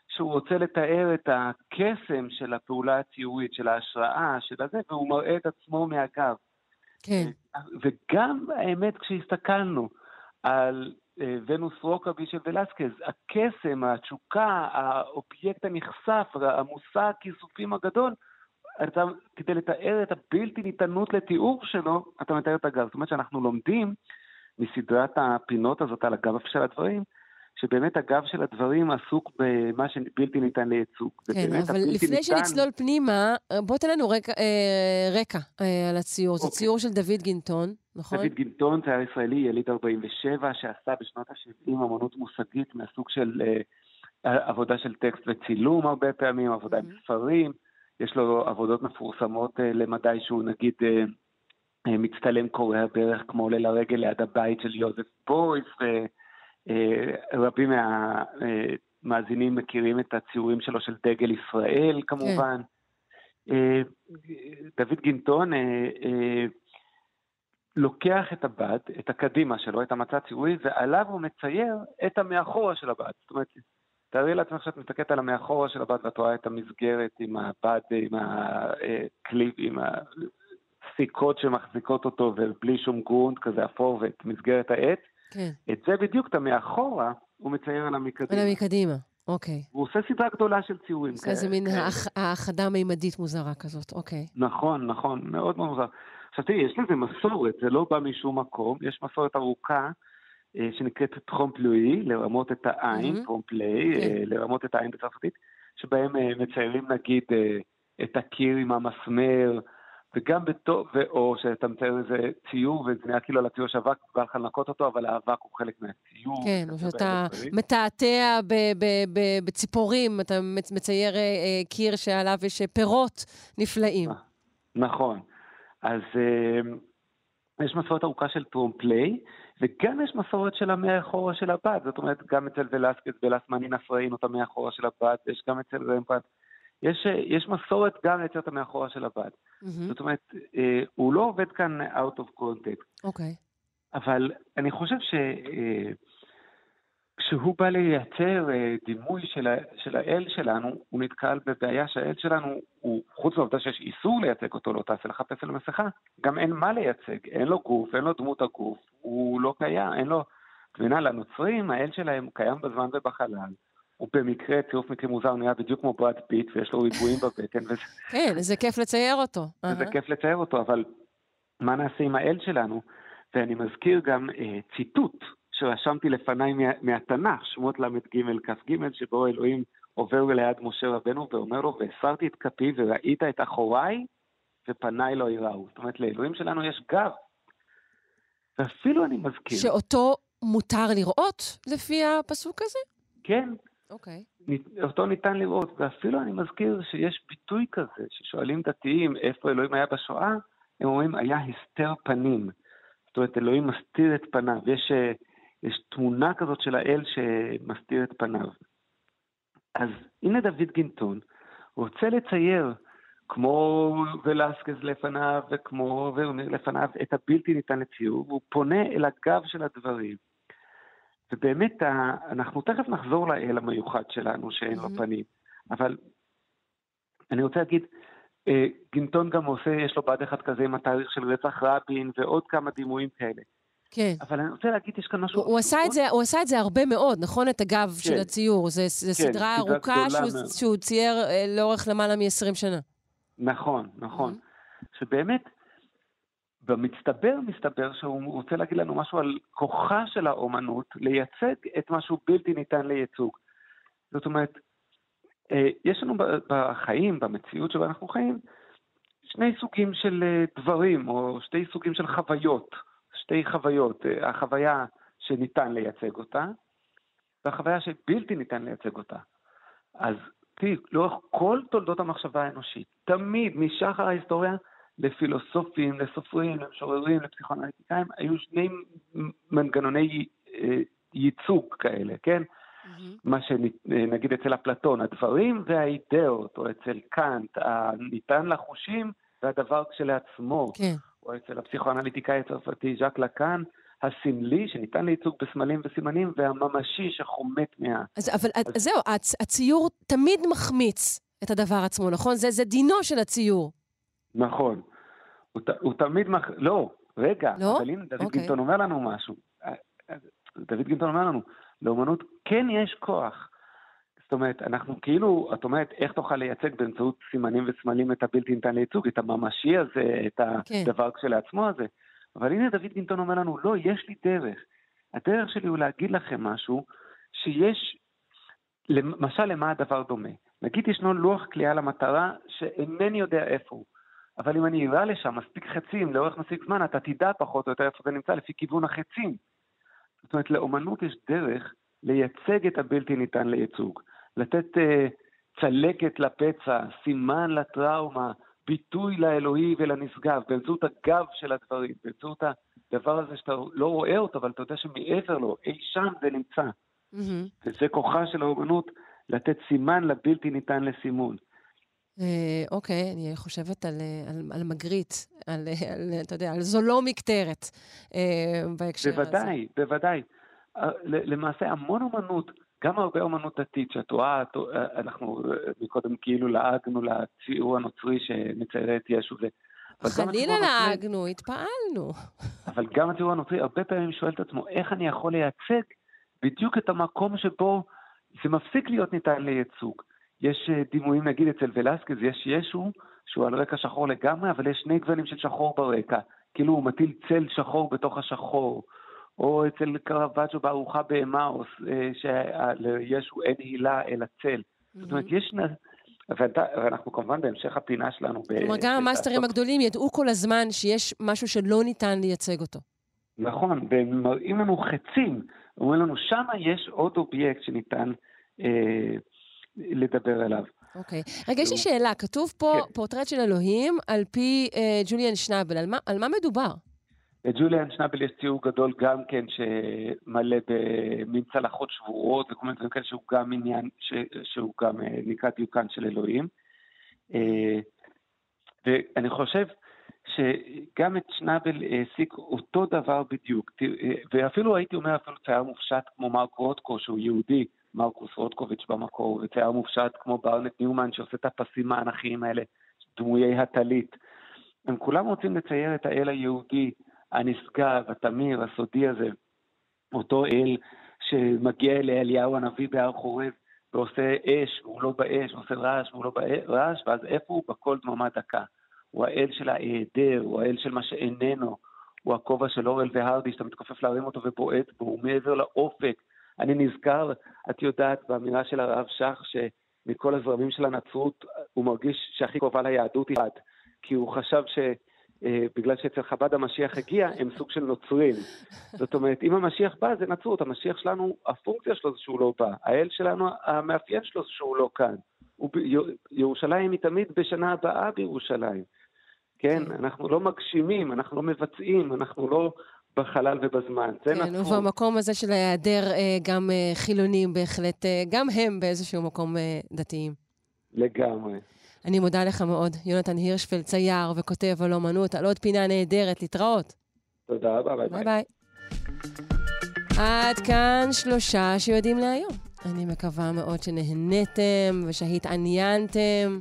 שהוא רוצה לתאר את הקסם של הפעולה הציורית, של ההשראה, של הזה, והוא מראה את עצמו מהגב. כן. וגם, האמת, כשהסתכלנו על אה, ונוס רוקבי של ולסקז, הקסם, התשוקה, האובייקט הנכסף, המושא הכיסופים הגדול, אתה, כדי לתאר את הבלתי ניתנות לתיאור שלו, אתה מתאר את הגב. זאת אומרת שאנחנו לומדים מסדרת הפינות הזאת על הגב של הדברים, שבאמת הגב של הדברים עסוק במה שבלתי ניתן לייצוג. כן, אבל לפני ניתן... שנצלול פנימה, בוא תן לנו רקע, אה, רקע אה, על הציור. זה אוקיי. ציור של דוד גינטון, נכון? דוד גינטון, צייר ישראלי, יליד 47, שעשה בשנות ה-70 אמנות מושגית מהסוג של אה, עבודה של טקסט וצילום הרבה פעמים, עבודה עם ספרים. יש לו עבודות מפורסמות אה, למדי שהוא נגיד אה, אה, מצטלם קורע ברך כמו עולה לרגל ליד הבית של יוזף בויס, ורבים מהמאזינים מכירים את הציורים שלו של דגל ישראל כמובן. כן. דוד גינטון לוקח את הבד, את הקדימה שלו, את המצע הציורי, ועליו הוא מצייר את המאחורה של הבד. זאת אומרת, תארי לעצמך שאת מסתכלת על המאחורה של הבד ואת רואה את המסגרת עם הבד, עם הקליפ, עם הסיכות שמחזיקות אותו ובלי שום גרונט כזה אפור ואת מסגרת העץ. כן. את זה בדיוק, את המאחורה, הוא מצייר על המקדימה. על המקדימה, אוקיי. הוא עושה סדרה גדולה של ציורים זה איזה מין האח- האחדה מימדית מוזרה כזאת, אוקיי. נכון, נכון, מאוד מאוד מוזר. עכשיו תראי, יש לזה מסורת, זה לא בא משום מקום, יש מסורת ארוכה. אה, שנקראת trompe-l'œil, לרמות את העין, מהמם. trompe-l'œil, כן. אה, לרמות את העין בצרפתית, שבהם אה, מציירים נגיד את הקיר עם המסמר, וגם בתור, או שאתה מצייר איזה ציור וזה נראה כאילו על הציור יש אבק, בא לך לנקות אותו, אבל האבק הוא חלק מהציור. כן, דברים. מתעתע בציפורים, אתה מצ- מצייר קיר שעליו יש פירות נפלאים. נכון. אז יש מסורת ארוכה של trompe-l'œil, וגם יש מסורת של המאחורה של הבד, זאת אומרת, גם אצל ולסקס ולס מנינס ראינו את המאחורה של הבד, יש גם אצל רמברנדט יש, יש מסורת גם לייצר את המאחורה של הבד. זאת אומרת, אה, הוא לא עובד כאן out of context. אוקיי. אבל אני חושב ש... אה, כשהוא בא לייצר אה, דימוי של, ה, של האל שלנו, הוא נתקל בבעיה שהאל שלנו, הוא, חוץ מהעובדה שיש איסור לייצג אותו, לא תעשה לך פסל מסכה, גם אין מה לייצג, אין לו גוף, אין לו דמות הגוף, הוא לא קיים, אין לו... מבינה, לנוצרים, האל שלהם קיים בזמן ובחלל. הוא במקרה, צירוף מקרים מוזר, נראה בדיוק כמו ברד פיט, ויש לו ריבועים בבטן, וזה, כן, זה כיף לצייר אותו. אהה. כיף לצייר אותו, אבל מה נעשה עם האל שלנו? ואני מזכיר גם אה, ציטוט שרשמתי לפניי מה, מהתנ"ך, שמות ל"ג כ"ג, שבו אלוהים עובר ליד משה רבנו ואומר לו, והסרתי את כפי וראית את אחוריי, ופניי לא יראו. זאת אומרת, לאלוהים שלנו יש גב. ואפילו אני מזכיר, שאותו מותר לראות לפי הפסוק הזה? כן, אוקיי. נית- אותו ניתן לראות, ואפילו אני מזכיר שיש ביטוי כזה, ששואלים דתיים איפה אלוהים היה בשואה, הם אומרים, היה הסתר פנים. זאת אומרת, אלוהים מסתיר את פניו. יש, אה, יש תמונה כזאת של האל שמסתיר את פניו. אז הנה דוד גינטון, רוצה לצייר, כמו ולסקז לפניו וכמו ורמיר לפניו, את הבלתי ניתן לציור, והוא פונה אל הגב של הדברים. ובאמת, אנחנו תכף נחזור לאל המיוחד שלנו, שאין לו פנים. אבל אני רוצה להגיד, אה, גינטון גם עושה, יש לו בד אחד כזה עם התאריך של רצח רבין ועוד כמה דימויים כאלה. כן. אבל אני רוצה להגיד, יש כאן משהו... הוא, הוא, עשה את זה, הוא עשה את זה הרבה מאוד, נכון? את הגב כן. של הציור. זה כן, סדרה ארוכה שהוא. שהוא צייר אה, לאורך למעלה מ-20 שנה. נכון, נכון. שבאמת, במצטבר מסתבר שהוא רוצה להגיד לנו משהו על כוחה של האומנות לייצג את מה שהוא בלתי ניתן לייצוג. זאת אומרת, אה, יש לנו בחיים, במציאות שבה אנחנו חיים, שני סוגים של אה, דברים, או שתי סוגים של חוויות. שתי חוויות. אה, החוויה שניתן לייצג אותה, והחוויה שבלתי ניתן לייצג אותה. אז תראי, לאורך כל תולדות המחשבה האנושית, תמיד, משחר ההיסטוריה, לפילוסופים, לסופרים, למשוררים, לפסיכואנליטיקאים, היו שני מנגנוני אה, ייצוג כאלה, כן? מה שנגיד אצל אפלטון, הדברים והאידאות, או אצל קאנט, הניתן לחושים והדבר כשלעצמו, כן. או אצל הפסיכואנליטיקאי הצרפתי ז'אק לקאן, הסמלי שניתן לייצוג בסמלים וסימנים, והממשי שחומק מה... אז, אבל אז זהו, הצ, הציור תמיד מחמיץ את הדבר עצמו, נכון? זה, זה דינו של הציור. נכון. הוא, הוא תמיד מח... לא, רגע, לא? אבל הנה דוד אוקיי. גינטון אומר לנו משהו. אה, אה, דוד גינטון אומר לנו, לאומנות כן יש כוח. זאת אומרת, אנחנו כאילו, את אומרת, איך תוכל לייצג באמצעות סימנים וסמלים את הבלתי ניתן לייצוג, את הממשי הזה, את כן. הדבר כשלעצמו הזה. אבל הנה דוד גינטון אומר לנו, לא, יש לי דרך. הדרך שלי הוא להגיד לכם משהו שיש, למשל למה הדבר דומה. נגיד ישנו לוח קליעה למטרה שאינני יודע איפה הוא. אבל אם אני אראה לשם מספיק חצים לאורך מספיק זמן, אתה תדע פחות או יותר איפה זה נמצא לפי כיוון החצים. זאת אומרת, לאומנות יש דרך לייצג את הבלתי ניתן לייצוג. לתת uh, צלקת לפצע, סימן לטראומה, ביטוי לאלוהי ולנשגב, באמצעות הגב של הדברים, באמצעות הדבר הזה שאתה לא רואה אותו, אבל אתה יודע שמעבר לו, אי שם זה נמצא. וזה כוחה של האומנות, לתת סימן לבלתי ניתן לסימון. אה, אוקיי, אני חושבת על, אה, על, על מגריט, על, על, אתה יודע, על זולו מקטרת אה, בהקשר הזה. בוודאי, בוודאי. למעשה המון אומנות, גם הרבה אומנות דתית, שאת רואה, אה, אנחנו אה, מקודם כאילו לעגנו לציור הנוצרי שמצייר את ישו, ו- חלילה לעגנו, התפעלנו. אבל גם הציור הנוצרי הרבה פעמים שואל את עצמו, איך אני יכול לייצג בדיוק את המקום שבו זה מפסיק להיות ניתן לייצוג. יש אה, דימויים, נגיד אצל ולסקז, יש ישו שהוא על רקע שחור לגמרי, אבל יש שני גוונים של שחור ברקע. כאילו הוא מטיל צל שחור בתוך השחור. או אצל קרוואג'ו בארוחה באמאוס, אה, שלישו אין הילה אלא צל. זאת אומרת, יש... נ- ואתה- ואנחנו כמובן בהמשך הפינה שלנו... ב- כלומר, גם המאסטרים הגדולים ידעו כל הזמן שיש משהו שלא ניתן לייצג אותו. נכון, והם מראים לנו חצים, אומרים לנו, שמה יש עוד אובייקט שניתן אה, לדבר עליו. אוקיי. רגע, יש לי שאלה, כתוב פה כן. פורטרט של אלוהים על פי אה, ג'וליאן שנאבל, על מה, על מה מדובר? לג'וליאן שנאבל יש ציור גדול גם כן שמלא במין צלחות שבורות וכל מיני דברים כאלה שהוא גם עניין, ש, שהוא גם אה, נקרא דיוקן של אלוהים. ואני חושב שגם את שנאבל העסיק אותו דבר בדיוק, ואפילו הייתי אומר אפילו צייר מופשט כמו מרק רוטקו שהוא יהודי, מרקוס רוטקוביץ' במקור, וצייר מופשט כמו ברנט ניומן שעושה את הפסים האנכיים האלה, דמויי הטלית. הם כולם רוצים לצייר את האל היהודי, הנשגב, התמיר, הסודי הזה, אותו אל שמגיע לאליהו הנביא בהר חורב ועושה אש והוא לא באש, ועושה רעש והוא לא ברעש, ואז איפה הוא? בקול דממה דקה. הוא האל של ההיעדר, הוא האל של מה שאיננו, הוא הכובע של אורל והרדי שאתה מתכופף להרים אותו ובועט בו, הוא מעבר לאופק. אני נזכר, את יודעת, באמירה של הרב שך, שמכל הזרמים של הנצרות הוא מרגיש שהכי קרובה ליהדות היא עד, כי הוא חשב ש... אה, בגלל שאצל חב"ד המשיח הגיע, הם סוג של נוצרים. זאת אומרת, אם המשיח בא, זה נצרות. המשיח שלנו, הפונקציה שלו זה שהוא לא בא. האל שלנו, המאפיין שלו זה שהוא לא כאן. ירושלים היא תמיד בשנה הבאה בירושלים. כן, אנחנו לא מגשימים, אנחנו לא מבצעים, אנחנו לא בחלל ובזמן. זה כן, נצרות. ובמקום הזה של ההיעדר אה, גם אה, חילונים בהחלט, גם הם באיזשהו מקום דתיים. לגמרי. אני מודה לך מאוד, יונתן הירשפלד, צייר וכותב על אומנות, על עוד פינה נהדרת. להתראות. תודה רבה, ביי ביי. ביי. עד כאן שלושה שיודעים להיום. אני מקווה מאוד שנהניתם ושהתעניינתם.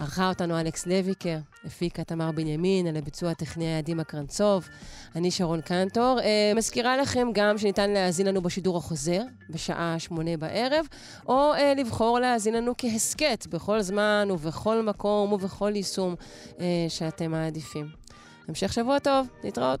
ערכה אותנו אלכס לויקר, הפיקה תמר בנימין, על הביצוע הטכני היה דימה קרנצוב. אני שרון קנטור. אה, מזכירה לכם גם שניתן להאזין לנו בשידור החוזר, בשעה שמונה בערב, או uh, לבחור להאזין לנו כהסכת, בכל זמן ובכל מקום ובכל יישום uh, שאתם מעדיפים. המשך שבוע טוב, להתראות.